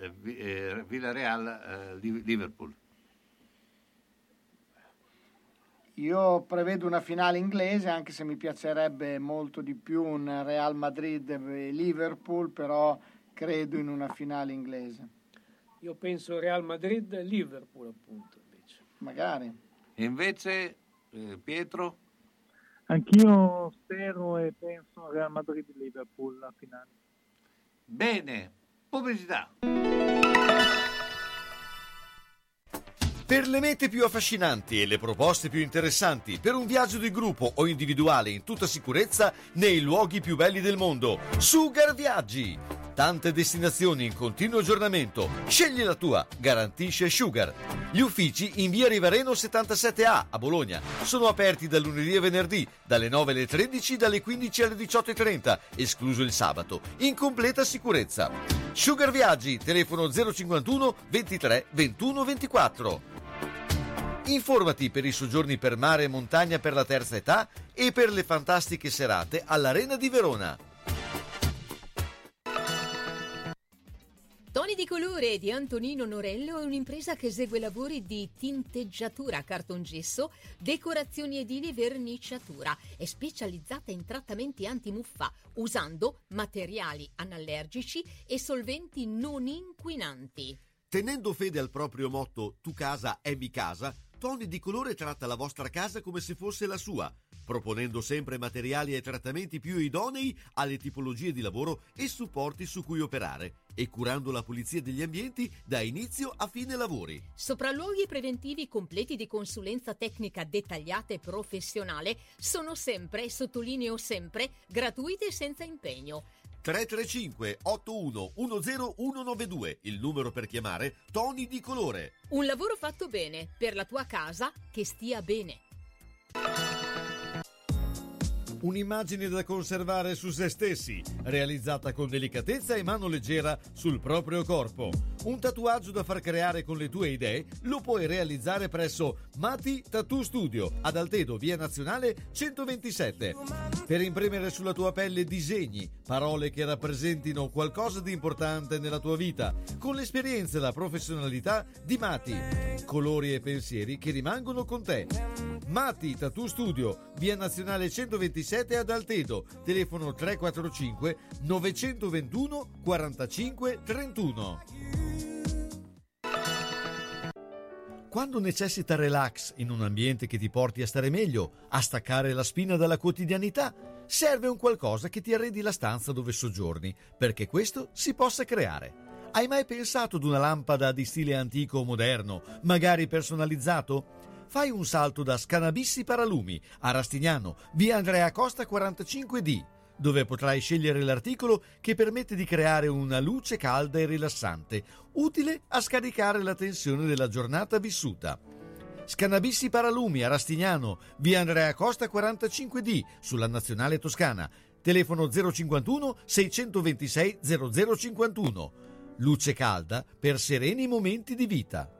eh, Vi- eh, Villarreal-Liverpool. Io prevedo una finale inglese, anche se mi piacerebbe molto di più un Real Madrid e Liverpool, però credo in una finale inglese. Io penso Real Madrid e Liverpool, appunto. Invece. Magari. E invece eh, Pietro? Anch'io spero e penso Real Madrid-Liverpool la finale. Bene, pubblicità. Per le mete più affascinanti e le proposte più interessanti, per un viaggio di gruppo o individuale in tutta sicurezza nei luoghi più belli del mondo, Sugar Viaggi! Tante destinazioni in continuo aggiornamento. Scegli la tua, garantisce Sugar. Gli uffici in via Rivareno 77A a Bologna sono aperti dal lunedì e venerdì, dalle 9 alle 13, dalle 15 alle 18.30, escluso il sabato, in completa sicurezza. Sugar Viaggi, telefono 051 23 21 24. Informati per i soggiorni per mare e montagna per la terza età e per le fantastiche serate all'Arena di Verona. Toni di colore di Antonino Norello è un'impresa che esegue lavori di tinteggiatura, cartongesso, decorazioni edili e verniciatura. È specializzata in trattamenti antimuffa usando materiali anallergici e solventi non inquinanti. Tenendo fede al proprio motto Tu casa è mi casa, Tony di Colore tratta la vostra casa come se fosse la sua, proponendo sempre materiali e trattamenti più idonei alle tipologie di lavoro e supporti su cui operare e curando la pulizia degli ambienti da inizio a fine lavori. Sopralluoghi preventivi completi di consulenza tecnica dettagliata e professionale sono sempre, sottolineo sempre, gratuiti e senza impegno. 335 81 10192, il numero per chiamare Tony di Colore. Un lavoro fatto bene per la tua casa che stia bene. Un'immagine da conservare su se stessi, realizzata con delicatezza e mano leggera sul proprio corpo. Un tatuaggio da far creare con le tue idee lo puoi realizzare presso Mati Tattoo Studio ad Altedo, via Nazionale 127. Per imprimere sulla tua pelle disegni, parole che rappresentino qualcosa di importante nella tua vita, con l'esperienza e la professionalità di Mati. Colori e pensieri che rimangono con te. Mati Tattoo Studio, via Nazionale 127 ad Altedo, telefono 345 921 45 31. Quando necessita relax in un ambiente che ti porti a stare meglio, a staccare la spina dalla quotidianità, serve un qualcosa che ti arredi la stanza dove soggiorni, perché questo si possa creare. Hai mai pensato ad una lampada di stile antico o moderno, magari personalizzato? Fai un salto da Scanabissi Paralumi a Rastignano, via Andrea Costa 45D, dove potrai scegliere l'articolo che permette di creare una luce calda e rilassante, utile a scaricare la tensione della giornata vissuta. Scanabissi Paralumi a Rastignano, via Andrea Costa 45D, sulla Nazionale Toscana. Telefono 051 626 0051. Luce calda per sereni momenti di vita.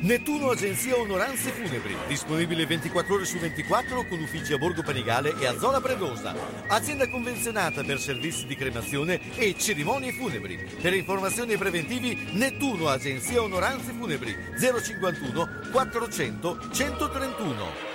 Nettuno Agenzia Onoranze Funebri, disponibile 24 ore su 24 con uffici a Borgo Panigale e a Zola Predosa. Azienda convenzionata per servizi di cremazione e cerimonie funebri. Per informazioni e preventivi Nettuno Agenzia Onoranze Funebri 051 400 131.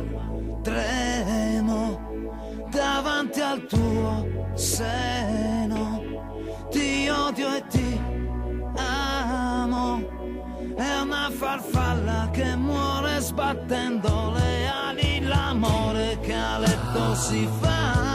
tremo davanti al tuo seno. Ti odio e ti amo. È una farfalla che muore sbattendo le ali. L'amore che a letto si fa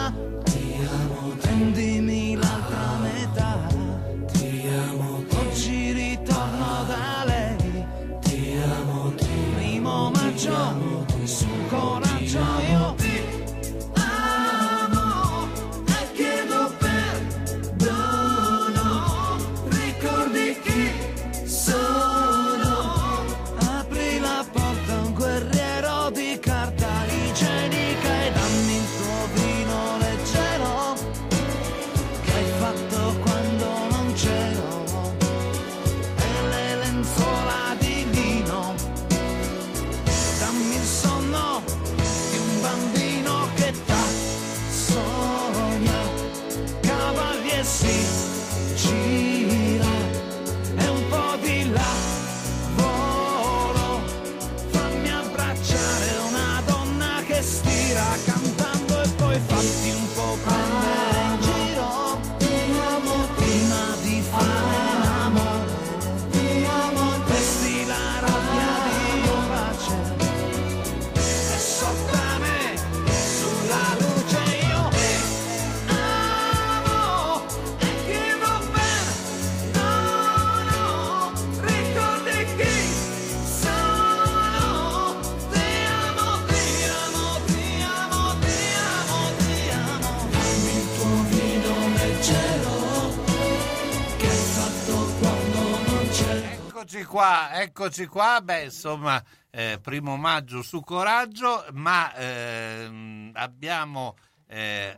Eccoci qua, eccoci qua, beh insomma, eh, primo maggio su coraggio, ma ehm, abbiamo eh,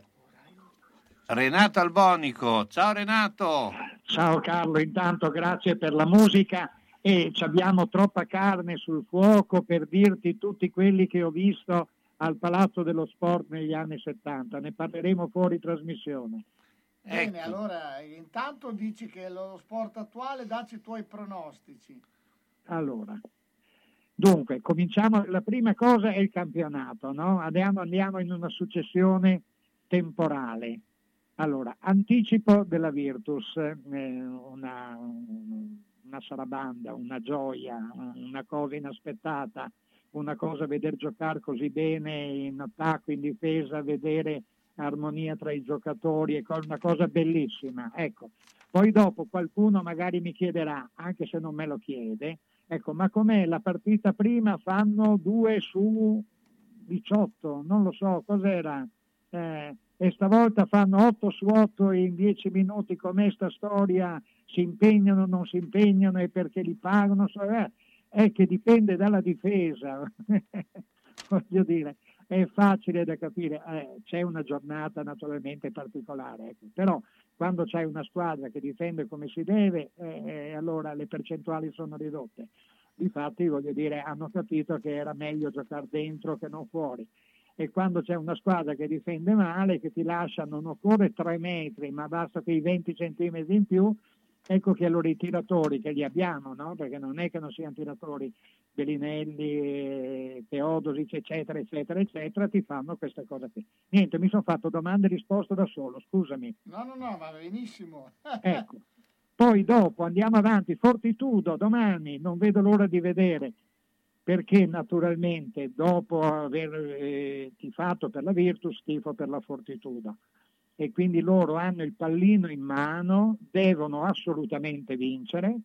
Renato Albonico. Ciao Renato. Ciao Carlo, intanto grazie per la musica e abbiamo troppa carne sul fuoco per dirti tutti quelli che ho visto al Palazzo dello Sport negli anni 70. Ne parleremo fuori trasmissione. Bene, allora intanto dici che lo sport attuale, dacci i tuoi pronostici. Allora, dunque, cominciamo. La prima cosa è il campionato, no? Andiamo, andiamo in una successione temporale. Allora, anticipo della Virtus, eh, una, una sarabanda, una gioia, una cosa inaspettata, una cosa vedere giocare così bene in attacco, in difesa, vedere armonia tra i giocatori, è una cosa bellissima. Ecco. Poi dopo qualcuno magari mi chiederà, anche se non me lo chiede, ecco, ma com'è la partita prima fanno 2 su 18, non lo so, cos'era? Eh, e stavolta fanno 8 su 8 in 10 minuti, com'è sta storia? Si impegnano, non si impegnano e perché li pagano? So, eh, è che dipende dalla difesa, voglio dire, è facile da capire, eh, c'è una giornata naturalmente particolare, ecco. però quando c'è una squadra che difende come si deve, eh, allora le percentuali sono ridotte. Difatti, voglio dire, hanno capito che era meglio giocare dentro che non fuori. E quando c'è una squadra che difende male, che ti lascia, non occorre tre metri, ma basta quei 20 centimetri in più, ecco che allora i tiratori che li abbiamo, no? perché non è che non siano tiratori Bellinelli, eh, Teodosic, eccetera, eccetera, eccetera, ti fanno questa cosa qui. Niente, mi sono fatto domande e risposte da solo, scusami. No, no, no, va benissimo. Ecco. Poi dopo andiamo avanti, Fortitudo, domani, non vedo l'ora di vedere, perché naturalmente dopo aver eh, tifato per la Virtus, tifo per la Fortitudo. E quindi loro hanno il pallino in mano, devono assolutamente vincere,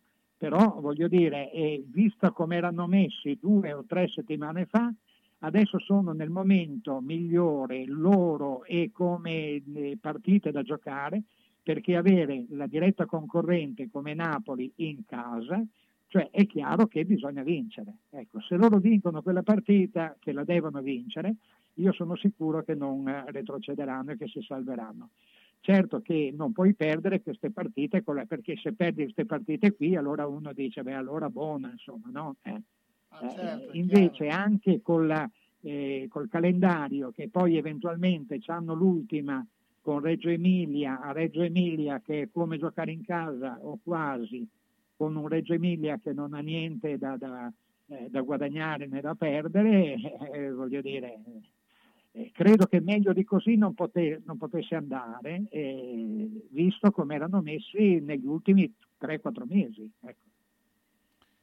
però voglio dire, eh, visto come erano messi due o tre settimane fa, adesso sono nel momento migliore loro e come eh, partite da giocare, perché avere la diretta concorrente come Napoli in casa, cioè è chiaro che bisogna vincere. Ecco, se loro vincono quella partita, che la devono vincere, io sono sicuro che non retrocederanno e che si salveranno. Certo che non puoi perdere queste partite, perché se perdi queste partite qui, allora uno dice, beh, allora buona, insomma, no? Eh. Ah, certo, Eh, invece anche con la- eh, col calendario che poi eventualmente hanno l'ultima con Reggio Emilia, a Reggio Emilia che è come giocare in casa o quasi, con un Reggio Emilia che non ha niente da, da, eh, da guadagnare né da perdere, eh, voglio dire, eh, credo che meglio di così non, pote- non potesse andare, eh, visto come erano messi negli ultimi 3-4 mesi. ecco.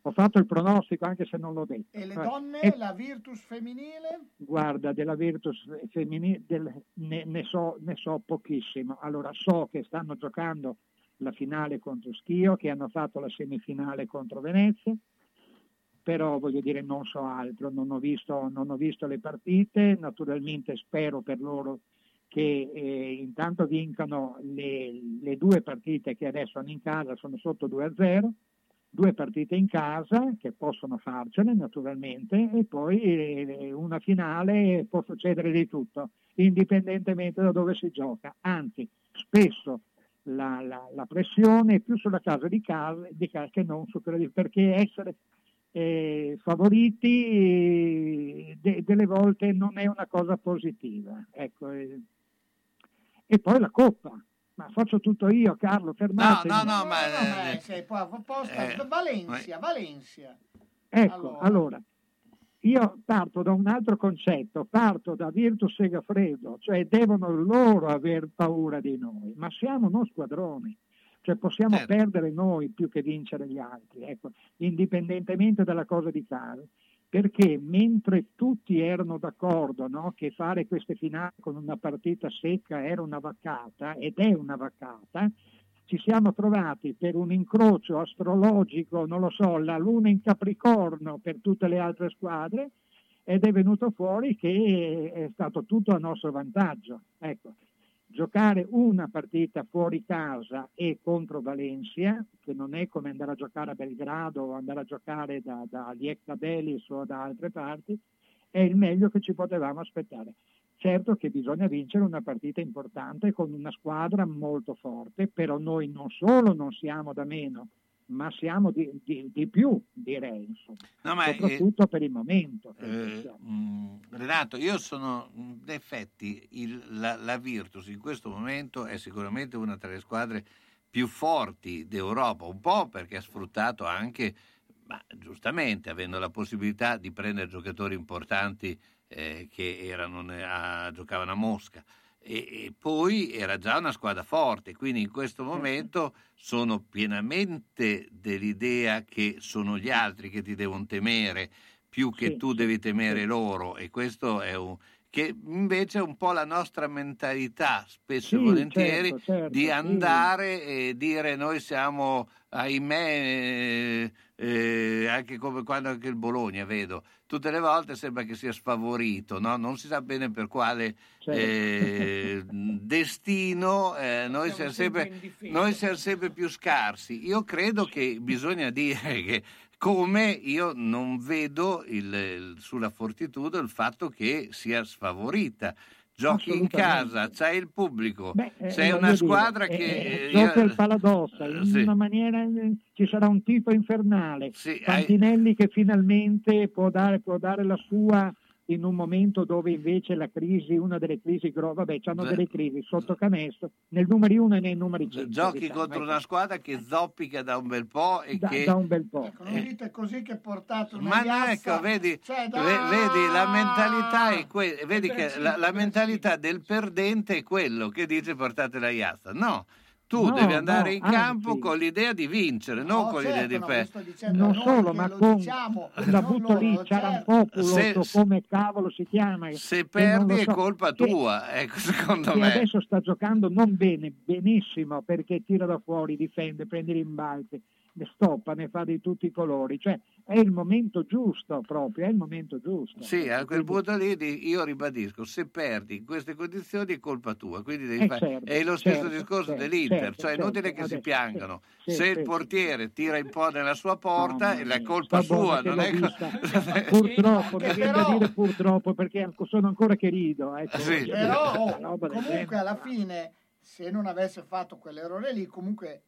Ho fatto il pronostico anche se non l'ho detto. E le Eh, donne, e- la Virtus femminile? Guarda, della Virtus femminile del- ne, ne so, ne so pochissimo. Allora, so che stanno giocando la finale contro Schio, che hanno fatto la semifinale contro Venezia, però voglio dire non so altro, non ho visto, non ho visto le partite, naturalmente spero per loro che eh, intanto vincano le, le due partite che adesso hanno in casa, sono sotto 2-0, due partite in casa che possono farcene naturalmente e poi eh, una finale può succedere di tutto, indipendentemente da dove si gioca. Anzi, spesso la, la- la pressione è più sulla casa di casa, di casa che non su quella di perché essere eh, favoriti eh, de- delle volte non è una cosa positiva. Ecco, eh. E poi la Coppa. Ma faccio tutto io, Carlo, fermatemi. no, no, ma- No, ma sei poi apposta. Eh, Valencia, Valencia. Ecco, allora. io parto da un altro concetto, parto da Virtus Gaffredo, cioè devono loro aver paura di noi, ma siamo uno squadrone, cioè possiamo Certo. perdere noi più che vincere gli altri, ecco, indipendentemente dalla cosa di casa. Perché mentre tutti erano d'accordo no, che fare queste finali con una partita secca era una vaccata, ed è una vaccata, ci siamo trovati per un incrocio astrologico, non lo so, la luna in Capricorno per tutte le altre squadre ed è venuto fuori che è stato tutto a nostro vantaggio. Ecco, giocare una partita fuori casa e contro Valencia, che non è come andare a giocare a Belgrado o andare a giocare da, da Liecta Belis o da altre parti, è il meglio che ci potevamo aspettare. Certo che bisogna vincere una partita importante con una squadra molto forte, però noi non solo non siamo da meno, ma siamo di, di- di più, direi, insomma. No, ma, eh, soprattutto per il momento. Eh, mm, Renato, io sono in effetti il- la, la Virtus in questo momento è sicuramente una tra le squadre più forti d'Europa, un po' perché ha sfruttato anche, ma giustamente avendo la possibilità di prendere giocatori importanti eh, che erano a- giocavano a Mosca. E, e poi era già una squadra forte, quindi in questo momento sono pienamente dell'idea che sono gli altri che ti devono temere più che Sì, tu devi temere loro e questo è un che invece è un po' la nostra mentalità, spesso e Sì, volentieri, certo, certo, di sì. andare e dire noi siamo, ahimè, eh, eh, anche come quando anche il Bologna vedo, tutte le volte sembra che sia sfavorito, no? non si sa bene per quale Certo. eh, destino, eh, noi, siamo sempre, noi siamo sempre più scarsi. Io credo che bisogna dire che come io non vedo il- il- sulla Fortitudo il fatto che sia sfavorita. Giochi in casa, c'hai il pubblico, Beh, eh, sei voglio una dire, squadra eh, che... eh, eh, gioca io- il paladossa in Sì. una maniera eh, ci sarà un tifo infernale hai- Fantinelli che finalmente può dare, può dare la sua in un momento dove invece la crisi, una delle crisi, gro- vabbè, hanno Beh. delle crisi sotto canestro, nel numeri 1 e nei numeri 5. Giochi contro una squadra che zoppica da un bel po' e da, che... da un bel po'. Ecco, non dite così che portate una Ma no, ecco, vedi, cioè, dai! vedi, la mentalità è que- vedi Eh, che la, la eh, mentalità del perdente è quello che dice portate la iazza. No, tu No, devi andare no, in campo anzi. con l'idea di vincere, non No, con certo, l'idea di perdere. Non solo, ma lo con diciamo, la butto lì, loro, certo. Come cavolo si chiama. Se perdi lo è so, colpa che- tua, ecco, secondo me. adesso sta giocando non bene, benissimo, perché tira da fuori, difende, prende rimbalzi, stoppa, ne fa di tutti i colori, cioè è il momento giusto proprio, è il momento giusto. Sì, a quel punto lì io ribadisco, se perdi in queste condizioni è colpa tua, quindi devi Eh, fare- certo, è lo stesso certo, discorso certo, dell'Inter, certo, cioè è inutile certo, che si adesso, piangano. sì, se sì, il sì. portiere tira un po' nella sua porta, la mia, colpa sua, che non è. Purtroppo, Che mi viene dire purtroppo perché sono ancora che rido. Ecco, Sì. Però comunque alla fine, se non avesse fatto quell'errore lì, comunque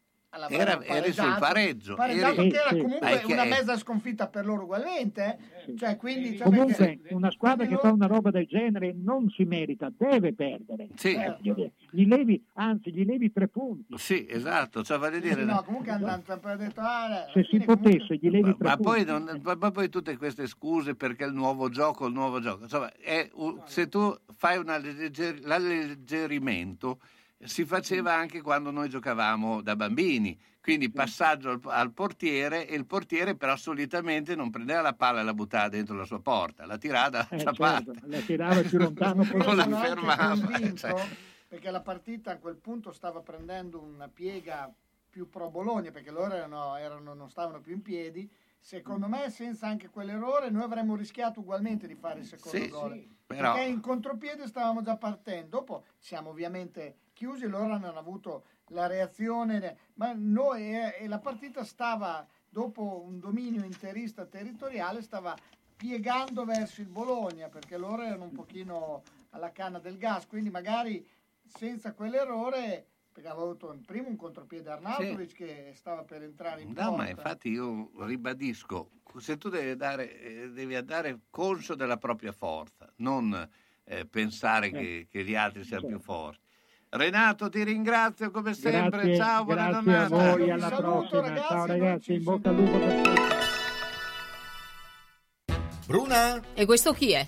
Era- eri sul pareggio, Pareggiato eri- che era Sì, sì. comunque che- una mezza sconfitta per loro ugualmente. eh. Cioè, quindi, cioè, Comunque perché- una squadra che fa una roba del genere non si merita, deve perdere. Sì. Eh, dire, gli levi, anzi, gli levi tre punti. Sì, esatto, cioè voglio dire... No, comunque hanno sempre detto, ah, Se si comunque- potesse, gli levi tre Ma punti. poi, non- ma- poi tutte queste scuse perché il nuovo gioco, il nuovo gioco, insomma, è un- se tu fai un allegger- l'alleggerimento si faceva anche quando noi giocavamo da bambini, quindi passaggio al, al portiere e il portiere però solitamente non prendeva la palla e la buttava dentro la sua porta, la tirava dall'altra Eh, certo, parte. la tirava più lontano Non la fermava, convinto, cioè. perché la partita a quel punto stava prendendo una piega più pro Bologna perché loro erano- erano- non stavano più in piedi secondo me senza anche quell'errore noi avremmo rischiato ugualmente di fare il secondo Sì, gol sì, però- perché in contropiede stavamo già partendo dopo siamo ovviamente chiusi loro hanno avuto la reazione ma noi e, e la partita stava dopo un dominio interista territoriale stava piegando verso il Bologna perché loro erano un pochino alla canna del gas. Quindi magari senza quell'errore perché aveva avuto in primo un contropiede Arnautovic che stava per entrare in No, porta. ma infatti io ribadisco, se tu devi, dare, eh, devi andare conscio della propria forza, non eh, pensare che, che gli altri siano più forti. Renato, ti ringrazio come sempre. Grazie, Ciao, buona grazie a giornata. voi, alla prossima. Ciao ragazzi, in bocca al lupo per tutti. Bruna? E questo chi è?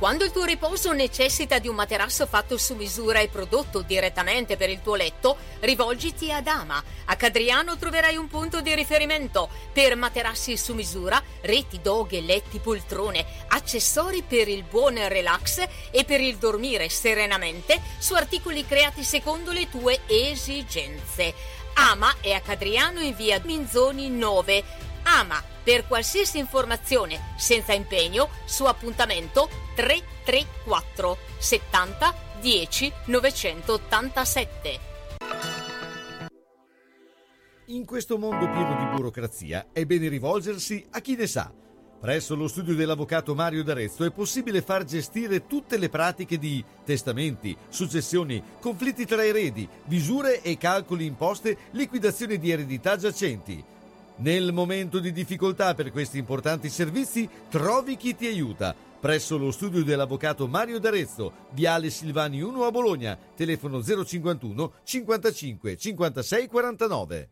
Quando il tuo riposo necessita di un materasso fatto su misura e prodotto direttamente per il tuo letto, rivolgiti ad Ama. A Cadriano troverai un punto di riferimento per materassi su misura, reti, doghe, letti, poltrone, accessori per il buon relax e per il dormire serenamente su articoli creati secondo le tue esigenze. Ama è a Cadriano in via Minzoni 9. Ama per qualsiasi informazione senza impegno su appuntamento 334 70 10 987. In questo mondo pieno di burocrazia è bene rivolgersi a chi ne sa. Presso lo studio dell'avvocato Mario D'Arezzo è possibile far gestire tutte le pratiche di testamenti, successioni, conflitti tra eredi, visure e calcoli imposte, liquidazione di eredità giacenti. Nel momento di difficoltà per questi importanti servizi, trovi chi ti aiuta. Presso lo studio dell'avvocato Mario D'Arezzo, Viale Silvani 1 a Bologna, telefono 051 55 56 49.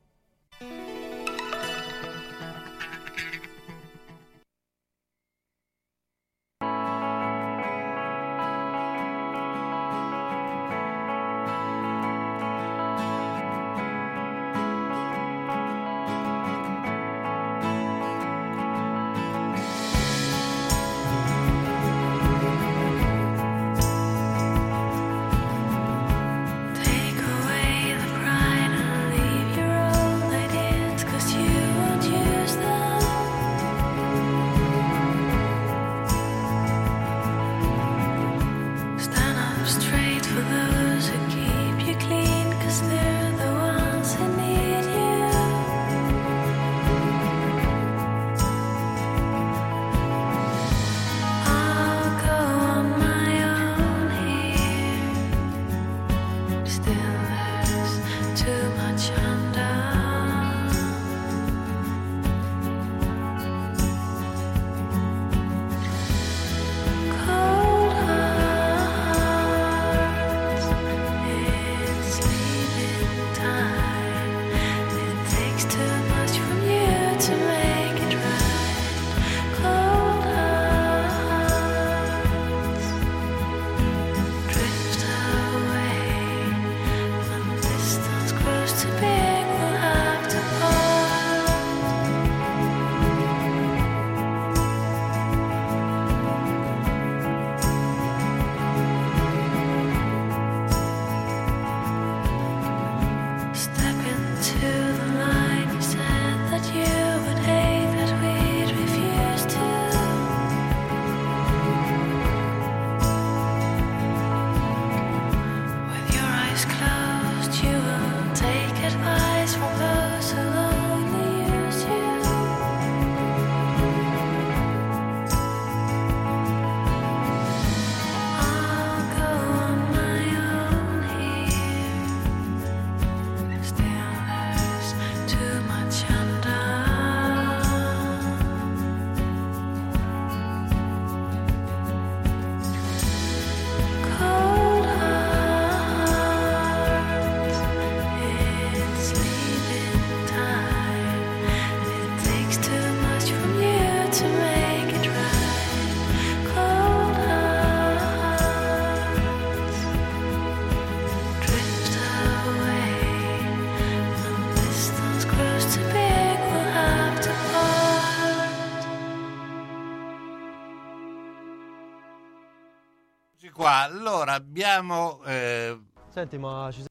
Abbiamo... eh, Senti, ma ci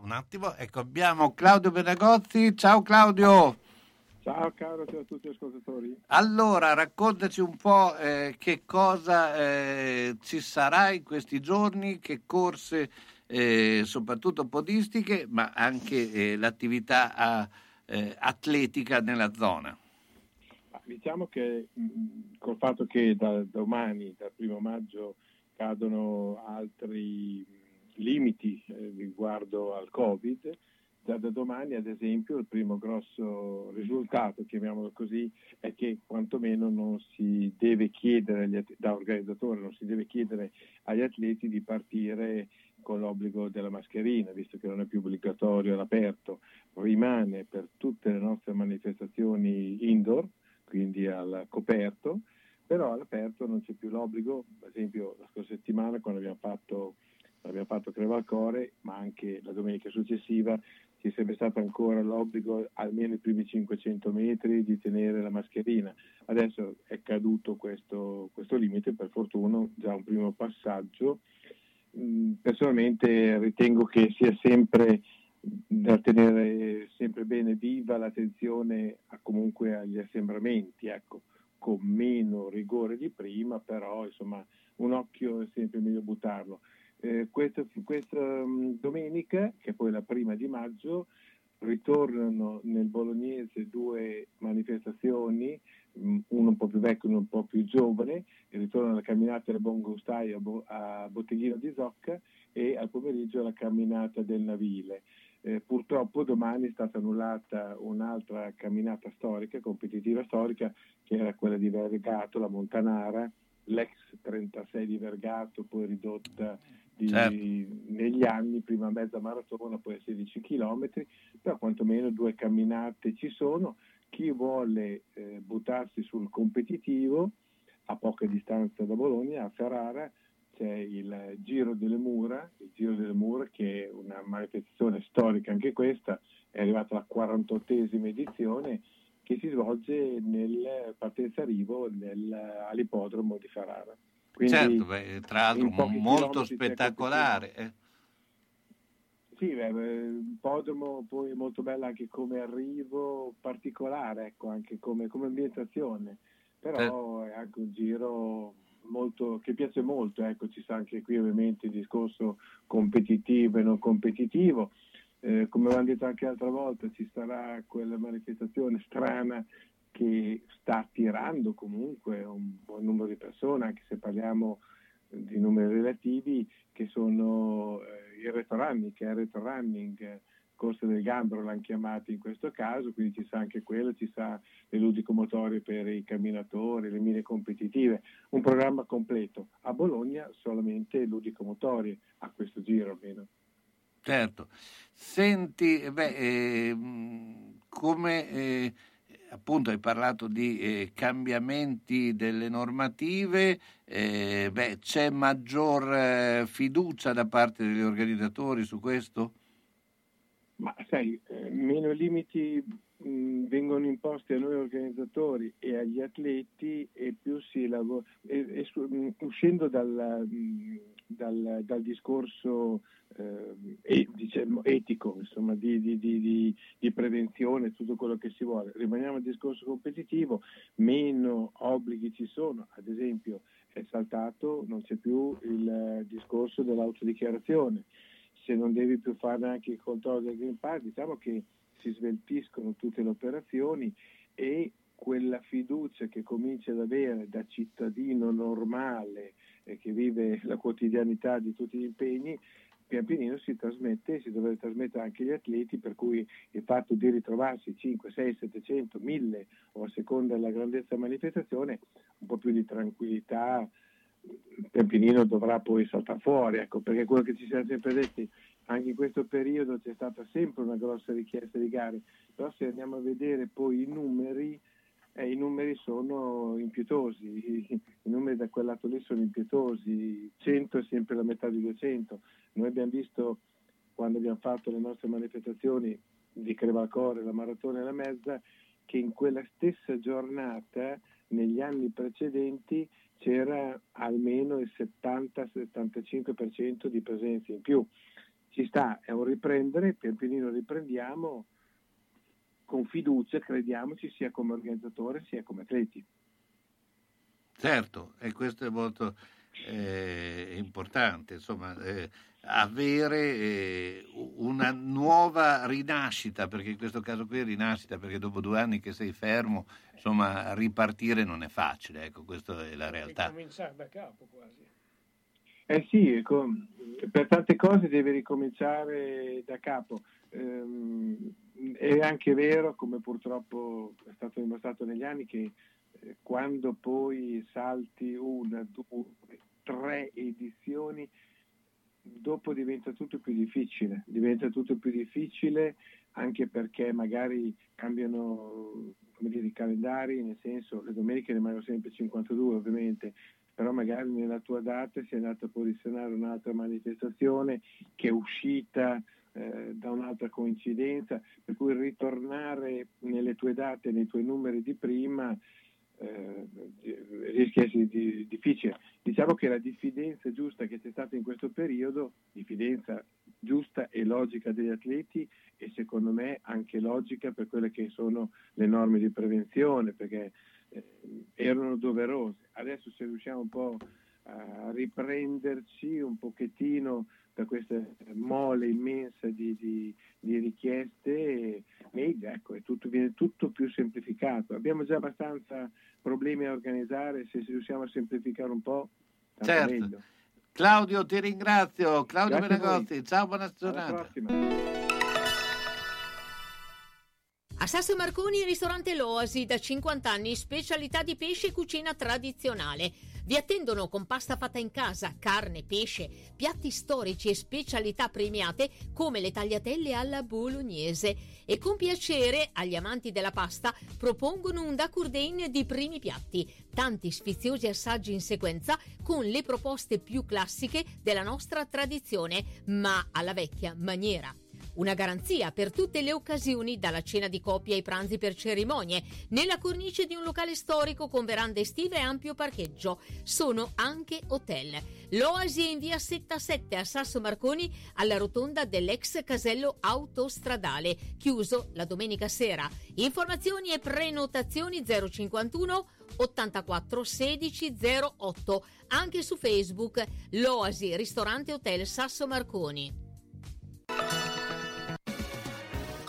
un attimo, ecco, abbiamo Claudio Benagozzi. Ciao Claudio! Ciao caro, ciao a tutti gli ascoltatori. Allora, raccontaci un po' eh, che cosa eh, ci sarà in questi giorni, che corse, eh, soprattutto podistiche, ma anche eh, l'attività a- eh, atletica nella zona. Diciamo che mh, col fatto che da domani, dal primo maggio, cadono altri limiti eh, riguardo al Covid, già da domani ad esempio il primo grosso risultato, chiamiamolo così, è che quantomeno non si deve chiedere da organizzatore, non si deve chiedere agli atleti di partire con l'obbligo della mascherina, visto che non è più obbligatorio all'aperto, rimane per tutte le nostre manifestazioni indoor, quindi al coperto, però all'aperto non c'è più l'obbligo, per esempio la scorsa settimana quando abbiamo fatto, abbiamo fatto Crevalcore, ma anche la domenica successiva, ci sarebbe stato ancora l'obbligo almeno i primi 500 metri di tenere la mascherina. Adesso è caduto questo, questo limite, per fortuna già un primo passaggio. Mm, Personalmente ritengo che sia sempre da tenere sempre bene viva l'attenzione a- comunque agli assembramenti, ecco, con meno rigore di prima, però insomma un occhio è sempre meglio buttarlo. Eh, questa questa, mm, domenica, che è poi la prima di maggio, ritornano nel bolognese due manifestazioni, mm, uno un po' più vecchio e uno un po' più giovane, e ritorna la camminata del Buon Gustaio a, Bo- a Botteghino di Zocca e al pomeriggio la camminata del Navile. Eh, purtroppo domani è stata annullata un'altra camminata storica, competitiva storica, che era quella di Vergato, la Montanara, l'ex 36 di Vergato, poi ridotta di- Certo. negli anni, prima mezza maratona, poi a 16 km, però quantomeno due camminate ci sono. Chi vuole eh, buttarsi sul competitivo, a poca distanza da Bologna, a Ferrara, c'è il Giro delle Mura, il Giro delle Mura che è una manifestazione storica anche questa, è arrivata alla 48esima edizione che si svolge nel partenza-arrivo nel- all'ippodromo di Ferrara. Quindi, certo, beh, tra l'altro molto spettacolare. eh. Sì, beh, ippodromo poi è molto bello anche come arrivo particolare, ecco, anche come, come ambientazione, però è anche un giro molto, che piace molto, ecco, ci sta anche qui ovviamente il discorso competitivo e non competitivo, Eh, come avevamo detto anche l'altra volta, ci sarà quella manifestazione strana che sta attirando comunque un buon numero di persone, anche se parliamo di numeri relativi, che sono eh, il retro running, che è il retro running, eh, corsa del gambero l'hanno chiamato in questo caso, quindi ci sa anche quello, ci sa le ludicomotorie per i camminatori, le mine competitive, un programma completo. A Bologna solamente ludicomotorie, a questo giro almeno. Certo. Senti, beh, ehm, come eh, appunto hai parlato di eh, cambiamenti delle normative, eh, beh, c'è maggior eh, fiducia da parte degli organizzatori su questo? Ma sai, eh, meno limiti mh, vengono imposti a noi organizzatori e agli atleti e più si lavora, e- e su- mh, uscendo dal, dal- discorso eh, e- diciamo, etico, insomma, di, di- di- di- prevenzione, tutto quello che si vuole, rimaniamo al discorso competitivo, meno obblighi ci sono, ad esempio è saltato, non c'è più il discorso dell'autodichiarazione se non devi più fare neanche il controllo del Green Pass, diciamo che si sveltiscono tutte le operazioni e quella fiducia che cominci ad avere da cittadino normale e che vive la quotidianità di tutti gli impegni, pian pianino si trasmette, si dovrebbe trasmettere anche agli atleti, per cui il fatto di ritrovarsi 5, 6, 700, 1000 o a seconda della grandezza manifestazione, un po' più di tranquillità, pian pianino dovrà poi saltare fuori, ecco, perché quello che ci siamo sempre detti, anche in questo periodo c'è stata sempre una grossa richiesta di gare, però se andiamo a vedere poi i numeri, eh, i numeri sono impietosi, i numeri da quel lato lì sono impietosi, 100 è sempre la metà di 200, noi abbiamo visto quando abbiamo fatto le nostre manifestazioni di Crevalcore, la maratona e la mezza, che in quella stessa giornata, negli anni precedenti, c'era almeno il 70-75% di presenza in più. Ci sta, è un riprendere, pian pianino riprendiamo, con fiducia crediamoci sia come organizzatore sia come atleti. Certo, e questo è molto eh, importante, insomma, eh, avere eh, una nuova rinascita, perché in questo caso qui è rinascita, perché dopo due anni che sei fermo, insomma, ripartire non è facile, ecco, questa è la realtà. Cominciare da capo quasi. Eh sì, ecco, per tante cose devi ricominciare da capo. Ehm, è anche vero, come purtroppo è stato dimostrato negli anni, che eh, quando poi salti una, due, tre edizioni dopo diventa tutto più difficile, diventa tutto più difficile anche perché magari cambiano dire, i calendari, nel senso le domeniche rimangono sempre 52 ovviamente, però magari nella tua data si è andata a posizionare un'altra manifestazione che è uscita eh, da un'altra coincidenza, per cui ritornare nelle tue date, nei tuoi numeri di prima eh, rischia di essere di- difficile. Diciamo che la diffidenza giusta che c'è stata in questo periodo, diffidenza giusta e logica degli atleti e secondo me anche logica per quelle che sono le norme di prevenzione, perché eh, erano doverose. Adesso se riusciamo un po' a riprenderci un pochettino da questa mole immensa di, di- di richieste, meglio, ecco, è tutto, viene tutto più semplificato. Abbiamo già abbastanza problemi a organizzare, se riusciamo a semplificare un po', tanto Certo. meglio. Claudio, ti ringrazio. Claudio Grazie ciao, buona Alla giornata. prossima. A Sasso Marconi, ristorante L'Oasi, da 50 anni, specialità di pesce e cucina tradizionale. Vi attendono con pasta fatta in casa, carne, pesce, piatti storici e specialità premiate come le tagliatelle alla bolognese. E con piacere, agli amanti della pasta, propongono un dacurdain di primi piatti. Tanti sfiziosi assaggi in sequenza con le proposte più classiche della nostra tradizione, ma alla vecchia maniera. Una garanzia per tutte le occasioni, dalla cena di coppia ai pranzi per cerimonie, nella cornice di un locale storico con verande estive e ampio parcheggio. Sono anche hotel. L'Oasi è in via 77 a Sasso Marconi, alla rotonda dell'ex casello autostradale, chiuso la domenica sera. Informazioni e prenotazioni 051 84 16 08. Anche su Facebook, l'Oasi Ristorante Hotel Sasso Marconi.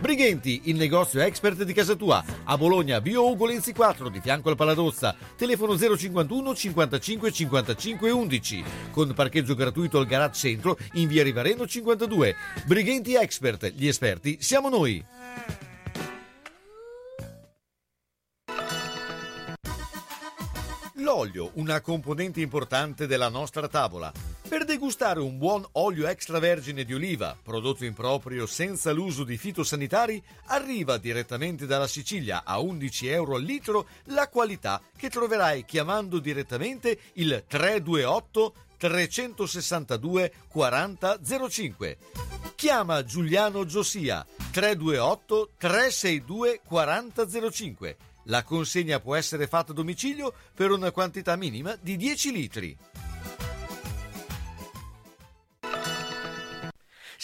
Brighenti, il negozio expert di casa tua, a Bologna, Bio Ugo Lenzi 4, di fianco al Paladozza, telefono 051 55 55 11, con parcheggio gratuito al garage centro in via Rivareno 52. Brighenti Expert, gli esperti siamo noi. L'olio, una componente importante della nostra tavola. Per degustare un buon olio extravergine di oliva, prodotto in proprio senza l'uso di fitosanitari, arriva direttamente dalla Sicilia a 11 euro al litro la qualità che troverai chiamando direttamente il 328 362 4005. Chiama Giuliano Giosia 328 362 4005. La consegna può essere fatta a domicilio per una quantità minima di 10 litri.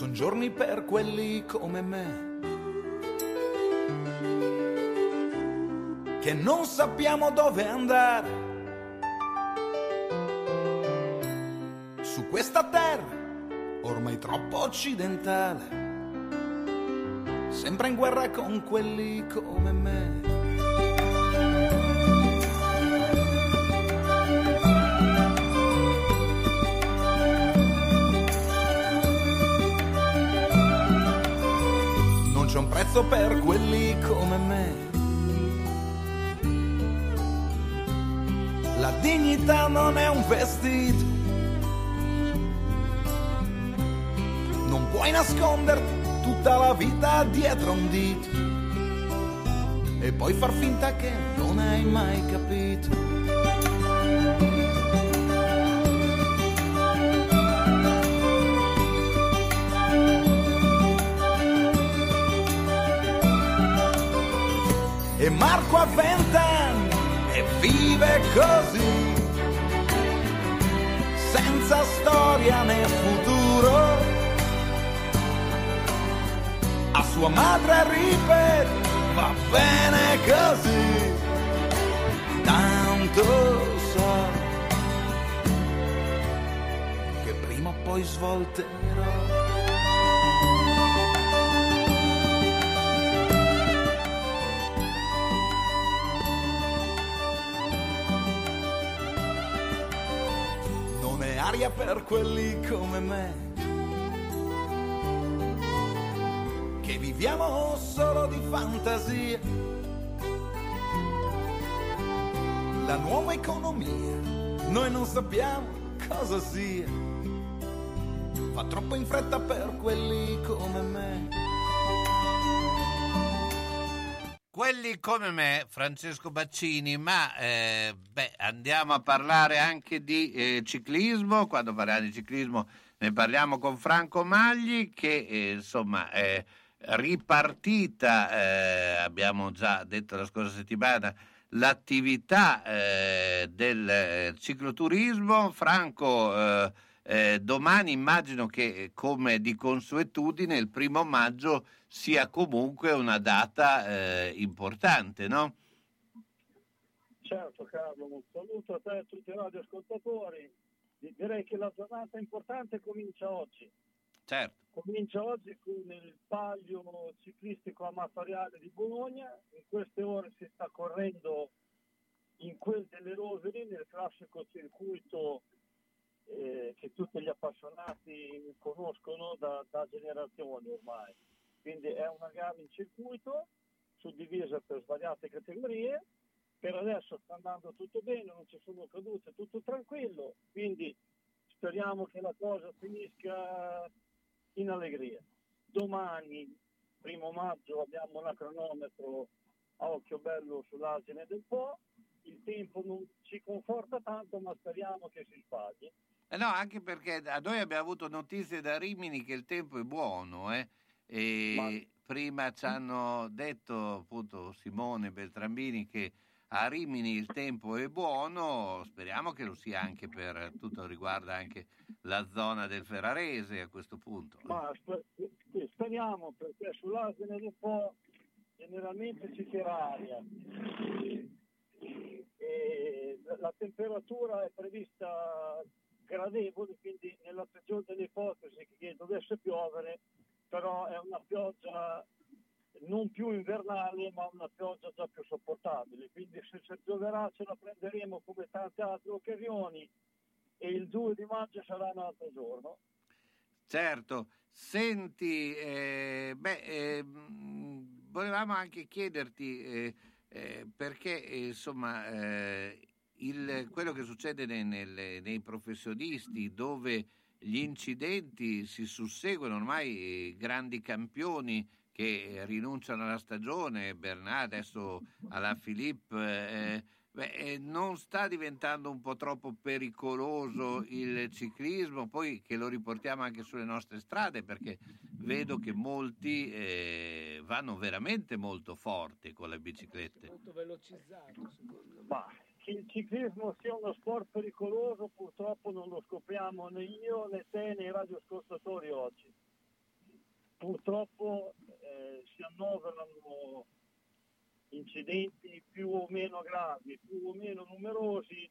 Non son giorni per quelli come me. Che non sappiamo dove andare. Su questa terra, ormai troppo occidentale. Sembra in guerra con quelli come me. Prezzo per quelli come me. La dignità non è un vestito. Non puoi nasconderti tutta la vita dietro un dito. E poi far finta che non hai mai capito. E Marco ha vent'anni e vive così, senza storia né futuro. A sua madre ripete, va bene così, tanto so che prima o poi svolterò. Aria per quelli come me. Che viviamo solo di fantasia. La nuova economia, noi non sappiamo cosa sia. Fa troppo in fretta per quelli come me. Quelli come me, Francesco Baccini, ma eh, beh, andiamo a parlare anche di eh, ciclismo. Quando parliamo di ciclismo ne parliamo con Franco Magli che eh, insomma è ripartita, eh, abbiamo già detto la scorsa settimana, l'attività eh, del eh, cicloturismo. Franco, eh, eh, domani immagino che come di consuetudine il primo maggio sia comunque una data eh, importante, no? Certo Carlo, un saluto a te e a tutti i radioascoltatori. Di- Direi che la giornata importante comincia oggi. Certo. Comincia oggi con il palio ciclistico amatoriale di Bologna. In queste ore si sta correndo in quel delle Roseri, nel classico circuito eh, che tutti gli appassionati conoscono da, da generazioni ormai. Quindi è una gara in circuito suddivisa per svariate categorie. Per adesso sta andando tutto bene, non ci sono cadute, tutto tranquillo, quindi speriamo che la cosa finisca in allegria. Domani, primo maggio, abbiamo un cronometro a occhio bello sull'argine del Po. Il tempo non ci conforta tanto, ma speriamo che si sbagli. Eh no, anche perché a noi abbiamo avuto notizie da Rimini che il tempo è buono, eh? E prima ci hanno detto appunto Simone Beltrambini che a Rimini il tempo è buono, speriamo che lo sia anche per tutto riguarda anche la zona del Ferrarese a questo punto. Ma speriamo perché sull'argine del Po generalmente ci tira aria. E la temperatura è prevista gradevole, quindi nella peggiore delle ipotesi che dovesse piovere, però è una pioggia non più invernale, ma una pioggia già più sopportabile. Quindi se ci pioverà ce la prenderemo come tante altre occasioni e il 2 di maggio sarà un altro giorno. Certo, senti, eh, beh, eh, volevamo anche chiederti, eh, eh, perché eh, insomma eh, il- quello che succede nei, nelle- nei professionisti dove gli incidenti si susseguono ormai eh, grandi campioni che rinunciano alla stagione, Bernard adesso alla Philippe, eh, beh, eh, non sta diventando un po' troppo pericoloso il ciclismo, poi che lo riportiamo anche sulle nostre strade perché vedo che molti eh, vanno veramente molto forti con le biciclette. molto velocizzato secondo me. Il ciclismo sia uno sport pericoloso purtroppo non lo scopriamo né io né te né i radioascoltatori oggi. Purtroppo eh, si annoverano incidenti più o meno gravi, più o meno numerosi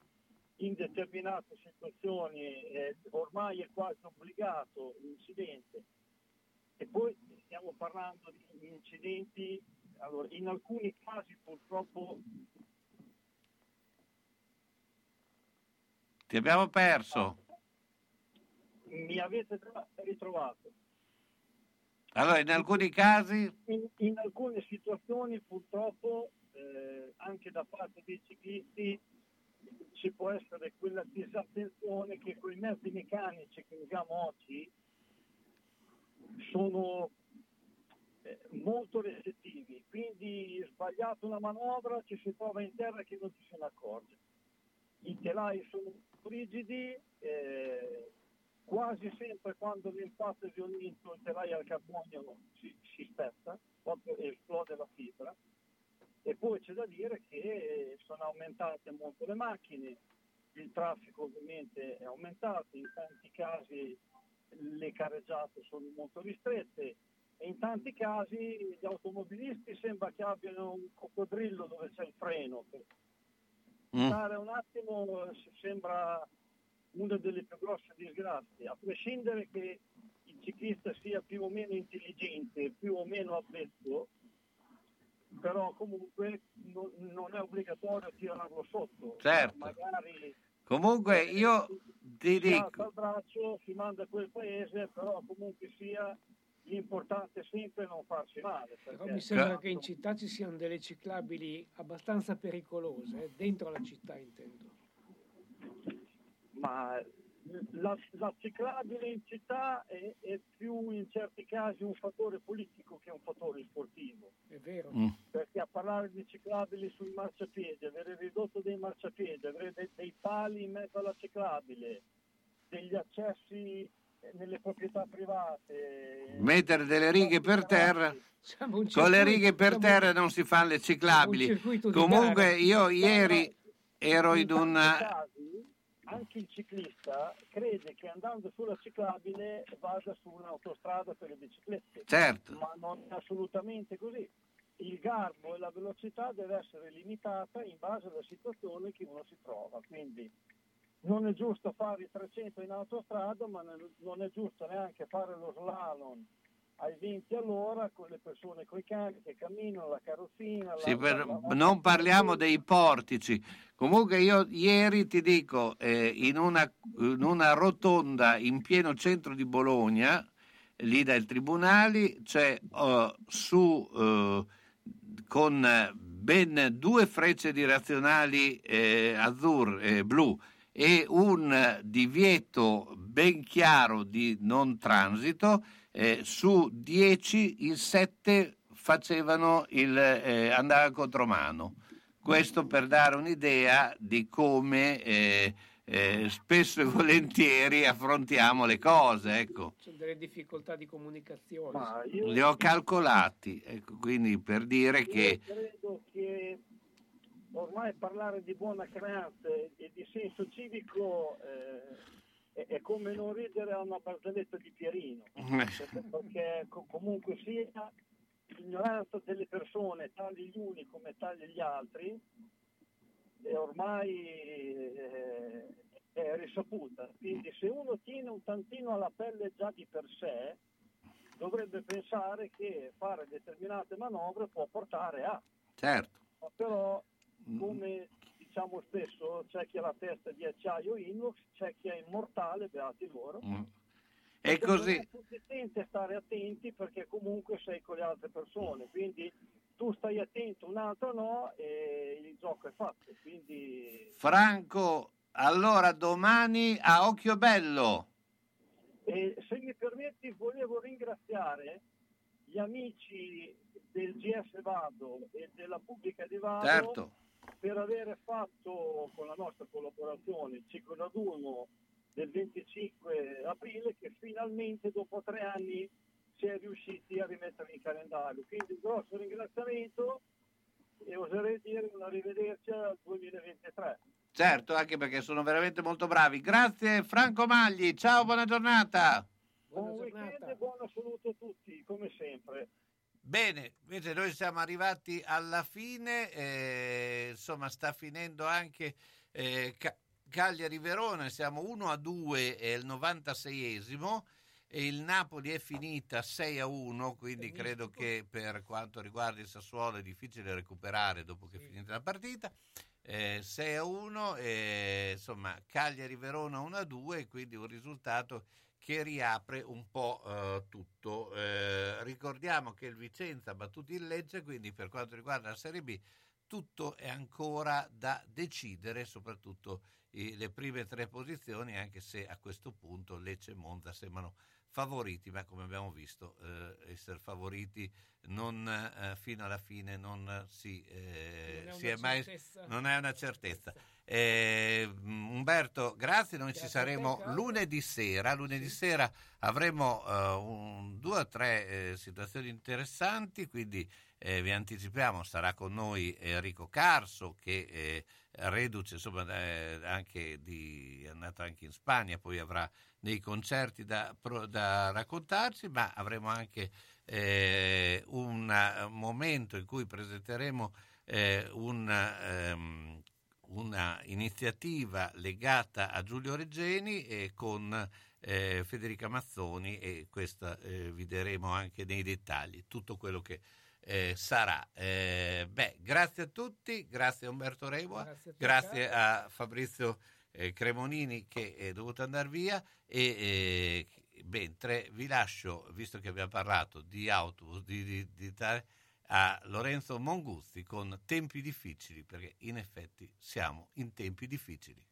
in determinate situazioni, eh, ormai è quasi obbligato l'incidente. E poi stiamo parlando di incidenti, allora, in alcuni casi purtroppo Ti abbiamo perso. mi avete tro- ritrovato. Allora, in alcuni casi In, in alcune situazioni purtroppo eh, anche da parte dei ciclisti ci può essere quella disattenzione che quei mezzi meccanici che usiamo oggi sono eh, molto restrittivi, quindi sbagliato una manovra ci si trova in terra che non ci se ne accorge. I telai sono rigidi, eh, quasi sempre quando l'impatto è violento il telaio al carbonio si, si spezza, proprio esplode la fibra. E poi c'è da dire che sono aumentate molto le macchine, il traffico ovviamente è aumentato, in tanti casi le careggiate sono molto ristrette e in tanti casi gli automobilisti sembra che abbiano un coccodrillo dove c'è il freno. Per stare un attimo eh, sembra una delle più grosse disgrazie, a prescindere che il ciclista sia più o meno intelligente, più o meno avvezzo, però comunque non, non è obbligatorio tirarlo sotto. Certo. Magari Comunque io ti si dico, il braccio, si manda a quel paese, però comunque sia l'importante è sempre non farsi male. Però mi sembra che in città ci siano delle ciclabili abbastanza pericolose, eh, dentro la città intendo. ma la, la ciclabile in città è, è più in certi casi un fattore politico che un fattore sportivo. È vero. Mm. Perché a parlare di ciclabili sui marciapiedi, avere ridotto dei marciapiedi, avere dei, dei pali in mezzo alla ciclabile, degli accessi nelle proprietà private, mettere delle righe per terra, un con le circuito- righe per terra non si fanno le ciclabili. un circuito Comunque gara. io ieri ero in una... casi anche il ciclista crede che andando sulla ciclabile vada su un'autostrada per le biciclette. Certo. Ma non è assolutamente così. Il garbo e la velocità deve essere limitata in base alla situazione che uno si trova. Quindi non è giusto fare i 300 in autostrada, ma non- è giusto neanche fare lo slalom ai 20 all'ora con le persone coi cani che camminano, la carrozzina. Sì, la- per- la- la- non parliamo dei portici. Comunque io ieri ti dico, eh, in, una, in una rotonda in pieno centro di Bologna, lì dai tribunali, c'è eh, su eh, con ben due frecce direzionali eh, azzurre, eh, blu e un divieto ben chiaro di non transito, eh, su 10 il 7 facevano il eh, andare a contromano. Questo per dare un'idea di come eh, eh, spesso e volentieri affrontiamo le cose, ecco. C'è delle difficoltà di comunicazione. Li ho calcolati, ecco, quindi per dire Io che credo che ormai parlare di buona creanza e di senso civico eh, è, è come non ridere a una barzelletta di Pierino, perché, perché co- comunque sia l'ignoranza delle persone, tali gli uni come tali gli altri, è ormai eh, è risaputa. Quindi se uno tiene un tantino alla pelle già di per sé, dovrebbe pensare che fare determinate manovre può portare a certo. però come diciamo spesso c'è chi ha la testa di acciaio inox, c'è chi è immortale, beati loro. Mm. E così, È sufficiente stare attenti perché comunque sei con le altre persone, quindi tu stai attento, un altro no e il gioco è fatto. Quindi Franco, allora domani a Occhio Bello. E se mi permetti, volevo ringraziare gli amici del GS Vado e della pubblica di Vado Certo. Per aver fatto con la nostra collaborazione il ciclo raduno del 25 aprile che finalmente dopo tre anni si è riusciti a rimettere in calendario. Quindi un grosso ringraziamento e oserei dire un arrivederci al 2023. Certo, anche perché sono veramente molto bravi. Grazie Franco Magli, ciao, buona giornata. Buon weekend e buona salute a tutti, come sempre. Bene, invece noi siamo arrivati alla fine, eh, insomma sta finendo anche eh, Ca- Cagliari-Verona, siamo 1 a 2, è il 96esimo e il Napoli è finita 6 a 1, quindi credo che per quanto riguarda il Sassuolo è difficile recuperare dopo che è finita la partita. Eh, 6 a 1, eh, insomma Cagliari-Verona 1 a 2, quindi un risultato che riapre un po' eh, tutto. Eh, ricordiamo che il Vicenza ha battuto il Lecce, quindi per quanto riguarda la Serie B tutto è ancora da decidere, soprattutto i- le prime tre posizioni, anche se a questo punto Lecce e Monza sembrano favoriti, ma come abbiamo visto eh, essere favoriti non, eh, fino alla fine non si, eh, Non è si è mai certezza. non è una certezza. Eh, Umberto, grazie, noi ci Grazie te, saremo lunedì sera. Lunedì sera avremo eh, un- due o tre eh, situazioni interessanti, quindi vi anticipiamo, sarà con noi Enrico Carso che reduce insomma, anche di, è andato anche in Spagna, poi avrà dei concerti da, da raccontarci, ma avremo anche eh, un eh, momento in cui presenteremo eh, un, ehm, una iniziativa legata a Giulio Reggeni e con eh, Federica Mazzoni e questa eh, vi daremo anche nei dettagli tutto quello che eh, sarà. Eh, beh, grazie a tutti, grazie a Umberto Reua, Grazie a te, grazie a Fabrizio eh, Cremonini che è dovuto andare via e eh, mentre vi lascio, visto che abbiamo parlato di autobus, di, di, di tale- a Lorenzo Monguzzi con tempi difficili, perché in effetti siamo in tempi difficili.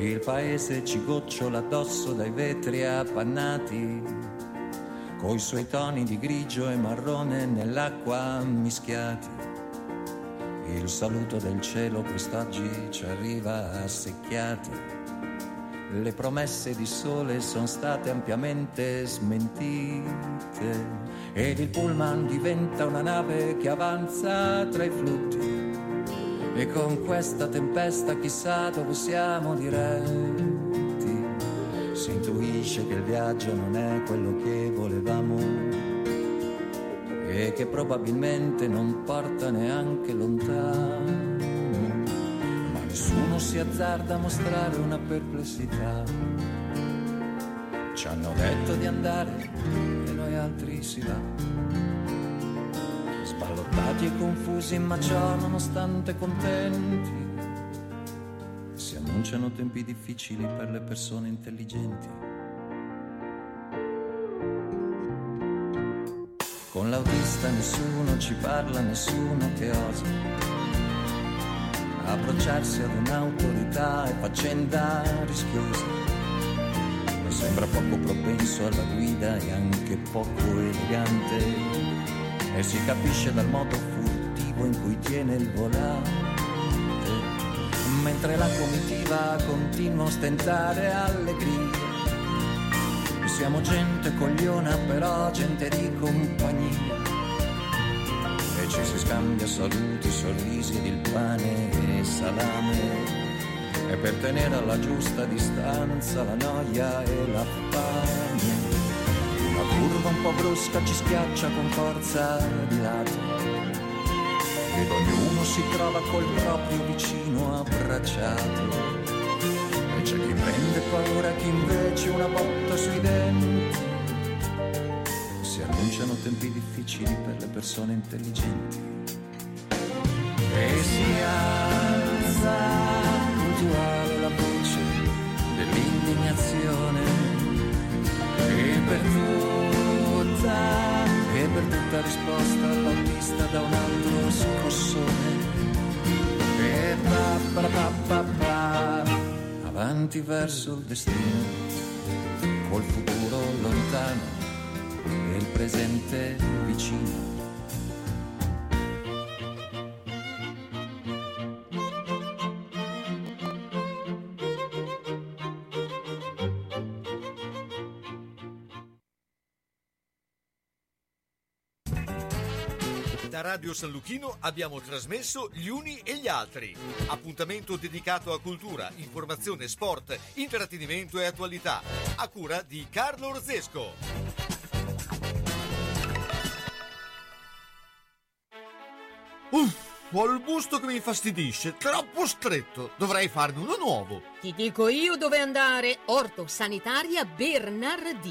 Il paese ci gocciola addosso dai vetri appannati, coi suoi toni di grigio e marrone nell'acqua mischiati. Il saluto del cielo quest'oggi ci arriva a secchiati. Le promesse di sole sono state ampiamente smentite ed il pullman diventa una nave che avanza tra i flutti. E con questa tempesta chissà dove siamo diretti. Intuisce che il viaggio non è quello che volevamo e che probabilmente non porta neanche lontano. Ma nessuno si azzarda a mostrare una perplessità. Ci hanno detto di andare e noi altri si va. Sballottati e confusi, ma ciò nonostante contenti. Si annunciano tempi difficili per le persone intelligenti. Con l'autista nessuno ci parla, nessuno che osa approcciarsi ad un'autorità è faccenda rischiosa. Mi sembra poco propenso alla guida e anche poco elegante e si capisce dal modo furtivo in cui tiene il volante. Mentre la comitiva continua a ostentare allegria. Siamo gente cogliona, però gente di compagnia. E ci si scambia saluti, sorrisi ed il pane e salame. E per tenere alla giusta distanza la noia e la fame. Una curva un po' brusca ci schiaccia con forza di lato. Ed ognuno si trova col proprio vicino abbracciato. E c'è chi prende paura, chi invece una botta sui denti. Si annunciano tempi difficili per le persone intelligenti. E si alza puntuale la voce dell'indignazione. E per tutta, e per tutta risposta l'ho vista da un altro scossone. E pa pa pa pa pa avanti verso il destino col futuro lontano e il presente vicino Radio San Luchino abbiamo trasmesso Gli Uni e gli Altri. Appuntamento dedicato a cultura, informazione, sport, intrattenimento e attualità. A cura di Carlo Orzesco. Uff, ho il busto che mi infastidisce, troppo stretto. Dovrei farne uno nuovo. Ti dico io dove andare. Orto Sanitaria Bernardini.